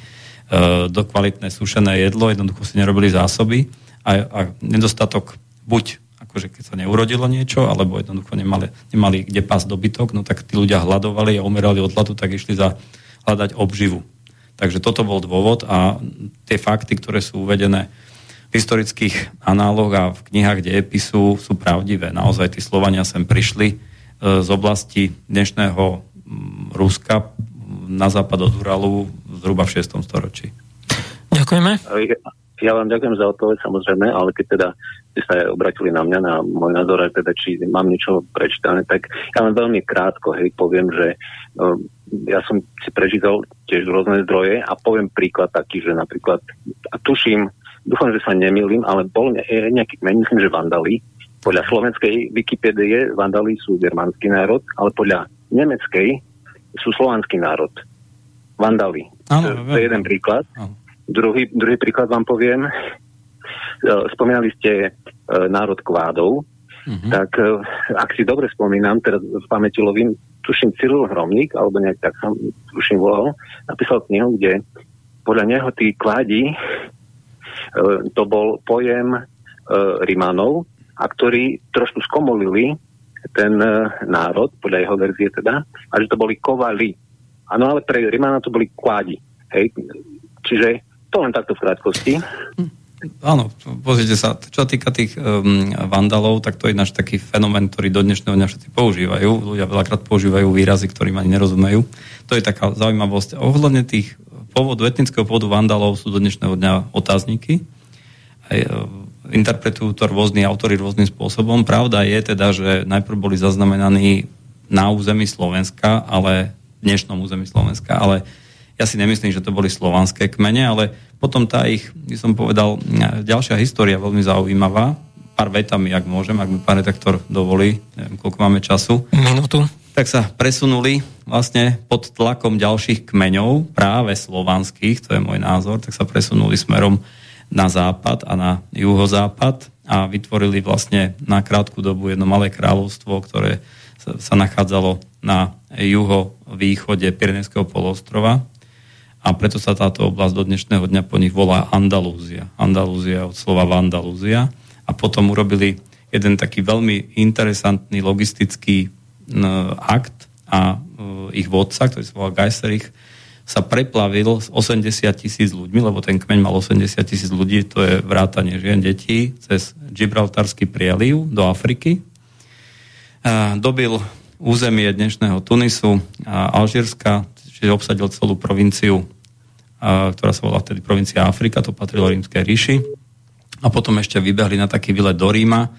do sušené jedlo, jednoducho si nerobili zásoby a, a nedostatok buď akože keď sa neurodilo niečo, alebo jednoducho nemali, nemali kde pás dobytok, no tak tí ľudia hľadovali a umerali od hladu, tak išli za hľadať obživu. Takže toto bol dôvod a tie fakty, ktoré sú uvedené historických análoch a v knihách dejepisu sú pravdivé. Naozaj tí Slovania sem prišli e, z oblasti dnešného Ruska na západ od Uralu zhruba v 6. storočí. Ďakujeme. Ja vám ďakujem za odpoveď samozrejme, ale keď teda ste sa obratili na mňa, na môj názor, aj teda či mám niečo prečítané, tak ja len veľmi krátko hej, poviem, že no, ja som si prečítal tiež rôzne zdroje a poviem príklad taký, že napríklad, a tuším, dúfam, že sa nemýlim, ale bol nejaký kmeň, myslím, že Vandali. Podľa slovenskej Wikipédie Vandali sú germánsky národ, ale podľa nemeckej sú slovanský národ. Vandali. Áno, to, je jeden príklad. Druhý, druhý príklad vám poviem. E, spomínali ste e, národ kvádov, uh-huh. tak e, ak si dobre spomínam, teraz v pamäti lovím, tuším Cyril Hromník, alebo nejak tak som tuším volal, napísal knihu, kde podľa neho tí kvádi E, to bol pojem Rimanov, a ktorí trošku skomolili ten národ, podľa jeho verzie teda, a že to boli kovali. Áno, ale pre Rimana to boli kvádi. Hej? Čiže to len takto v krátkosti. Áno, pozrite sa, čo týka tých um, vandalov, tak to je náš taký fenomén, ktorý do dnešného dňa všetci používajú. Ľudia veľakrát používajú výrazy, ktorým ani nerozumejú. To je taká zaujímavosť. Ohľadne tých pôvodu, etnického pôvodu vandalov sú do dnešného dňa otázniky. Aj, e, interpretujú to rôzni autory rôznym spôsobom. Pravda je teda, že najprv boli zaznamenaní na území Slovenska, ale dnešnom území Slovenska, ale ja si nemyslím, že to boli slovanské kmene, ale potom tá ich, by som povedal, ďalšia história veľmi zaujímavá. Pár vetami, ak môžem, ak mi pán redaktor dovolí, neviem, koľko máme času. Minútu tak sa presunuli vlastne pod tlakom ďalších kmeňov, práve slovanských, to je môj názor, tak sa presunuli smerom na západ a na juhozápad a vytvorili vlastne na krátku dobu jedno malé kráľovstvo, ktoré sa, nachádzalo na juho-východe Pirenejského polostrova a preto sa táto oblasť do dnešného dňa po nich volá Andalúzia. Andalúzia od slova Vandalúzia a potom urobili jeden taký veľmi interesantný logistický akt a e, ich vodca, ktorý sa volal Geiserich, sa preplavil s 80 tisíc ľuďmi, lebo ten kmeň mal 80 tisíc ľudí, to je vrátanie žien, detí, cez Gibraltarský prieliv do Afriky. Dobil územie dnešného Tunisu a Alžírska, čiže obsadil celú provinciu, ktorá sa volá vtedy provincia Afrika, to patrilo rímskej ríši. A potom ešte vybehli na taký výlet do Ríma,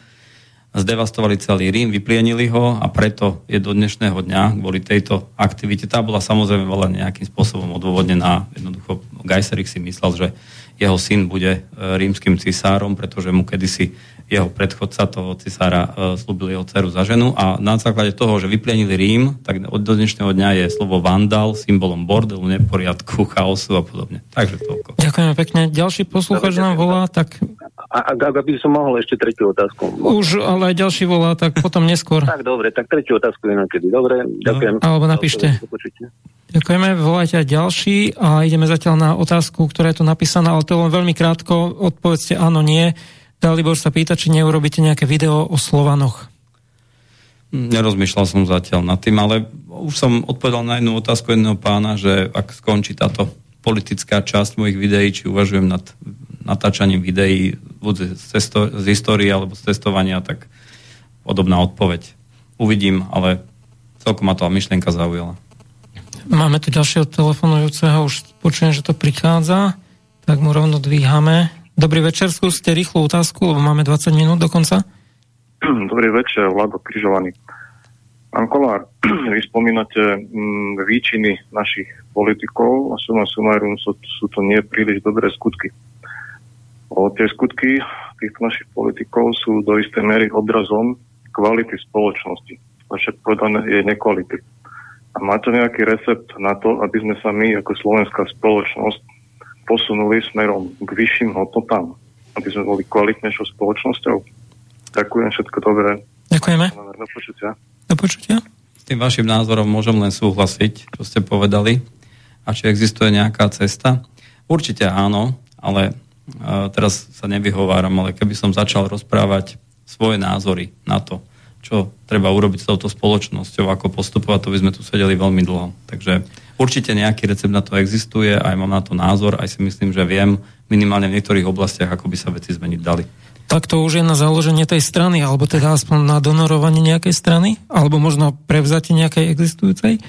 zdevastovali celý Rím, vyplienili ho a preto je do dnešného dňa kvôli tejto aktivite. Tá bola samozrejme len nejakým spôsobom odôvodnená. Jednoducho Geiserich si myslel, že jeho syn bude e, rímským cisárom, pretože mu kedysi jeho predchodca toho cisára e, slúbil jeho dceru za ženu a na základe toho, že vyplienili Rím, tak od do dnešného dňa je slovo vandal symbolom bordelu, neporiadku, chaosu a podobne. Takže toľko. Ďakujeme pekne. Ďalší poslucháč nám volá, tak... A, ak, ak by som mohol ešte tretiu otázku. Už, ale aj ďalší volá, tak potom neskôr. tak dobre, tak tretiu otázku inokedy. Dobre, ďakujem. Alebo napíšte. Ďakujeme, volajte aj ďalší a ideme zatiaľ na otázku, ktorá je tu napísaná, ale to len veľmi krátko, odpovedzte áno, nie. Dalibor sa pýta, či neurobíte nejaké video o Slovanoch. Nerozmýšľal som zatiaľ nad tým, ale už som odpovedal na jednu otázku jedného pána, že ak skončí táto politická časť mojich videí, či uvažujem nad natáčaním videí buď z, cesto- z histórie alebo z testovania, tak podobná odpoveď. Uvidím, ale celkom ma to myšlienka zaujala. Máme tu ďalšieho telefonujúceho, už počujem, že to prichádza, tak mu rovno dvíhame. Dobrý večer, skúste rýchlu otázku, lebo máme 20 minút do konca. Dobrý večer, Vlado Križovaný. Pán Kolár, vy spomínate mm, výčiny našich politikov a suma sumarum sú, sú to nie príliš dobré skutky. O, tie skutky týchto našich politikov sú do istej miery odrazom kvality spoločnosti. Však povedané je nekvality. A máte nejaký recept na to, aby sme sa my ako slovenská spoločnosť posunuli smerom k vyšším hodnotám, aby sme boli kvalitnejšou spoločnosťou. Ďakujem, všetko dobré. Ďakujeme. Do počutia. Do počutia. S tým vašim názorom môžem len súhlasiť, čo ste povedali. A či existuje nejaká cesta? Určite áno, ale uh, teraz sa nevyhováram, ale keby som začal rozprávať svoje názory na to, čo treba urobiť s touto spoločnosťou, ako postupovať, to by sme tu sedeli veľmi dlho. Takže určite nejaký recept na to existuje, aj mám na to názor, aj si myslím, že viem minimálne v niektorých oblastiach, ako by sa veci zmeniť dali. Tak to už je na založenie tej strany, alebo teda aspoň na donorovanie nejakej strany, alebo možno prevzatie nejakej existujúcej.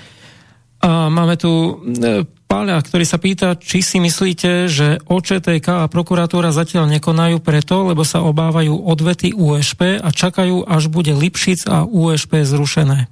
A máme tu e, Páľa, ktorý sa pýta, či si myslíte, že OČTK a prokuratúra zatiaľ nekonajú preto, lebo sa obávajú odvety USP a čakajú, až bude Lipšic a USP zrušené.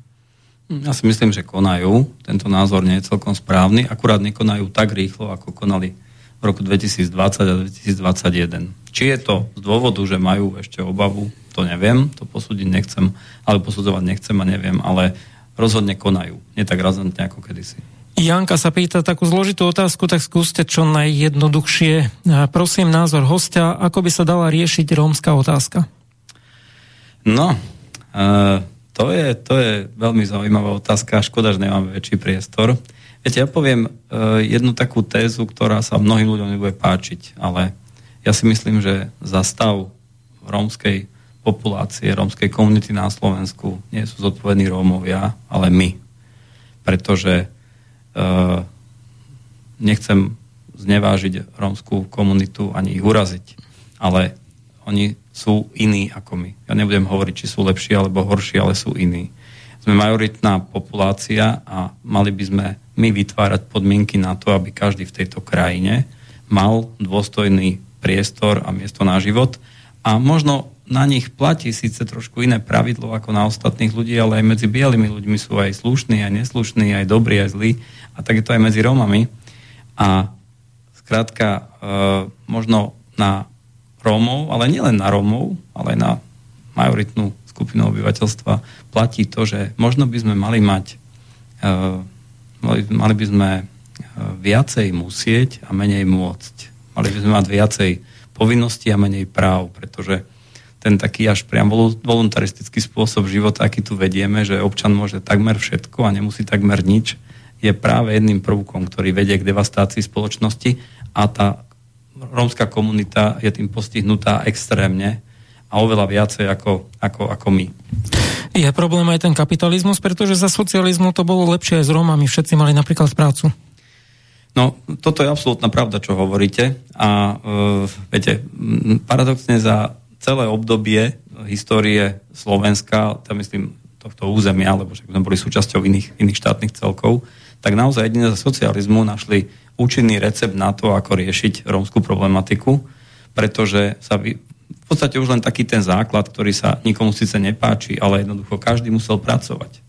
Ja si myslím, že konajú. Tento názor nie je celkom správny. Akurát nekonajú tak rýchlo, ako konali v roku 2020 a 2021. Či je to z dôvodu, že majú ešte obavu, to neviem, to posúdiť nechcem, ale posudzovať nechcem a neviem, ale rozhodne konajú. Nie tak razantne ako kedysi. Janka sa pýta takú zložitú otázku, tak skúste čo najjednoduchšie. Prosím názor hostia, ako by sa dala riešiť rómska otázka? No, uh, to, je, to je veľmi zaujímavá otázka. Škoda, že nemáme väčší priestor. Viete, ja poviem uh, jednu takú tézu, ktorá sa mnohým ľuďom nebude páčiť, ale ja si myslím, že za stav rómskej populácie, rómskej komunity na Slovensku nie sú zodpovední Rómovia, ale my. Pretože Eh, nechcem znevážiť rómskú komunitu ani ich uraziť, ale oni sú iní ako my. Ja nebudem hovoriť, či sú lepší alebo horší, ale sú iní. Sme majoritná populácia a mali by sme my vytvárať podmienky na to, aby každý v tejto krajine mal dôstojný priestor a miesto na život a možno na nich platí síce trošku iné pravidlo ako na ostatných ľudí, ale aj medzi bielými ľuďmi sú aj slušní, aj neslušní, aj dobrí, aj zlí. A tak je to aj medzi Rómami. A skrátka, e, možno na Rómov, ale nielen na Rómov, ale aj na majoritnú skupinu obyvateľstva platí to, že možno by sme mali mať e, mali, by sme e, viacej musieť a menej môcť. Mali by sme mať viacej povinností a menej práv, pretože ten taký až priam voluntaristický spôsob života, aký tu vedieme, že občan môže takmer všetko a nemusí takmer nič, je práve jedným prvkom, ktorý vedie k devastácii spoločnosti a tá rómska komunita je tým postihnutá extrémne a oveľa viacej ako, ako, ako my. Je problém aj ten kapitalizmus, pretože za socializmu to bolo lepšie aj s Rómami, všetci mali napríklad prácu. No, toto je absolútna pravda, čo hovoríte. A uh, viete, paradoxne za celé obdobie histórie Slovenska, tam myslím tohto územia, lebo však sme boli súčasťou iných, iných štátnych celkov, tak naozaj jedine za socializmu našli účinný recept na to, ako riešiť rómskú problematiku, pretože sa vy, v podstate už len taký ten základ, ktorý sa nikomu síce nepáči, ale jednoducho každý musel pracovať.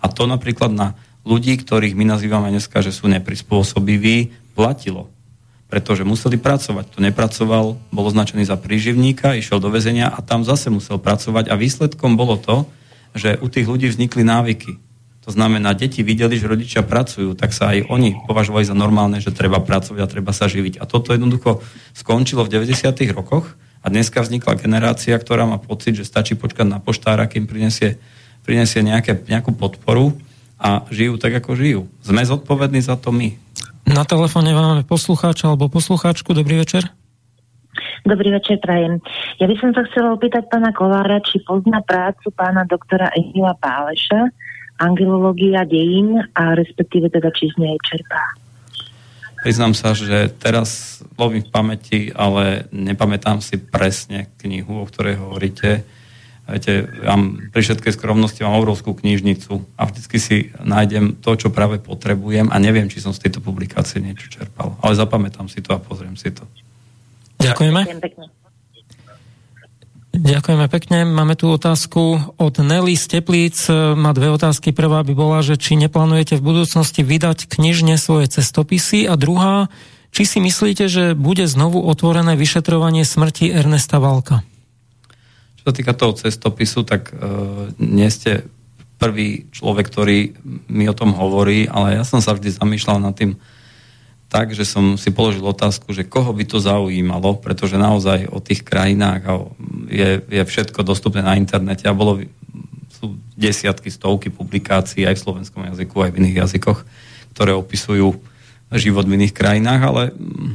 A to napríklad na ľudí, ktorých my nazývame dneska, že sú neprispôsobiví, platilo pretože museli pracovať. To nepracoval, bol označený za príživníka, išiel do väzenia a tam zase musel pracovať a výsledkom bolo to, že u tých ľudí vznikli návyky. To znamená, deti videli, že rodičia pracujú, tak sa aj oni považovali za normálne, že treba pracovať a treba sa živiť. A toto jednoducho skončilo v 90. rokoch a dneska vznikla generácia, ktorá má pocit, že stačí počkať na poštára, kým prinesie, prinesie nejaké, nejakú podporu a žijú tak, ako žijú. Sme zodpovední za to my. Na telefóne máme poslucháča alebo poslucháčku. Dobrý večer. Dobrý večer, prajem. Ja by som sa chcela opýtať pána Kolára, či pozná prácu pána doktora Emila Páleša, angelológia dejín a respektíve teda či z nej čerpá. Priznám sa, že teraz lovím v pamäti, ale nepamätám si presne knihu, o ktorej hovoríte. Viete, ja pri všetkej skromnosti mám obrovskú knižnicu a vždycky si nájdem to, čo práve potrebujem a neviem, či som z tejto publikácie niečo čerpal. Ale zapamätám si to a pozriem si to. Ďakujeme. Ďakujem pekne. Ďakujeme pekne. Máme tu otázku od Nelly z Teplíc. Má dve otázky. Prvá by bola, že či neplánujete v budúcnosti vydať knižne svoje cestopisy a druhá, či si myslíte, že bude znovu otvorené vyšetrovanie smrti Ernesta Valka? Čo sa týka toho cestopisu, tak uh, nie ste prvý človek, ktorý mi o tom hovorí, ale ja som sa vždy zamýšľal nad tým, tak, že som si položil otázku, že koho by to zaujímalo, pretože naozaj o tých krajinách je, je všetko dostupné na internete a bolo, sú desiatky, stovky publikácií aj v slovenskom jazyku, aj v iných jazykoch, ktoré opisujú život v iných krajinách, ale mm,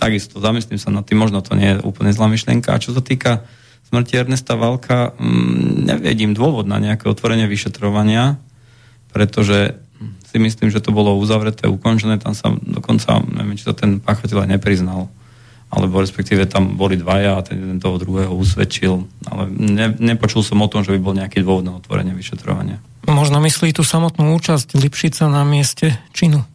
takisto zamyslím sa nad tým, možno to nie je úplne zlá myšlienka. A čo sa týka smrti Ernesta Valka, mm, nevedím dôvod na nejaké otvorenie vyšetrovania, pretože si myslím, že to bolo uzavreté, ukončené, tam sa dokonca, neviem, či sa ten páchateľ aj nepriznal, alebo respektíve tam boli dvaja a ten jeden toho druhého usvedčil, ale ne, nepočul som o tom, že by bol nejaký dôvod na otvorenie vyšetrovania. Možno myslí tú samotnú účasť Lipšica na mieste činu?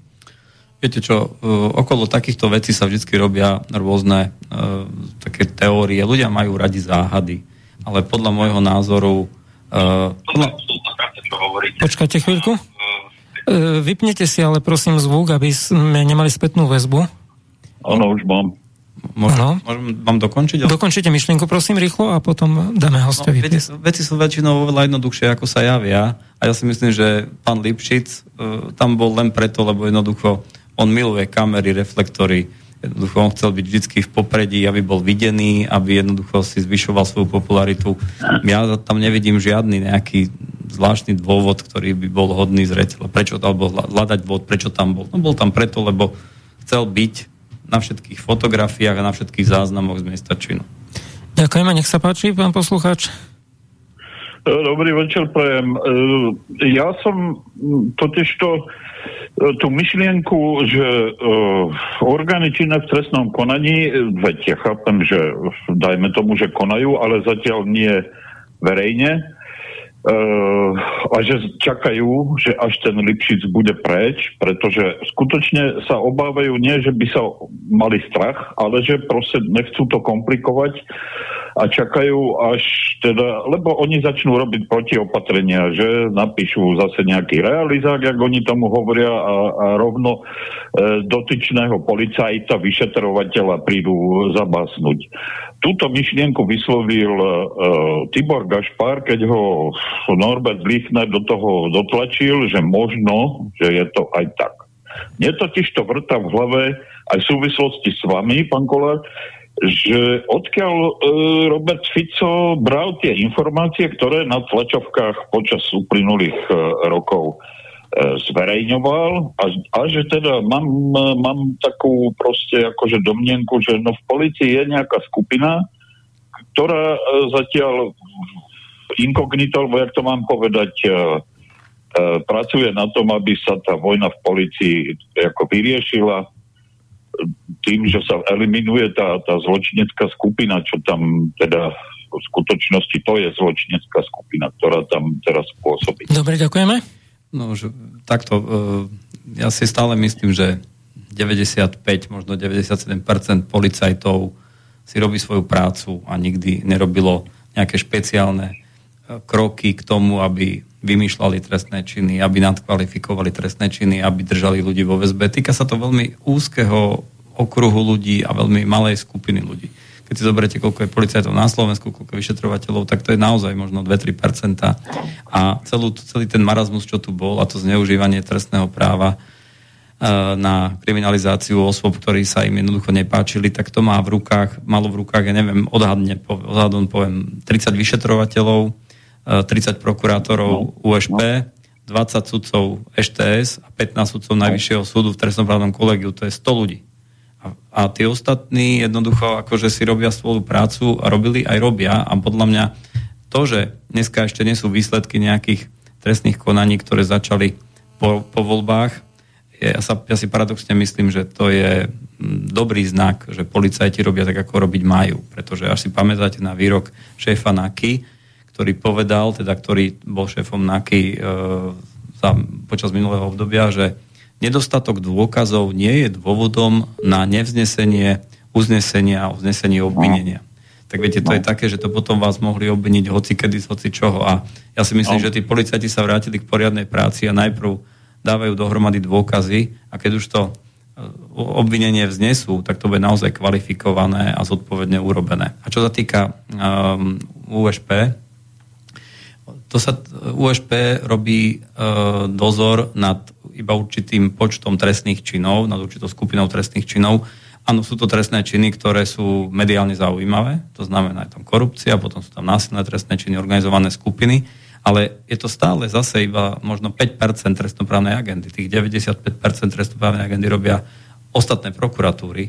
Viete čo, e, okolo takýchto vecí sa vždy robia rôzne uh, také teórie. Ľudia majú radi záhady, ale podľa môjho názoru... Uh, podľa... Počkajte chvíľku. E, vypnete si ale prosím zvuk, aby sme nemali spätnú väzbu. Áno, už mám. Môžem, no. môžem vám dokončiť? Ale... Dokončite myšlienku, prosím, rýchlo a potom dáme hostovi. No, veci, veci sú väčšinou oveľa jednoduchšie, ako sa javia. A ja si myslím, že pán Lipšic uh, tam bol len preto, lebo jednoducho on miluje kamery, reflektory, jednoducho on chcel byť vždy v popredí, aby bol videný, aby jednoducho si zvyšoval svoju popularitu. Ja tam nevidím žiadny nejaký zvláštny dôvod, ktorý by bol hodný zreteľa. Prečo, alebo hľadať dôvod, prečo tam bol. No bol tam preto, lebo chcel byť na všetkých fotografiách a na všetkých záznamoch z miesta činu. Ďakujeme, nech sa páči, pán poslucháč. E, dobrý večer, prajem. E, ja som totiž to e, tú myšlienku, že orgány činné v trestnom konaní, veď ja chápem, že dajme tomu, že konajú, ale zatiaľ nie verejne, Uh, a že čakajú, že až ten Lipšic bude preč, pretože skutočne sa obávajú nie, že by sa mali strach, ale že proste nechcú to komplikovať a čakajú až teda, lebo oni začnú robiť protiopatrenia, že napíšu zase nejaký realizák, jak oni tomu hovoria a, a rovno e, dotyčného policajta, vyšetrovateľa prídu zabásnuť. Túto myšlienku vyslovil e, Tibor Gašpar, keď ho Norbert Lichner do toho dotlačil, že možno, že je to aj tak. Mne totiž to vrta v hlave aj v súvislosti s vami, pán Kolár, že odkiaľ e, Robert Fico bral tie informácie, ktoré na tlačovkách počas uplynulých e, rokov e, zverejňoval a, a že teda mám, mám takú proste akože domnienku, že no v policii je nejaká skupina, ktorá e, zatiaľ inkognito, alebo jak to mám povedať, e, e, pracuje na tom, aby sa tá vojna v policii ako vyriešila tým, že sa eliminuje tá, tá zločinecká skupina, čo tam teda v skutočnosti to je zločinecká skupina, ktorá tam teraz pôsobí. Dobre, ďakujeme. No, že, takto, uh, ja si stále myslím, že 95, možno 97% policajtov si robí svoju prácu a nikdy nerobilo nejaké špeciálne e, kroky k tomu, aby vymýšľali trestné činy, aby nadkvalifikovali trestné činy, aby držali ľudí vo väzbe. Týka sa to veľmi úzkeho okruhu ľudí a veľmi malej skupiny ľudí. Keď si zoberiete, koľko je policajtov na Slovensku, koľko je vyšetrovateľov, tak to je naozaj možno 2-3%. A celú, celý ten marazmus, čo tu bol, a to zneužívanie trestného práva, e, na kriminalizáciu osôb, ktorí sa im jednoducho nepáčili, tak to má v rukách, malo v rukách, ja neviem, odhadne, odhadom poviem, 30 vyšetrovateľov, 30 prokurátorov USP, 20 sudcov EŠTS a 15 sudcov Najvyššieho súdu v trestnoprávnom kolegiu. To je 100 ľudí. A, a tí ostatní jednoducho akože si robia svoju prácu a robili aj robia a podľa mňa to, že dneska ešte nie sú výsledky nejakých trestných konaní, ktoré začali po, po voľbách, je, ja, sa, ja si paradoxne myslím, že to je dobrý znak, že policajti robia tak, ako robiť majú. Pretože až si pamätáte na výrok šéfa NAKY, ktorý povedal, teda ktorý bol šéfom NAKY e, za, počas minulého obdobia, že nedostatok dôkazov nie je dôvodom na nevznesenie uznesenia, uznesení obvinenia. Tak viete, to je No. také, že to potom vás mohli obviniť hoci kedy, hoci čoho. A ja si myslím, No. že tí policajti sa vrátili k poriadnej práci a najprv dávajú dohromady dôkazy a keď už to e, obvinenie vznesú, tak to bude naozaj kvalifikované a zodpovedne urobené. A čo sa týka um, USP, to sa USP robí e, dozor nad iba určitým počtom trestných činov, nad určitou skupinou trestných činov. Áno, sú to trestné činy, ktoré sú mediálne zaujímavé, to znamená, je tam korupcia, potom sú tam násilné trestné činy, organizované skupiny, ale je to stále zase iba možno 5% trestnoprávnej agendy. Tých 95% trestnoprávnej agendy robia ostatné prokuratúry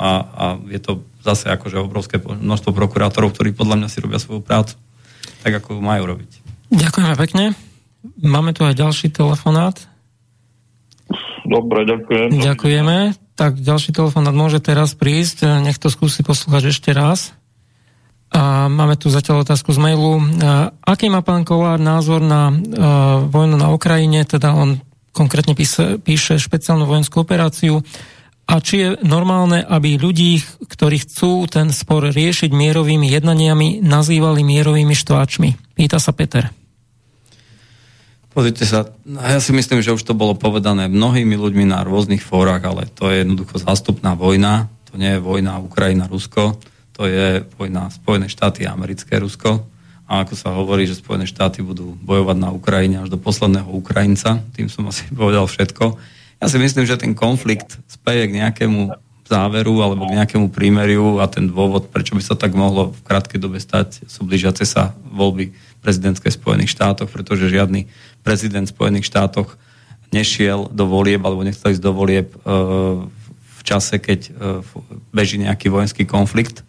a, a je to zase akože obrovské množstvo prokurátorov, ktorí podľa mňa si robia svoju prácu tak, ako ju majú robiť. Ďakujeme pekne. Máme tu aj ďalší telefonát. Dobre, ďakujem. Ďakujeme. Tak ďalší telefonát môže teraz prísť. Nech to skúsi poslúchať ešte raz. A máme tu zatiaľ otázku z mailu. A aký má pán Kolár názor na uh, vojnu na Ukrajine? Teda on konkrétne píše, píše špeciálnu vojenskú operáciu. A či je normálne, aby ľudí, ktorí chcú ten spor riešiť mierovými jednaniami, nazývali mierovými štváčmi? Pýta sa Peter. Pozrite sa, ja si myslím, že už to bolo povedané mnohými ľuďmi na rôznych fórach, ale to je jednoducho zástupná vojna. To nie je vojna Ukrajina-Rusko, to je vojna Spojené štáty a americké Rusko. A ako sa hovorí, že Spojené štáty budú bojovať na Ukrajine až do posledného Ukrajinca, tým som asi povedal všetko. Ja si myslím, že ten konflikt speje k nejakému záveru alebo k nejakému prímeriu a ten dôvod, prečo by sa tak mohlo v krátkej dobe stať, sú blížiace sa voľby prezidentské Spojených štátoch, pretože žiadny prezident v Spojených štátoch nešiel do volieb alebo nechcel ísť do volieb e, v čase, keď e, beží nejaký vojenský konflikt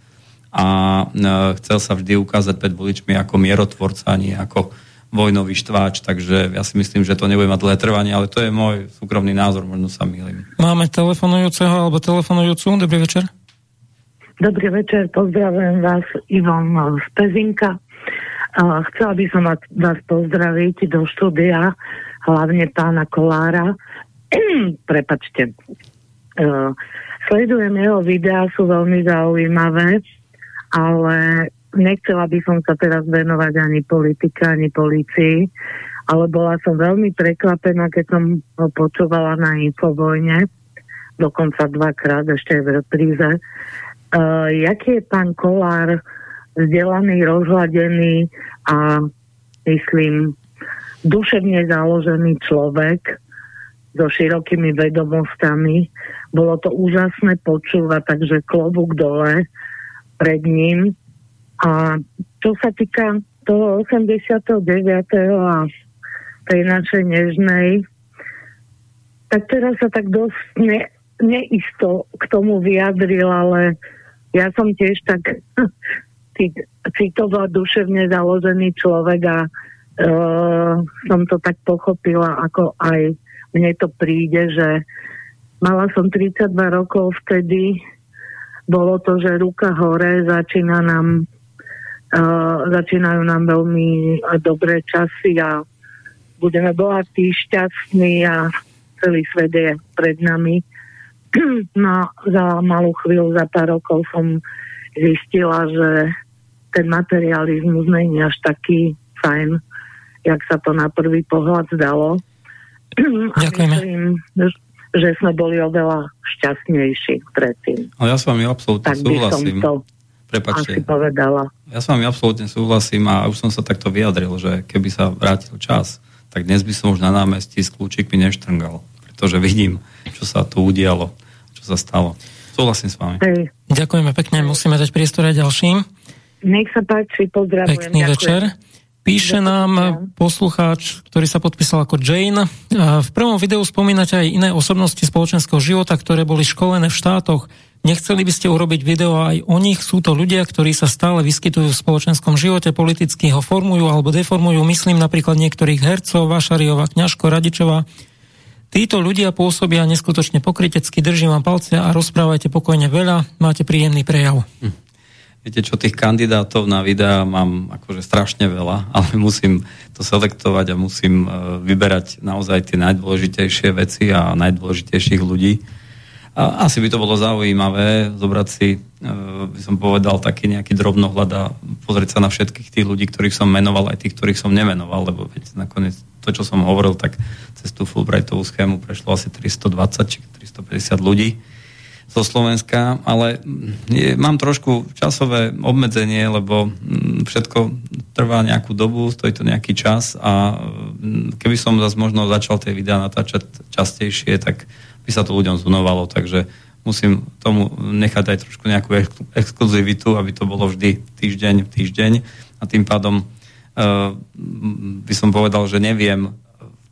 a e, chcel sa vždy ukázať pred voličmi ako mierotvorca, nie ako vojnový štváč, takže ja si myslím, že to nebude mať dlhé trvanie, ale to je môj súkromný názor, možno sa mýlim. Máme telefonujúceho alebo telefonujúcu. Dobrý večer. Dobrý večer, pozdravujem vás Ivon z Pezinka. Uh, chcela by som vás, pozdraviť do štúdia, hlavne pána Kolára. Prepačte. Uh, sledujem jeho videá, sú veľmi zaujímavé, ale nechcela by som sa teraz venovať ani politika, ani policii, ale bola som veľmi prekvapená, keď som ho počúvala na Infovojne, dokonca dvakrát, ešte v repríze. Uh, jaký je pán Kolár vzdelaný, rozhladený a myslím duševne založený človek so širokými vedomostami. Bolo to úžasné počúvať, takže klobúk dole pred ním. A čo sa týka toho 89. a tej našej nežnej, tak teraz sa tak dosť ne, neisto k tomu vyjadril, ale ja som tiež tak citovo duševne založený človek a uh, som to tak pochopila, ako aj mne to príde, že mala som 32 rokov vtedy, bolo to, že ruka hore, začína nám uh, začínajú nám veľmi dobré časy a budeme bohatí, šťastní a celý svet je pred nami. No za malú chvíľu, za pár rokov som zistila, že ten materializmus není až taký fajn, jak sa to na prvý pohľad zdalo. Ďakujeme. Myslím, že sme boli oveľa šťastnejší predtým. Ale ja s vami absolútne Tak súhlasím. to Prepačte. asi povedala. Ja s vami absolútne súhlasím a už som sa takto vyjadril, že keby sa vrátil čas, tak dnes by som už na námestí s kľúčikmi neštrngal, pretože vidím, čo sa tu udialo, čo sa stalo. Súhlasím s vami. Hej, Ďakujeme pekne, musíme dať priestor aj ďalším. Nech sa páči, pozdravujem. Pekný ďakujem. večer. Píše nám poslucháč, ktorý sa podpísal ako Jane. V prvom videu spomínate aj iné osobnosti spoločenského života, ktoré boli školené v štátoch. Nechceli by ste urobiť video aj o nich? Sú to ľudia, ktorí sa stále vyskytujú v spoločenskom živote, politicky ho formujú alebo deformujú. Myslím napríklad niektorých hercov, Vašariova, Kňažko, Radičová. Títo ľudia pôsobia neskutočne pokrytecky, držím vám palce a rozprávajte pokojne veľa, máte príjemný prejav. Viete čo, tých kandidátov na videá mám akože strašne veľa, ale musím to selektovať a musím e, vyberať naozaj tie najdôležitejšie veci a najdôležitejších ľudí. A asi by to bolo zaujímavé zobrať si, e, by som povedal, taký nejaký drobnohľad a pozrieť sa na všetkých tých ľudí, ktorých som menoval, aj tých, ktorých som nemenoval, lebo veď nakoniec to, čo som hovoril, tak cez tú Fulbrightovú schému prešlo asi 320 či 350 ľudí zo Slovenska, ale je, mám trošku časové obmedzenie, lebo všetko trvá nejakú dobu, stojí to nejaký čas a keby som zase možno začal tie videá natáčať častejšie, tak by sa to ľuďom zunovalo, takže musím tomu nechať aj trošku nejakú exkluzivitu, aby to bolo vždy týždeň v týždeň. A tým pádom uh, by som povedal, že neviem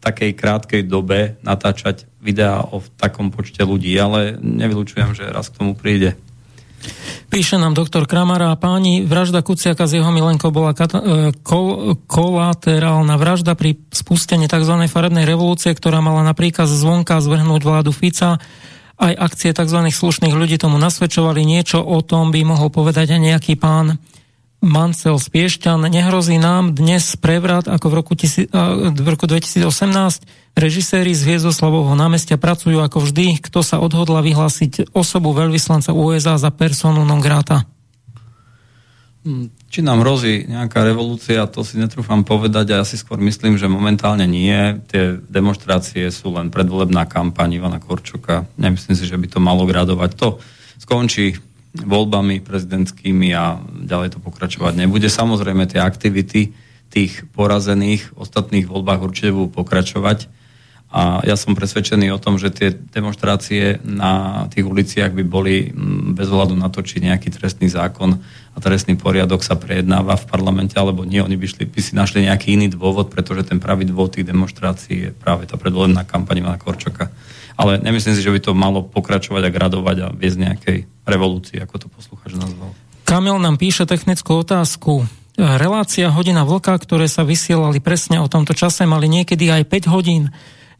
takej krátkej dobe natáčať videá o takom počte ľudí, ale nevylučujem, že raz k tomu príde. Píše nám doktor Kramara a páni, vražda Kuciaka s jeho milenkou bola kata- e, kol- kolaterálna vražda pri spustení tzv. farebnej revolúcie, ktorá mala na príkaz zvonka zvrhnúť vládu Fica. Aj akcie tzv. slušných ľudí tomu nasvedčovali. Niečo o tom by mohol povedať aj nejaký pán Mancel z Piešťan. Nehrozí nám dnes prevrat ako v roku, tisi, v roku 2018. Režiséri z Hviezdoslavovho námestia pracujú ako vždy. Kto sa odhodla vyhlásiť osobu veľvyslanca USA za personu non grata? Hm, či nám hrozí nejaká revolúcia, to si netrúfam povedať a ja si skôr myslím, že momentálne nie. Tie demonstrácie sú len predvolebná kampaň Ivana Korčoka. Nemyslím si, že by to malo gradovať. To skončí voľbami prezidentskými a ďalej to pokračovať nebude. Samozrejme tie aktivity tých porazených v ostatných voľbách určite budú pokračovať a ja som presvedčený o tom, že tie demonstrácie na tých uliciach by boli mm, bez hľadu na to, či nejaký trestný zákon a trestný poriadok sa prejednáva v parlamente alebo nie. Oni by, šli, by si našli nejaký iný dôvod, pretože ten pravý dôvod tých demonstrácií je práve tá predvolená kampaň na Korčoka ale nemyslím si, že by to malo pokračovať a gradovať a viesť nejakej revolúcii, ako to poslucháč nazval. Kamil nám píše technickú otázku. Relácia Hodina vlka, ktoré sa vysielali presne o tomto čase, mali niekedy aj 5 hodín.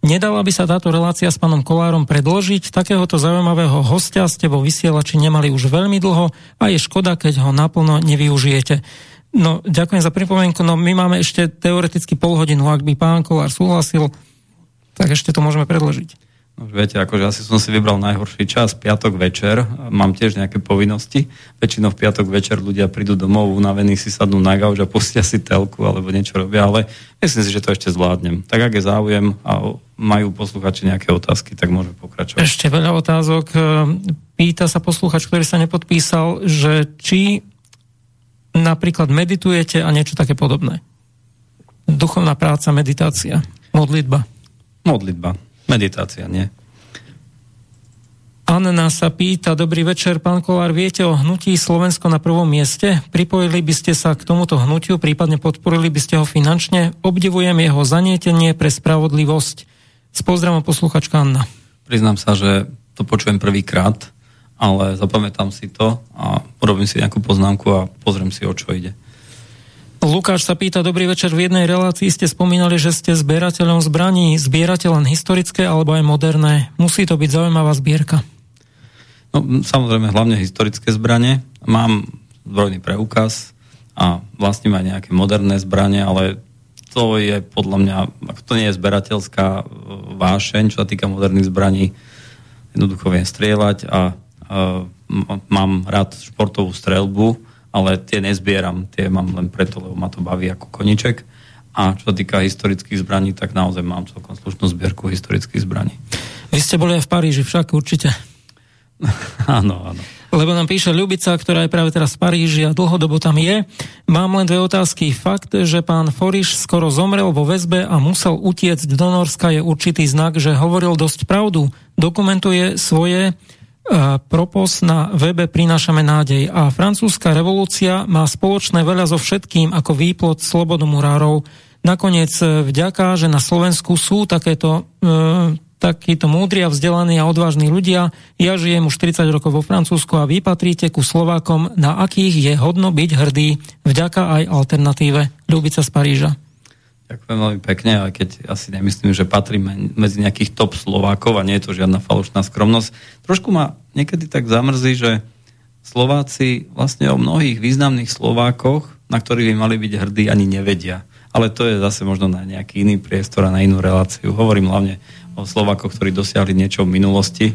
Nedala by sa táto relácia s pánom Kolárom predložiť? Takéhoto zaujímavého hostia ste vo vysielači nemali už veľmi dlho a je škoda, keď ho naplno nevyužijete. No, ďakujem za pripomienku. No, my máme ešte teoreticky pol hodinu. Ak by pán Kolár súhlasil, tak ešte to môžeme predložiť. No, viete, akože asi som si vybral najhorší čas, piatok večer, mám tiež nejaké povinnosti. Väčšinou v piatok večer ľudia prídu domov, unavení si sadnú na gauč a pustia si telku alebo niečo robia, ale myslím si, že to ešte zvládnem. Tak ak je záujem a majú posluchači nejaké otázky, tak môžeme pokračovať. Ešte veľa otázok. Pýta sa posluchač, ktorý sa nepodpísal, že či napríklad meditujete a niečo také podobné. Duchovná práca, meditácia, modlitba. Modlitba. Meditácia, nie? Anna sa pýta, dobrý večer, pán Kolár, viete o hnutí Slovensko na prvom mieste? Pripojili by ste sa k tomuto hnutiu, prípadne podporili by ste ho finančne? Obdivujem jeho zanietenie pre spravodlivosť. S pozdravom posluchačka Anna. Priznám sa, že to počujem prvýkrát, ale zapamätám si to a urobím si nejakú poznámku a pozriem si, o čo ide. Lukáš sa pýta, dobrý večer, v jednej relácii ste spomínali, že ste zbierateľom zbraní. Zbierate len historické alebo aj moderné? Musí to byť zaujímavá zbierka. No, samozrejme, hlavne historické zbranie. Mám zbrojný preukaz a vlastním aj nejaké moderné zbranie, ale to je podľa mňa, to nie je zberateľská e, vášeň, čo sa týka moderných zbraní, jednoducho viem strieľať a, a mám rád športovú strelbu, ale tie nezbieram, tie mám len preto, lebo ma to baví ako koniček. A čo sa týka historických zbraní, tak naozaj mám celkom slušnú zbierku historických zbraní. Vy ste boli aj v Paríži, však určite. áno, áno. Lebo nám píše Ľubica, ktorá je práve teraz v Paríži a dlhodobo tam je. Mám len dve otázky. Fakt, že pán Foriš skoro zomrel vo väzbe a musel utiecť do Norska je určitý znak, že hovoril dosť pravdu. Dokumentuje svoje propos na webe Prinášame nádej a francúzska revolúcia má spoločné veľa so všetkým ako výplod slobodomurárov. Nakoniec e, vďaka, že na Slovensku sú takéto e, takíto múdri a vzdelaní a odvážni ľudia. Ja žijem už 40 rokov vo Francúzsku a vy patríte ku Slovákom, na akých je hodno byť hrdý, vďaka aj alternatíve. Ľubica z Paríža. Ďakujem veľmi pekne, ale keď asi nemyslím, že patríme medzi nejakých top Slovákov a nie je to žiadna falošná skromnosť. Trošku ma niekedy tak zamrzí, že Slováci vlastne o mnohých významných Slovákoch, na ktorých by mali byť hrdí, ani nevedia. Ale to je zase možno na nejaký iný priestor a na inú reláciu. Hovorím hlavne o Slovákoch, ktorí dosiahli niečo v minulosti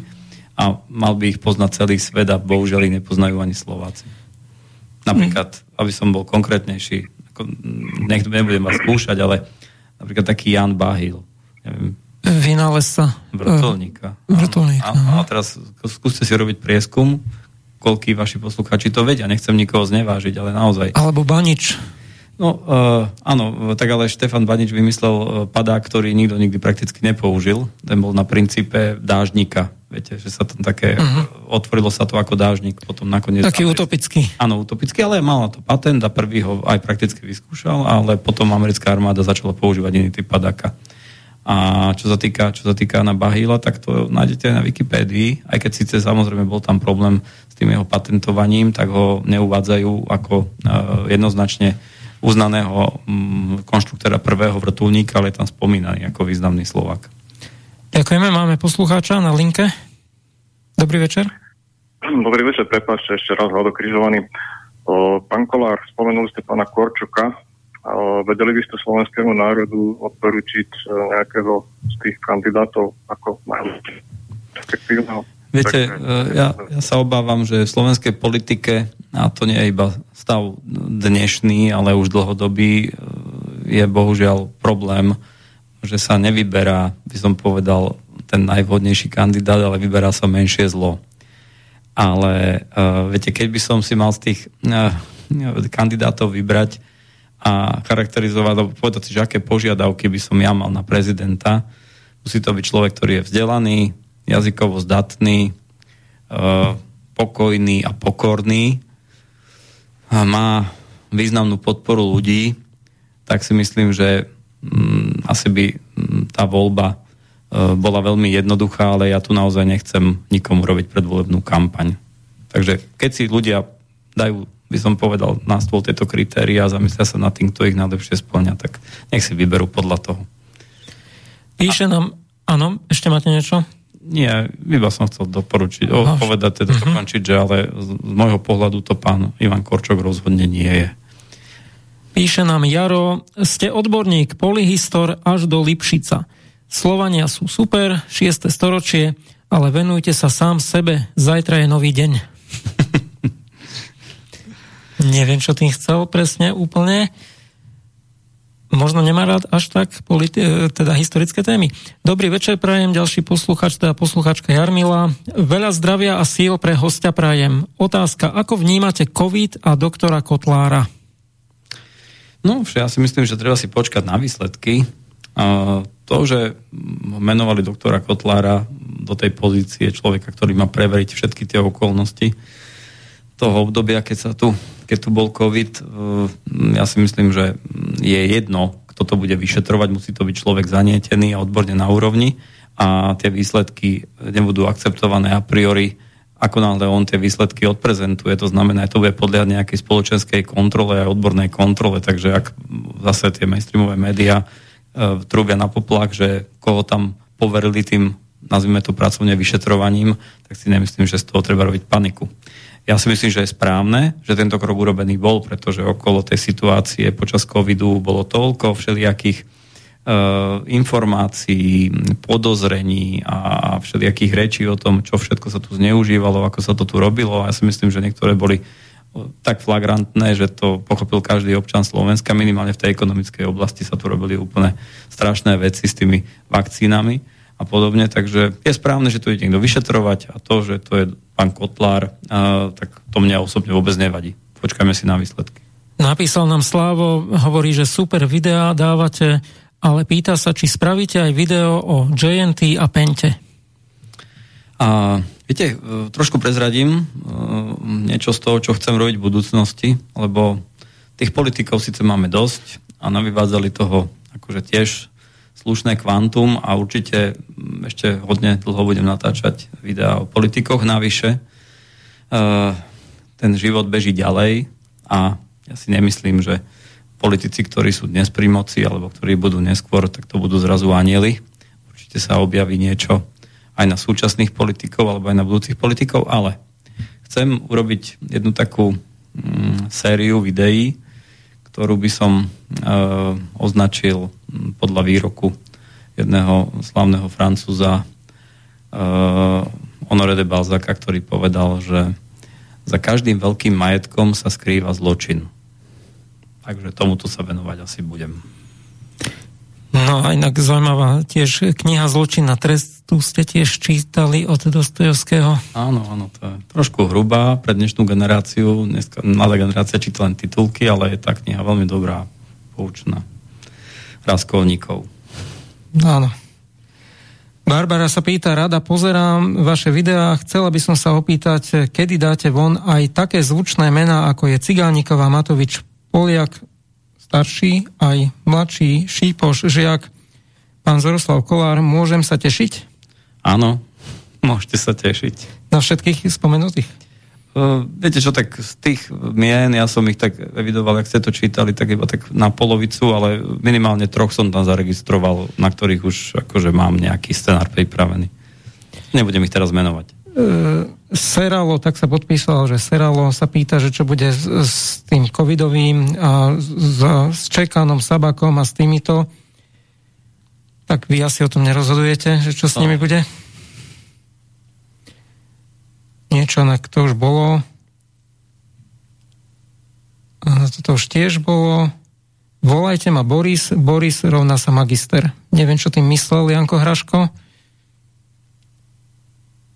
a mal by ich poznať celý svet a bohužiaľ ich nepoznajú ani Slováci. Napríklad, aby som bol konkrétnejší, nech nebudem vás skúšať, ale napríklad taký Jan Bahil. Neviem, Vynálezca. Vrtulníka. Vrtulníka. A, a teraz skúste si robiť prieskum, koľký vaši posluchači to vedia. Nechcem nikoho znevážiť, ale naozaj. Alebo Banič. No, uh, áno, tak ale Štefan Banič vymyslel uh, padák, ktorý nikto nikdy prakticky nepoužil. Ten bol na princípe dážnika. Viete, že sa tam také, uh-huh. otvorilo sa to ako dážnik, potom nakoniec... Taký ale, utopický. Áno, utopický, ale mala to patent a prvý ho aj prakticky vyskúšal, ale potom americká armáda začala používať iný typ padáka. A čo sa týka, čo sa týka na Bahila, tak to nájdete na Wikipédii, aj keď síce samozrejme bol tam problém s tým jeho patentovaním, tak ho neuvádzajú ako uh, jednoznačne uznaného um, konštruktora prvého vrtulníka, ale je tam spomínaný ako významný Slovak. Ďakujeme, máme poslucháča na linke. Dobrý večer. Dobrý večer, prepáčte ešte raz, Vlado Križovaný. Pán Kolár, spomenuli ste pána Korčoka, Vedeli by ste slovenskému národu odporučiť e, nejakého z tých kandidátov ako perspektívneho? Viete, e, ja, ja sa obávam, že v slovenskej politike, a to nie je iba stav dnešný, ale už dlhodobý, e, je bohužiaľ problém, že sa nevyberá, by som povedal, ten najvhodnejší kandidát, ale vyberá sa menšie zlo. Ale uh, viete, keď by som si mal z tých uh, kandidátov vybrať a charakterizovať, alebo povedať si, že aké požiadavky by som ja mal na prezidenta. Musí to byť človek, ktorý je vzdelaný, jazykovo zdatný, e, pokojný a pokorný, a má významnú podporu ľudí, tak si myslím, že mm, asi by mm, tá voľba e, bola veľmi jednoduchá, ale ja tu naozaj nechcem nikomu robiť predvolebnú kampaň. Takže keď si ľudia dajú by som povedal, na stôl tieto kritéria a zamyslia sa nad tým, kto ich najlepšie splňa, tak nech si vyberú podľa toho. Píše a... nám, áno, ešte máte niečo? Nie, iba som chcel doporučiť, o, povedať, teda uh-huh. dokončiť, že ale z, z môjho pohľadu to pán Ivan Korčok rozhodne nie je. Píše nám Jaro, ste odborník, polyhistor až do Lipšica. Slovania sú super, 6. storočie, ale venujte sa sám sebe, zajtra je nový deň. Neviem, čo tým chcel presne úplne. Možno nemá rád až tak e, teda historické témy. Dobrý večer, prajem ďalší posluchač, teda posluchačka Jarmila. Veľa zdravia a síl pre hostia prajem. Otázka, ako vnímate COVID a doktora Kotlára? No, ja si myslím, že treba si počkať na výsledky. To, že menovali doktora Kotlára do tej pozície človeka, ktorý má preveriť všetky tie okolnosti toho obdobia, keď sa tu keď tu bol COVID, eh, ja si myslím, že je jedno, kto to bude vyšetrovať, musí to byť človek zanietený a odborne na úrovni. A tie výsledky nebudú akceptované a priori, ako náhle on tie výsledky odprezentuje, to znamená, že to bude podľa nejakej spoločenskej kontrole a odbornej kontrole, takže ak zase tie mainstreamové médiá e, trúbia na poplach, že koho tam poverili tým, nazvime to pracovne vyšetrovaním, tak si nemyslím, že z toho treba robiť paniku. Ja si myslím, že je správne, že tento krok urobený bol, pretože okolo tej situácie počas covidu bolo toľko všelijakých informácií, podozrení a všelijakých rečí o tom, čo všetko sa tu zneužívalo, ako sa to tu robilo. A ja si myslím, že niektoré boli tak flagrantné, že to pochopil každý občan Slovenska, minimálne v tej ekonomickej oblasti sa tu robili úplne strašné veci s tými vakcínami a podobne, takže je správne, že to ide niekto vyšetrovať a to, že to je pán Kotlár, a, tak to mňa osobne vôbec nevadí. Počkajme si na výsledky. Napísal nám Slávo, hovorí, že super videá dávate, ale pýta sa, či spravíte aj video o JNT a Pente. A viete, e, trošku prezradím e, niečo z toho, čo chcem robiť v budúcnosti, lebo tých politikov síce máme dosť a navyvádzali toho akože tiež slušné kvantum a určite ešte hodne dlho budem natáčať videá o politikoch navyše. Uh, ten život beží ďalej a ja si nemyslím, že politici, ktorí sú dnes pri moci alebo ktorí budú neskôr, tak to budú zrazu anieli. Určite sa objaví niečo aj na súčasných politikov alebo aj na budúcich politikov, ale chcem urobiť jednu takú mm, sériu videí, ktorú by som e, označil podľa výroku jedného slavného francúza e, Honore de Balzaka, ktorý povedal, že za každým veľkým majetkom sa skrýva zločin. Takže tomuto sa venovať asi budem. No a inak zaujímavá tiež kniha Zločin na trestu ste tiež čítali od Dostojevského. Áno, áno, to je trošku hrubá pre dnešnú generáciu. Dneska mladá generácia číta len titulky, ale je tá kniha veľmi dobrá, poučná. Raskolníkov. Áno. Barbara sa pýta, rada pozerám vaše videá, chcela by som sa opýtať, kedy dáte von aj také zvučné mená, ako je Cigániková, Matovič, Poliak, starší, aj mladší, Šípoš, Žiak, pán Zoroslav Kolár, môžem sa tešiť? Áno, môžete sa tešiť. Na všetkých spomenutých? Uh, viete čo, tak z tých mien, ja som ich tak evidoval, ak ste to čítali, tak iba tak na polovicu, ale minimálne troch som tam zaregistroval, na ktorých už akože mám nejaký scenár pripravený. Nebudem ich teraz menovať. Uh, Seralo, tak sa podpísal, že Seralo sa pýta, že čo bude s, s tým covidovým a s, s Čekanom, Sabakom a s týmito. Tak vy asi o tom nerozhodujete, že čo s no. nimi bude? Niečo, na to už bolo. A toto už tiež bolo. Volajte ma Boris, Boris rovná sa magister. Neviem, čo tým myslel Janko Hraško.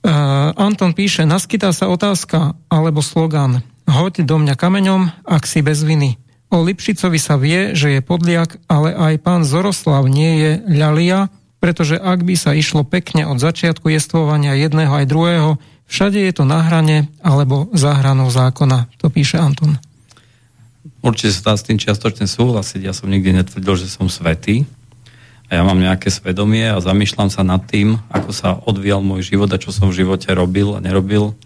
Uh, Anton píše, naskytá sa otázka alebo slogan Hoď do mňa kameňom, ak si bez viny. O Lipšicovi sa vie, že je podliak, ale aj pán Zoroslav nie je ľalia, pretože ak by sa išlo pekne od začiatku jestvovania jedného aj druhého, všade je to na hrane alebo za hranou zákona. To píše Anton. Určite sa dá s tým čiastočne súhlasiť. Ja som nikdy netvrdil, že som svetý a ja mám nejaké svedomie a zamýšľam sa nad tým, ako sa odvíjal môj život a čo som v živote robil a nerobil,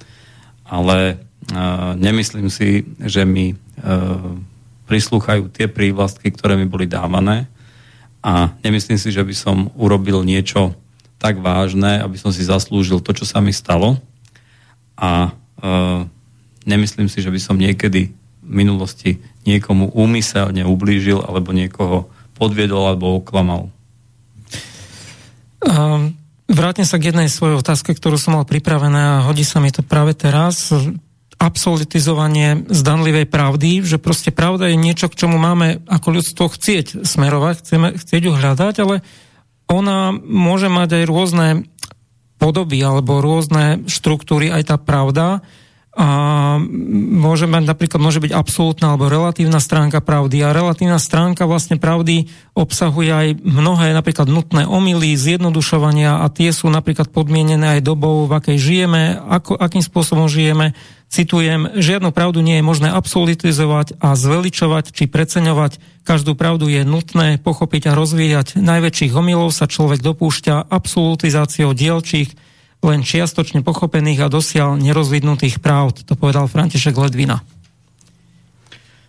ale uh, nemyslím si, že mi uh, prislúchajú tie prívlastky, ktoré mi boli dávané. A nemyslím si, že by som urobil niečo tak vážne, aby som si zaslúžil to, čo sa mi stalo. A uh, nemyslím si, že by som niekedy v minulosti niekomu úmyselne ublížil alebo niekoho podviedol alebo oklamal. Um, vrátim sa k jednej svojej otázke, ktorú som mal pripravené a hodí sa mi to práve teraz. Absolutizovanie zdanlivej pravdy, že proste pravda je niečo, k čomu máme ako ľudstvo chcieť smerovať, chceme, chcieť ju hľadať, ale ona môže mať aj rôzne podoby alebo rôzne štruktúry, aj tá pravda a môže mať napríklad môže byť absolútna alebo relatívna stránka pravdy a relatívna stránka vlastne pravdy obsahuje aj mnohé napríklad nutné omily, zjednodušovania a tie sú napríklad podmienené aj dobou, v akej žijeme, ako, akým spôsobom žijeme. Citujem, žiadnu pravdu nie je možné absolutizovať a zveličovať či preceňovať. Každú pravdu je nutné pochopiť a rozvíjať. Najväčších omylov sa človek dopúšťa absolutizáciou dielčích len čiastočne pochopených a dosiaľ nerozvidnutých práv, to povedal František Ledvina.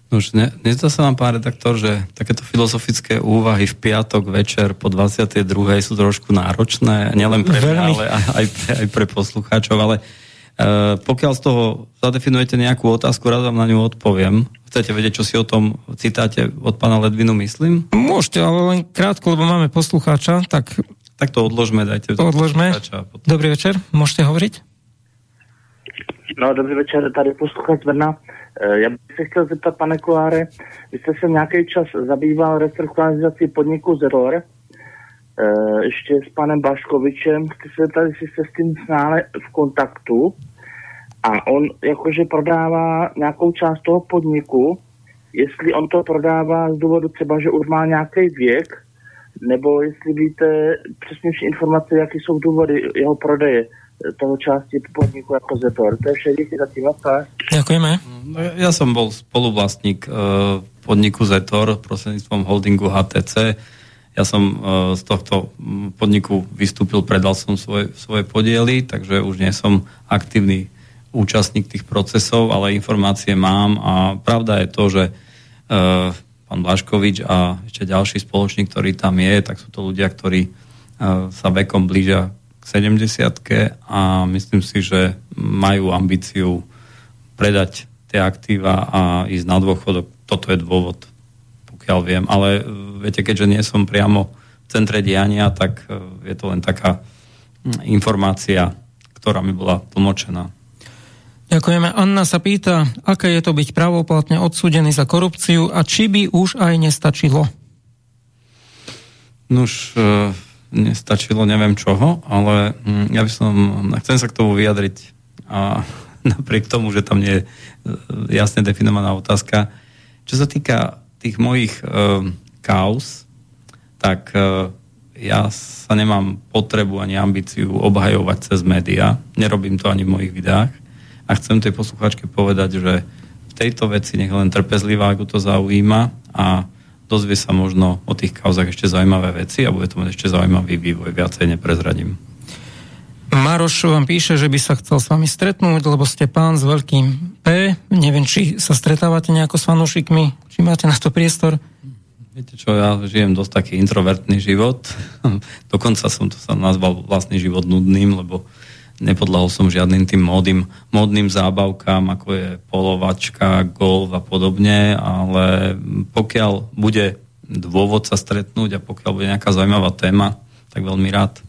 No už ne, nezdá sa vám, pán redaktor, že takéto filozofické úvahy v piatok večer po 22. sú trošku náročné, nielen pre mňa, ale aj aj pre poslucháčov, ale uh, pokiaľ z toho zadefinujete nejakú otázku, rád vám na ňu odpoviem. Chcete vedieť, čo si o tom citáte od pána Ledvinu myslím? Môžete, ale len krátko, lebo máme poslucháča, tak tak to odložme, dajte. To odložme. Dobrý večer, môžete hovoriť? No, dobrý večer, tady posluchač Brna. Eh, já bych se chtěl zeptat, pane Kuláre, vy jste se nějaký čas zabýval restrukturalizací podniku Zeror, eh, ještě s panem Baškovičem, chci se zeptat, jestli jste s tím stále v kontaktu a on jakože prodává nějakou část toho podniku, jestli on to prodává z důvodu třeba, že už má nějaký věk, nebo jestli víte přesnější informace, jaké jsou důvody jeho prodeje toho části podniku jako Zetor. To je vše, díky za tím Ďakujeme. No, ja som bol spoluvlastník uh, podniku Zetor prostredníctvom holdingu HTC. Ja som uh, z tohto podniku vystúpil, predal som svoje, svoje podiely, takže už nie som aktívny účastník tých procesov, ale informácie mám a pravda je to, že uh, pán Blaškovič a ešte ďalší spoločník, ktorý tam je, tak sú to ľudia, ktorí e, sa vekom blížia k 70 a myslím si, že majú ambíciu predať tie aktíva a ísť na dôchodok. Toto je dôvod, pokiaľ viem. Ale e, viete, keďže nie som priamo v centre diania, tak e, je to len taká informácia, ktorá mi bola tlmočená. Ďakujeme. Anna sa pýta, aké je to byť pravoplatne odsúdený za korupciu a či by už aj nestačilo? Nuž, e, nestačilo neviem čoho, ale hm, ja by som, chcem sa k tomu vyjadriť a napriek tomu, že tam nie je e, jasne definovaná otázka. Čo sa týka tých mojich uh, kaos, tak uh, ja sa nemám potrebu ani ambíciu obhajovať cez médiá. Nerobím to ani v mojich videách. A chcem tej posluchačke povedať, že v tejto veci nech len trpezlivá, ako to zaujíma a dozvie sa možno o tých kauzach ešte zaujímavé veci a bude to mať ešte zaujímavý vývoj. Viacej neprezradím. Maroš vám píše, že by sa chcel s vami stretnúť, lebo ste pán s veľkým P. Neviem, či sa stretávate nejako s fanúšikmi, či máte na to priestor. Viete čo, ja žijem dosť taký introvertný život. Dokonca som to sa nazval vlastný život nudným, lebo nepodlahol som žiadnym tým módnym, módnym zábavkám, ako je polovačka, golf a podobne, ale pokiaľ bude dôvod sa stretnúť a pokiaľ bude nejaká zaujímavá téma, tak veľmi rád.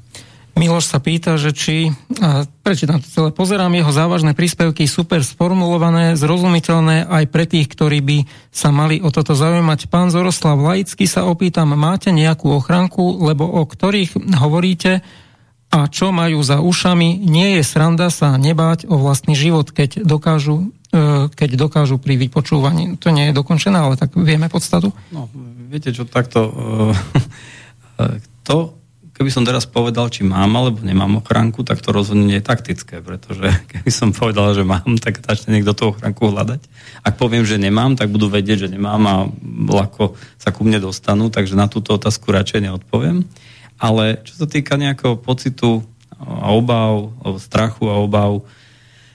Miloš sa pýta, že či, prečítam to celé, pozerám jeho závažné príspevky, super sformulované, zrozumiteľné aj pre tých, ktorí by sa mali o toto zaujímať. Pán Zoroslav Laický sa opýtam, máte nejakú ochranku, lebo o ktorých hovoríte a čo majú za ušami, nie je sranda sa nebáť o vlastný život, keď dokážu, e, keď dokážu pri vypočúvaní. To nie je dokončené, ale tak vieme podstatu. No, viete čo, takto... E, to keby som teraz povedal, či mám alebo nemám ochránku, tak to rozhodne nie je taktické, pretože keby som povedal, že mám, tak začne niekto tú ochránku hľadať. Ak poviem, že nemám, tak budú vedieť, že nemám a ľahko sa ku mne dostanú, takže na túto otázku radšej neodpoviem. Ale čo sa týka nejakého pocitu a obav, strachu a obav,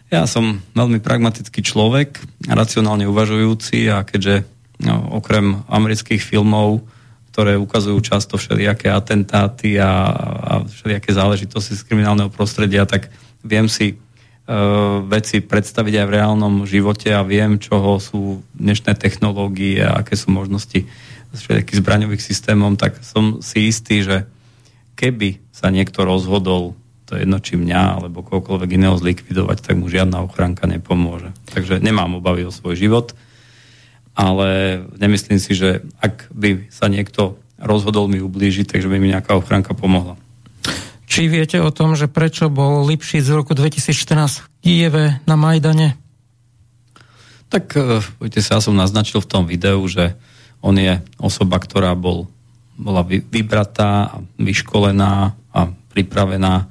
ja som veľmi pragmatický človek, racionálne uvažujúci a keďže no, okrem amerických filmov ktoré ukazujú často všelijaké atentáty a, a všelijaké záležitosti z kriminálneho prostredia, tak viem si uh, veci predstaviť aj v reálnom živote a viem, čoho sú dnešné technológie a aké sú možnosti všetkých zbraňových systémov, tak som si istý, že keby sa niekto rozhodol to jedno či mňa alebo kohokoľvek iného zlikvidovať, tak mu žiadna ochránka nepomôže. Takže nemám obavy o svoj život ale nemyslím si, že ak by sa niekto rozhodol mi ublížiť, takže by mi nejaká ochránka pomohla. Či viete o tom, že prečo bol Lipšic z roku 2014 v Kieve na Majdane? Tak, viete sa, ja som naznačil v tom videu, že on je osoba, ktorá bol, bola vybratá vyškolená a pripravená e,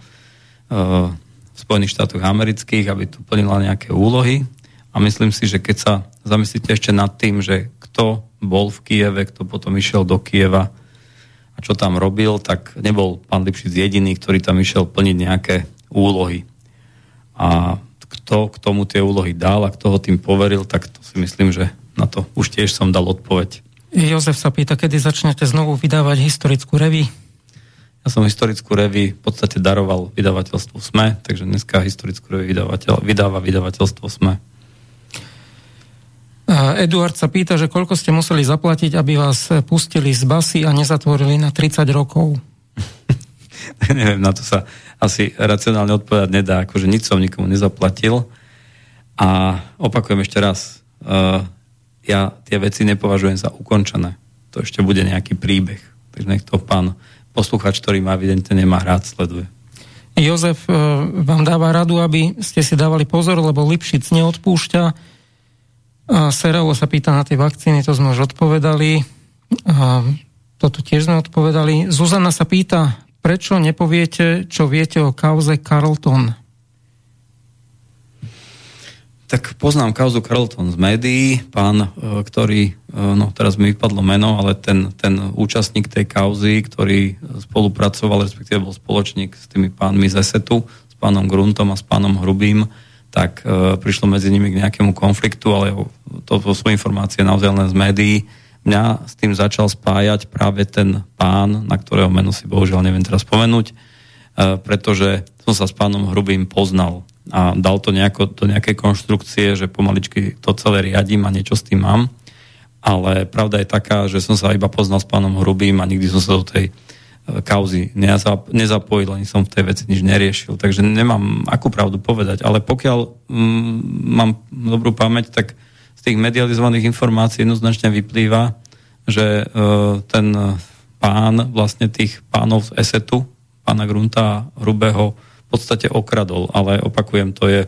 v Spojených štátoch amerických, aby tu plnila nejaké úlohy a myslím si, že keď sa zamyslíte ešte nad tým, že kto bol v Kieve, kto potom išiel do Kieva a čo tam robil, tak nebol pán Lipšic jediný, ktorý tam išiel plniť nejaké úlohy. A kto k tomu tie úlohy dal a kto ho tým poveril, tak to si myslím, že na to už tiež som dal odpoveď. Jozef sa pýta, kedy začnete znovu vydávať historickú reví? Ja som historickú reví v podstate daroval vydavateľstvu SME, takže dneska historickú reví vydavateľ, vydáva vydavateľstvo SME. Eduard sa pýta, že koľko ste museli zaplatiť, aby vás pustili z basy a nezatvorili na 30 rokov? Neviem, na to sa asi racionálne odpovedať nedá, akože nič som nikomu nezaplatil. A opakujem ešte raz, uh, ja tie veci nepovažujem za ukončené. To ešte bude nejaký príbeh. Takže nech to pán posluchač, ktorý ma evidentne nemá rád, sleduje. Jozef uh, vám dáva radu, aby ste si dávali pozor, lebo Lipšic neodpúšťa a Seralo sa pýta na tie vakcíny, to sme už odpovedali. A toto tiež sme odpovedali. Zuzana sa pýta, prečo nepoviete, čo viete o kauze Carlton? Tak poznám kauzu Carlton z médií, pán, e, ktorý, e, no teraz mi vypadlo meno, ale ten, ten účastník tej kauzy, ktorý spolupracoval, respektíve bol spoločník s tými pánmi z ESETu, s pánom Gruntom a s pánom Hrubým, tak e, prišlo medzi nimi k nejakému konfliktu, ale to, to sú informácie naozaj len z médií. Mňa s tým začal spájať práve ten pán, na ktorého meno si bohužiaľ neviem teraz spomenúť, e, pretože som sa s pánom Hrubým poznal a dal to nejako, do nejakej konštrukcie, že pomaličky to celé riadím a niečo s tým mám. Ale pravda je taká, že som sa iba poznal s pánom Hrubým a nikdy som sa do tej kauzy nezapojil, ani som v tej veci nič neriešil, takže nemám akú pravdu povedať, ale pokiaľ mm, mám dobrú pamäť, tak z tých medializovaných informácií jednoznačne vyplýva, že e, ten pán vlastne tých pánov z Esetu, pána Grunta Hrubého podstate okradol, ale opakujem, to je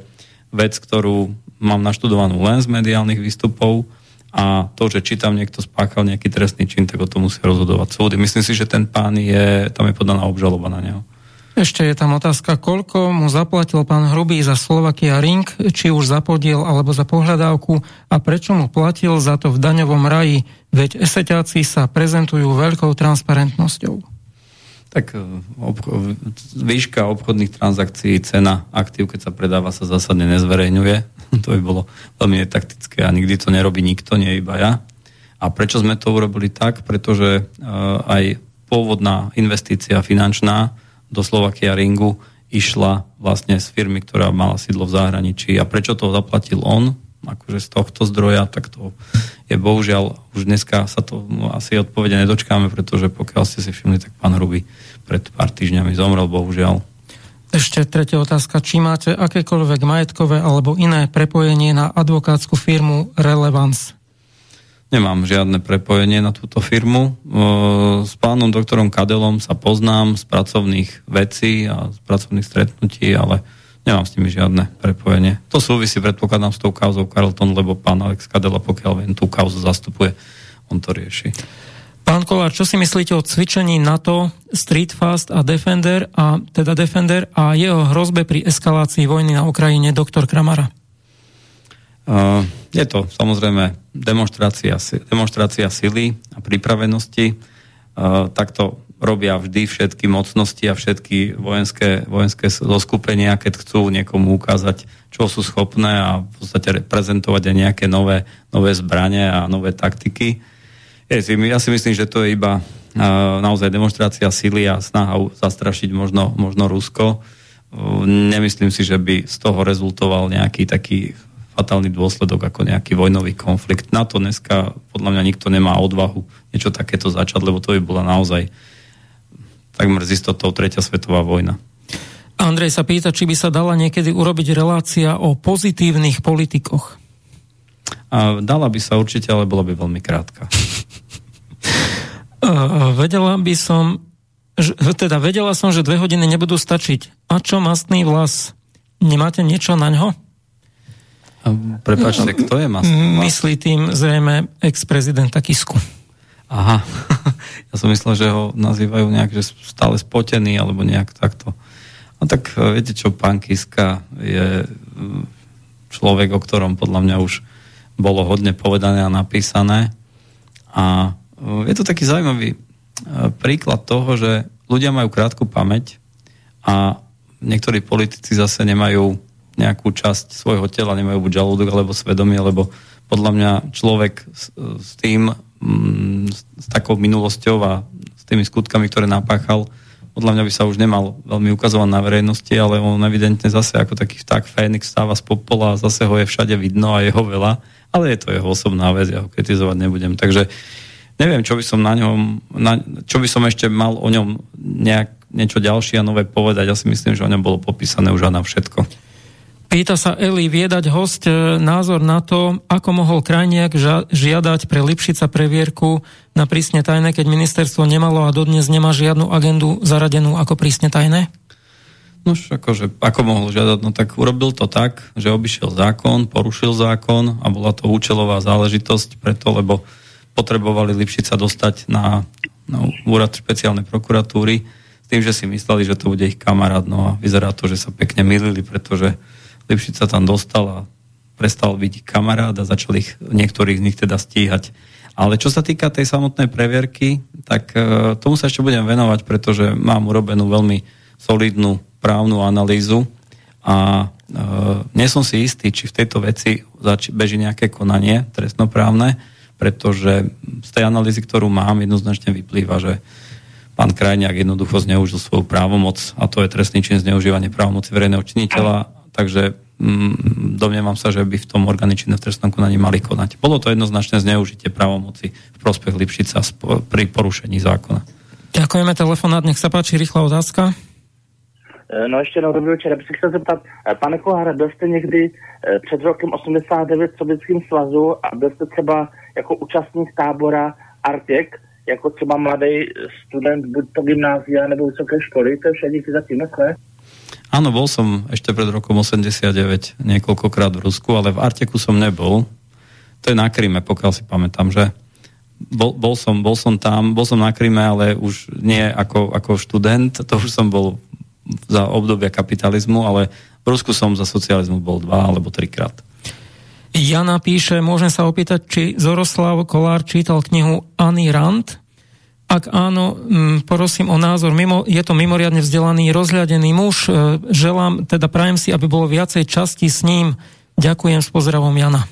vec, ktorú mám naštudovanú len z mediálnych výstupov, a to, že či tam niekto spáchal nejaký trestný čin, tak o tom musia rozhodovať súdy. Myslím si, že ten pán je, tam je podaná obžaloba na neho. Ešte je tam otázka, koľko mu zaplatil pán Hrubý za Slovakia Ring, či už za podiel alebo za pohľadávku a prečo mu platil za to v daňovom raji, veď eseťáci sa prezentujú veľkou transparentnosťou. Tak e, obcho- výška obchodných transakcií, cena aktív, keď sa predáva, sa zásadne nezverejňuje. to by bolo veľmi netaktické a nikdy to nerobí nikto, nie iba ja. A prečo sme to urobili tak? Pretože uh, aj pôvodná investícia finančná do Slovakia Ringu išla vlastne z firmy, ktorá mala sídlo v zahraničí. A prečo to zaplatil on? Akože z tohto zdroja, tak to je bohužiaľ, už dneska sa to no, asi odpovede nedočkáme, pretože pokiaľ ste si všimli, tak pán Hruby pred pár týždňami zomrel, bohužiaľ. Ešte tretia otázka. Či máte akékoľvek majetkové alebo iné prepojenie na advokátsku firmu Relevance? Nemám žiadne prepojenie na túto firmu. S pánom doktorom Kadelom sa poznám z pracovných vecí a z pracovných stretnutí, ale nemám s nimi žiadne prepojenie. To súvisí, predpokladám, s tou kauzou Carlton, lebo pán Alex Kadela, pokiaľ viem, tú kauzu zastupuje, on to rieši. Pán Kolár, čo si myslíte o cvičení NATO, Street Fast a Defender, a, teda Defender a jeho hrozbe pri eskalácii vojny na Ukrajine, doktor Kramara? Uh, je to samozrejme demonstrácia, demonstrácia sily a pripravenosti. Uh, takto robia vždy všetky mocnosti a všetky vojenské, vojenské zoskupenia, keď chcú niekomu ukázať, čo sú schopné a v podstate reprezentovať aj nejaké nové, nové zbranie a nové taktiky. Ja si, myslím, že to je iba naozaj demonstrácia síly a snaha zastrašiť možno, možno Rusko. Nemyslím si, že by z toho rezultoval nejaký taký fatálny dôsledok ako nejaký vojnový konflikt. Na to dneska podľa mňa nikto nemá odvahu niečo takéto začať, lebo to by bola naozaj takmer z istotou tretia svetová vojna. Andrej sa pýta, či by sa dala niekedy urobiť relácia o pozitívnych politikoch. A dala by sa určite, ale bola by veľmi krátka. vedela by som, teda vedela som, že dve hodiny nebudú stačiť. A čo mastný vlas? Nemáte niečo na ňo? Prepačte, kto je mastný vlas? Myslí tým zrejme ex-prezidenta Kisku. Aha, ja som myslel, že ho nazývajú nejak, že stále spotený, alebo nejak takto. No tak e, viete čo, pán Kiska je e, človek, o ktorom podľa mňa už bolo hodne povedané a napísané. A je to taký zaujímavý e, príklad toho, že ľudia majú krátku pamäť a niektorí politici zase nemajú nejakú časť svojho tela, nemajú buď žalúdok alebo svedomie, lebo podľa mňa človek s tým, mm, s takou minulosťou a s tými skutkami, ktoré napáchal, podľa mňa by sa už nemal veľmi ukazovať na verejnosti, ale on evidentne zase ako taký vták Fénix stáva z popola a zase ho je všade vidno a jeho veľa, ale je to jeho osobná vec, ja ho kritizovať nebudem. Takže neviem, čo by som na ňom, na, čo by som ešte mal o ňom nejak, niečo ďalšie a nové povedať. Ja si myslím, že o ňom bolo popísané už na všetko. Pýta sa Eli, viedať host e, názor na to, ako mohol krajniak žiadať pre Lipšica previerku na prísne tajné, keď ministerstvo nemalo a dodnes nemá žiadnu agendu zaradenú ako prísne tajné? No akože, ako mohol žiadať? No tak urobil to tak, že obišiel zákon, porušil zákon a bola to účelová záležitosť preto, lebo potrebovali Lipšica dostať na, na úrad špeciálnej prokuratúry s tým, že si mysleli, že to bude ich kamarát. No a vyzerá to, že sa pekne milili, pretože Lipšica tam dostal a prestal byť kamarát a začali ich, niektorých z nich teda stíhať. Ale čo sa týka tej samotnej previerky, tak e, tomu sa ešte budem venovať, pretože mám urobenú veľmi solidnú právnu analýzu a e, nie som si istý, či v tejto veci zač- beží nejaké konanie trestnoprávne, pretože z tej analýzy, ktorú mám, jednoznačne vyplýva, že pán Krajniak jednoducho zneužil svoju právomoc a to je trestný čin zneužívanie právomoci verejného činiteľa, takže mm, domnievam sa, že by v tom orgáne činné v trestnom konaní mali konať. Bolo to jednoznačné zneužitie právomoci v prospech Lipšica pri porušení zákona. Ďakujeme, telefonát, nech sa páči, rýchla otázka. Eh, no ještě jednou dobrý večer. Já bych se chtěl zeptat, eh, pane Kolára, byl jste někdy eh, před rokem 89 v Sovětském svazu a byl jste třeba jako účastník tábora Artěk, jako třeba mladý student buď to gymnázia nebo vysoké školy, to je vše, díky zatím, ne? Áno, bol som ešte pred rokom 89 niekoľkokrát v Rusku, ale v Arteku som nebol. To je na Kryme, pokiaľ si pamätám, že bol, bol, som, bol som tam, bol som na Kryme, ale už nie ako, ako študent, to už som bol za obdobia kapitalizmu, ale v Rusku som za socializmu bol dva alebo trikrát. Jana píše, môžem sa opýtať, či Zoroslav Kolár čítal knihu Anny Rand? Ak áno, mm, prosím o názor. Mimo, je to mimoriadne vzdelaný, rozhľadený muž. E, želám, teda prajem si, aby bolo viacej časti s ním. Ďakujem s pozdravom Jana.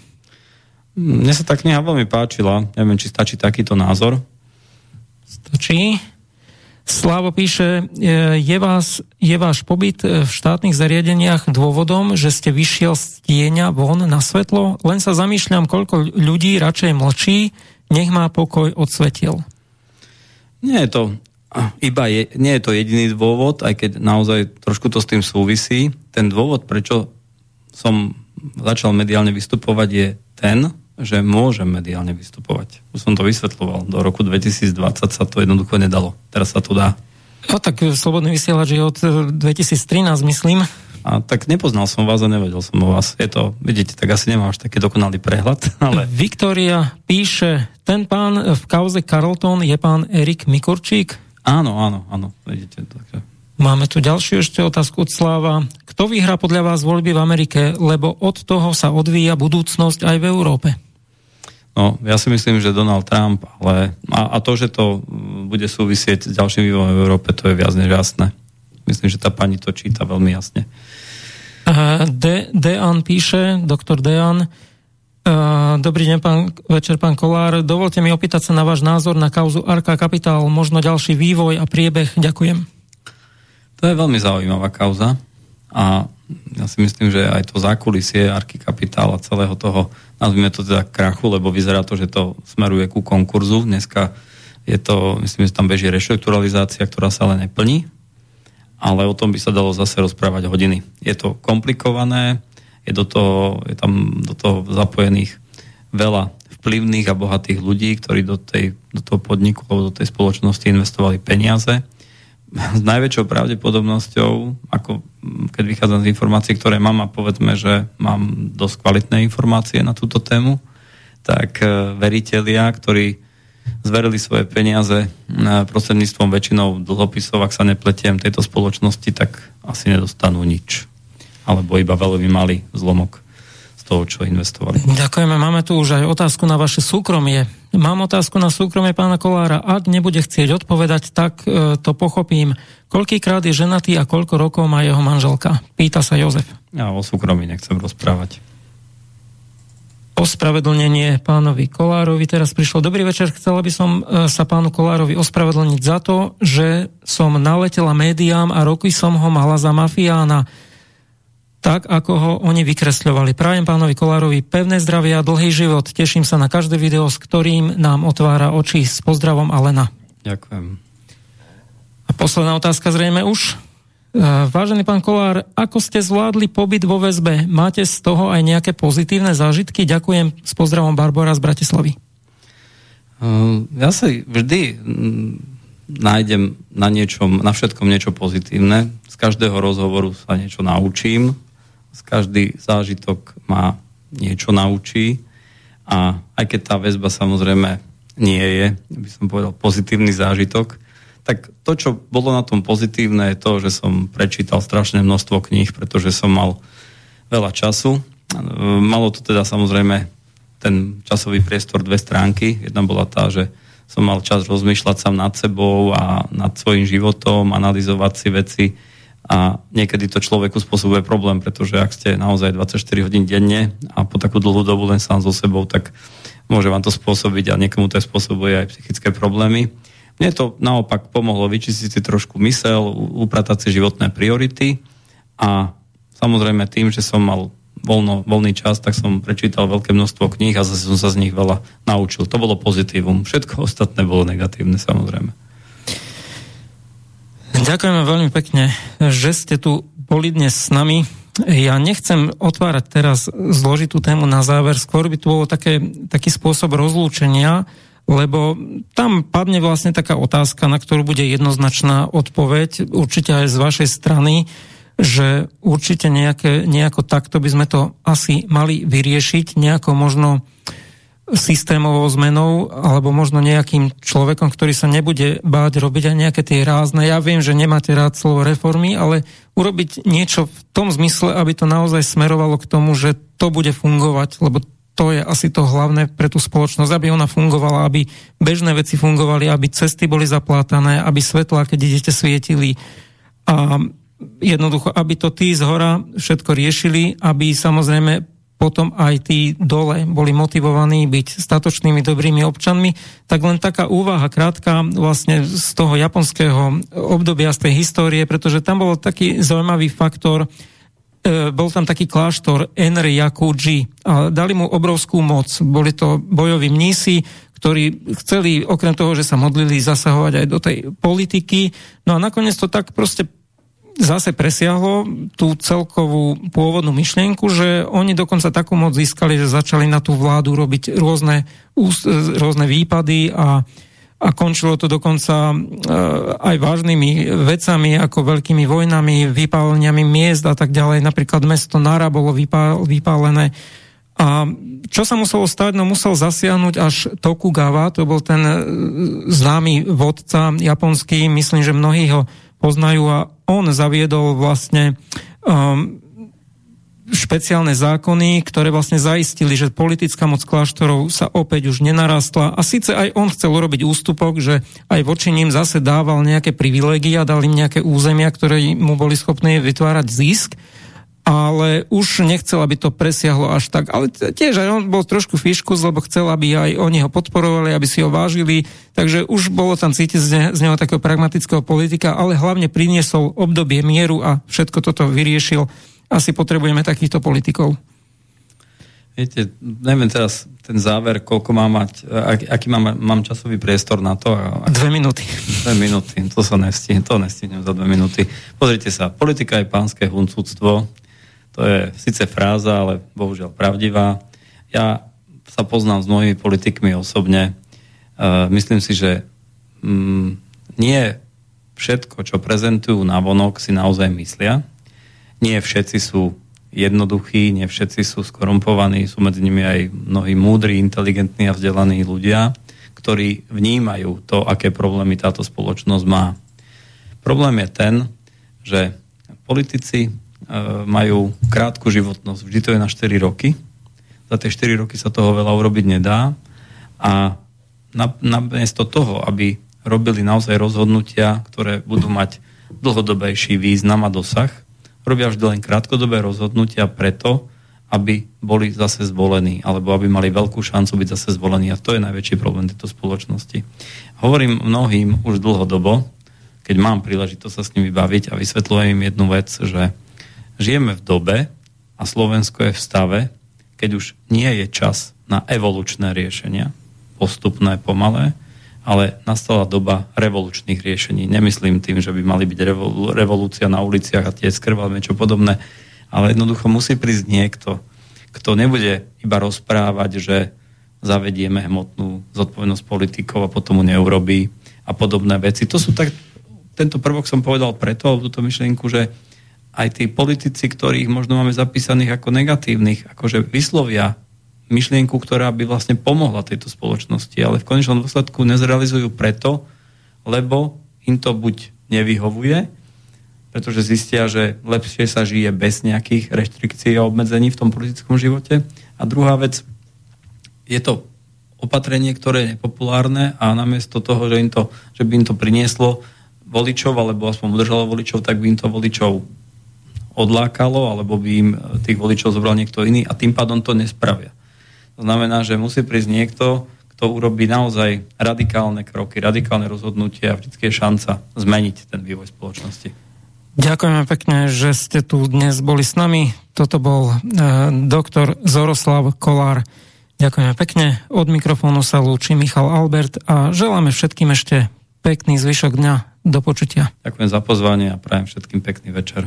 Mne sa tá kniha veľmi páčila. Neviem, či stačí takýto názor. Stačí. Slavo píše, e, je, vás, je váš pobyt e, v štátnych zariadeniach dôvodom, že ste vyšiel z tieňa von na svetlo? Len sa zamýšľam, koľko ľudí radšej mlčí, nech má pokoj od svetiel. Nie je to iba je, nie je to jediný dôvod, aj keď naozaj trošku to s tým súvisí. Ten dôvod, prečo som začal mediálne vystupovať, je ten, že môžem mediálne vystupovať. Už som to vysvetloval. Do roku 2020 sa to jednoducho nedalo. Teraz sa to dá. No tak Slobodný vysielač je od 2013, eh, myslím. A tak nepoznal som vás a nevedel som o vás. Je to, vidíte, tak asi nemám až taký dokonalý prehľad. Ale... Viktória píše, ten pán v kauze Carlton je pán Erik Mikurčík? Áno, áno, áno, vidíte. Takže... Máme tu ďalšiu ešte otázku od Sláva. Kto vyhrá podľa vás voľby v Amerike, lebo od toho sa odvíja budúcnosť aj v Európe? No, ja si myslím, že Donald Trump, ale a, a to, že to mm, bude súvisieť s ďalším vývojom v Európe, to je viac než jasné. Myslím, že tá pani to číta veľmi jasne. De, Dean píše, doktor Dean, Dobrý deň, pán, večer, pán Kolár. Dovolte mi opýtať sa na váš názor na kauzu Arka Kapitál, možno ďalší vývoj a priebeh. Ďakujem. To je veľmi zaujímavá kauza a ja si myslím, že aj to zákulisie Arky Kapitál a celého toho nazvime to teda krachu, lebo vyzerá to, že to smeruje ku konkurzu. Dneska je to, myslím, že tam beží reštrukturalizácia, ktorá sa ale neplní, ale o tom by sa dalo zase rozprávať hodiny. Je to komplikované, je, do toho, je tam do toho zapojených veľa vplyvných a bohatých ľudí, ktorí do, tej, do toho podniku alebo do tej spoločnosti investovali peniaze s najväčšou pravdepodobnosťou, ako keď vychádzam z informácií, ktoré mám a povedzme, že mám dosť kvalitné informácie na túto tému, tak e, veritelia, ktorí zverili svoje peniaze prostredníctvom väčšinou dlhopisov, ak sa nepletiem tejto spoločnosti, tak asi nedostanú nič. Alebo iba veľmi malý zlomok z toho, čo investovali. Ďakujeme. Máme tu už aj otázku na vaše súkromie. Mám otázku na súkromie pána Kolára. Ak nebude chcieť odpovedať, tak e, to pochopím. Koľkýkrát je ženatý a koľko rokov má jeho manželka? Pýta sa Jozef. Ja o súkromí nechcem rozprávať. Ospravedlnenie pánovi Kolárovi teraz prišlo. Dobrý večer, chcela by som e, sa pánu Kolárovi ospravedlniť za to, že som naletela médiám a roky som ho mala za mafiána tak, ako ho oni vykresľovali. Prajem pánovi Kolárovi pevné zdravie a dlhý život. Teším sa na každé video, s ktorým nám otvára oči. S pozdravom Alena. Ďakujem. A posledná otázka zrejme už. E, vážený pán Kolár, ako ste zvládli pobyt vo väzbe? Máte z toho aj nejaké pozitívne zážitky? Ďakujem s pozdravom Barbara z Bratislavy. E, ja si vždy nájdem na niečom, na všetkom niečo pozitívne. Z každého rozhovoru sa niečo naučím z každý zážitok ma niečo naučí a aj keď tá väzba samozrejme nie je, by som povedal, pozitívny zážitok, tak to, čo bolo na tom pozitívne, je to, že som prečítal strašné množstvo kníh, pretože som mal veľa času. Malo to teda samozrejme ten časový priestor dve stránky. Jedna bola tá, že som mal čas rozmýšľať sám nad sebou a nad svojim životom, analyzovať si veci, a niekedy to človeku spôsobuje problém, pretože ak ste naozaj 24 hodín denne a po takú dlhú dobu len sám so sebou, tak môže vám to spôsobiť a niekomu to spôsobuje aj psychické problémy. Mne to naopak pomohlo vyčistiť si trošku mysel, upratať si životné priority a samozrejme tým, že som mal voľno, voľný čas, tak som prečítal veľké množstvo kníh a zase som sa z nich veľa naučil. To bolo pozitívum. Všetko ostatné bolo negatívne samozrejme. Ďakujeme veľmi pekne, že ste tu boli dnes s nami. Ja nechcem otvárať teraz zložitú tému na záver, skôr by to bolo také, taký spôsob rozlúčenia, lebo tam padne vlastne taká otázka, na ktorú bude jednoznačná odpoveď, určite aj z vašej strany, že určite nejaké, nejako takto by sme to asi mali vyriešiť, nejako možno systémovou zmenou alebo možno nejakým človekom, ktorý sa nebude báť robiť aj nejaké tie rázne. Ja viem, že nemáte rád slovo reformy, ale urobiť niečo v tom zmysle, aby to naozaj smerovalo k tomu, že to bude fungovať, lebo to je asi to hlavné pre tú spoločnosť, aby ona fungovala, aby bežné veci fungovali, aby cesty boli zaplátané, aby svetlá, keď idete, svietili. A jednoducho, aby to tí z hora všetko riešili, aby samozrejme potom aj tí dole boli motivovaní byť statočnými dobrými občanmi, tak len taká úvaha krátka vlastne z toho japonského obdobia, z tej histórie, pretože tam bol taký zaujímavý faktor, bol tam taký kláštor Enri Yakuji a dali mu obrovskú moc. Boli to bojoví mnísi, ktorí chceli okrem toho, že sa modlili, zasahovať aj do tej politiky. No a nakoniec to tak proste zase presiahlo tú celkovú pôvodnú myšlienku, že oni dokonca takú moc získali, že začali na tú vládu robiť rôzne, rôzne výpady a, a končilo to dokonca uh, aj vážnymi vecami, ako veľkými vojnami, vypáleniami miest a tak ďalej. Napríklad mesto Nara bolo vypál, vypálené. A čo sa muselo stať? No musel zasiahnuť až Tokugawa, to bol ten e, známy vodca japonský, myslím, že mnohí ho poznajú a on zaviedol vlastne um, špeciálne zákony, ktoré vlastne zaistili, že politická moc kláštorov sa opäť už nenarastla. A síce aj on chcel urobiť ústupok, že aj voči ním zase dával nejaké privilégia, dal im nejaké územia, ktoré mu boli schopné vytvárať zisk, ale už nechcel, aby to presiahlo až tak. Ale tiež aj on bol trošku fiškus, lebo chcel, aby aj oni ho podporovali, aby si ho vážili, takže už bolo tam cítiť z, ne, z neho takého pragmatického politika, ale hlavne priniesol obdobie mieru a všetko toto vyriešil. Asi potrebujeme takýchto politikov. Viete, neviem teraz ten záver, koľko má mať, ak, aký mám, mám časový priestor na to. Dve minúty. Dve minúty, to sa nestihne, to nestihnem za dve minúty. Pozrite sa, politika je pánske huncúctvo, to je síce fráza, ale bohužiaľ pravdivá. Ja sa poznám s mnohými politikmi osobne. Uh, myslím si, že um, nie všetko, čo prezentujú na vonok, si naozaj myslia. Nie všetci sú jednoduchí, nie všetci sú skorumpovaní, sú medzi nimi aj mnohí múdri, inteligentní a vzdelaní ľudia, ktorí vnímajú to, aké problémy táto spoločnosť má. Problém je ten, že politici E, majú krátku životnosť. Vždy to je na 4 roky. Za tie 4 roky sa toho veľa urobiť nedá. A namiesto toho, aby robili naozaj rozhodnutia, ktoré budú mať dlhodobejší význam a dosah, robia vždy len krátkodobé rozhodnutia preto, aby boli zase zvolení, alebo aby mali veľkú šancu byť zase zvolení. A to je najväčší problém tejto spoločnosti. Hovorím mnohým už dlhodobo, keď mám príležitosť sa s nimi baviť a vysvetľujem im jednu vec, že žijeme v dobe a Slovensko je v stave, keď už nie je čas na evolučné riešenia, postupné, pomalé, ale nastala doba revolučných riešení. Nemyslím tým, že by mali byť revolúcia na uliciach a tie skrvalme čo podobné, ale jednoducho musí prísť niekto, kto nebude iba rozprávať, že zavedieme hmotnú zodpovednosť politikov a potom mu neurobí a podobné veci. To sú tak, tento prvok som povedal preto, túto myšlienku, že aj tí politici, ktorých možno máme zapísaných ako negatívnych, akože vyslovia myšlienku, ktorá by vlastne pomohla tejto spoločnosti, ale v konečnom dôsledku nezrealizujú preto, lebo im to buď nevyhovuje, pretože zistia, že lepšie sa žije bez nejakých reštrikcií a obmedzení v tom politickom živote. A druhá vec, je to opatrenie, ktoré je nepopulárne a namiesto toho, že, im to, že by im to prinieslo voličov, alebo aspoň udržalo voličov, tak by im to voličov odlákalo, alebo by im tých voličov zobral niekto iný a tým pádom to nespravia. To znamená, že musí prísť niekto, kto urobí naozaj radikálne kroky, radikálne rozhodnutia a vždy je šanca zmeniť ten vývoj spoločnosti. Ďakujeme pekne, že ste tu dnes boli s nami. Toto bol e, doktor Zoroslav Kolár. Ďakujeme pekne. Od mikrofónu sa lúči Michal Albert a želáme všetkým ešte pekný zvyšok dňa. Do počutia. Ďakujem za pozvanie a prajem všetkým pekný večer.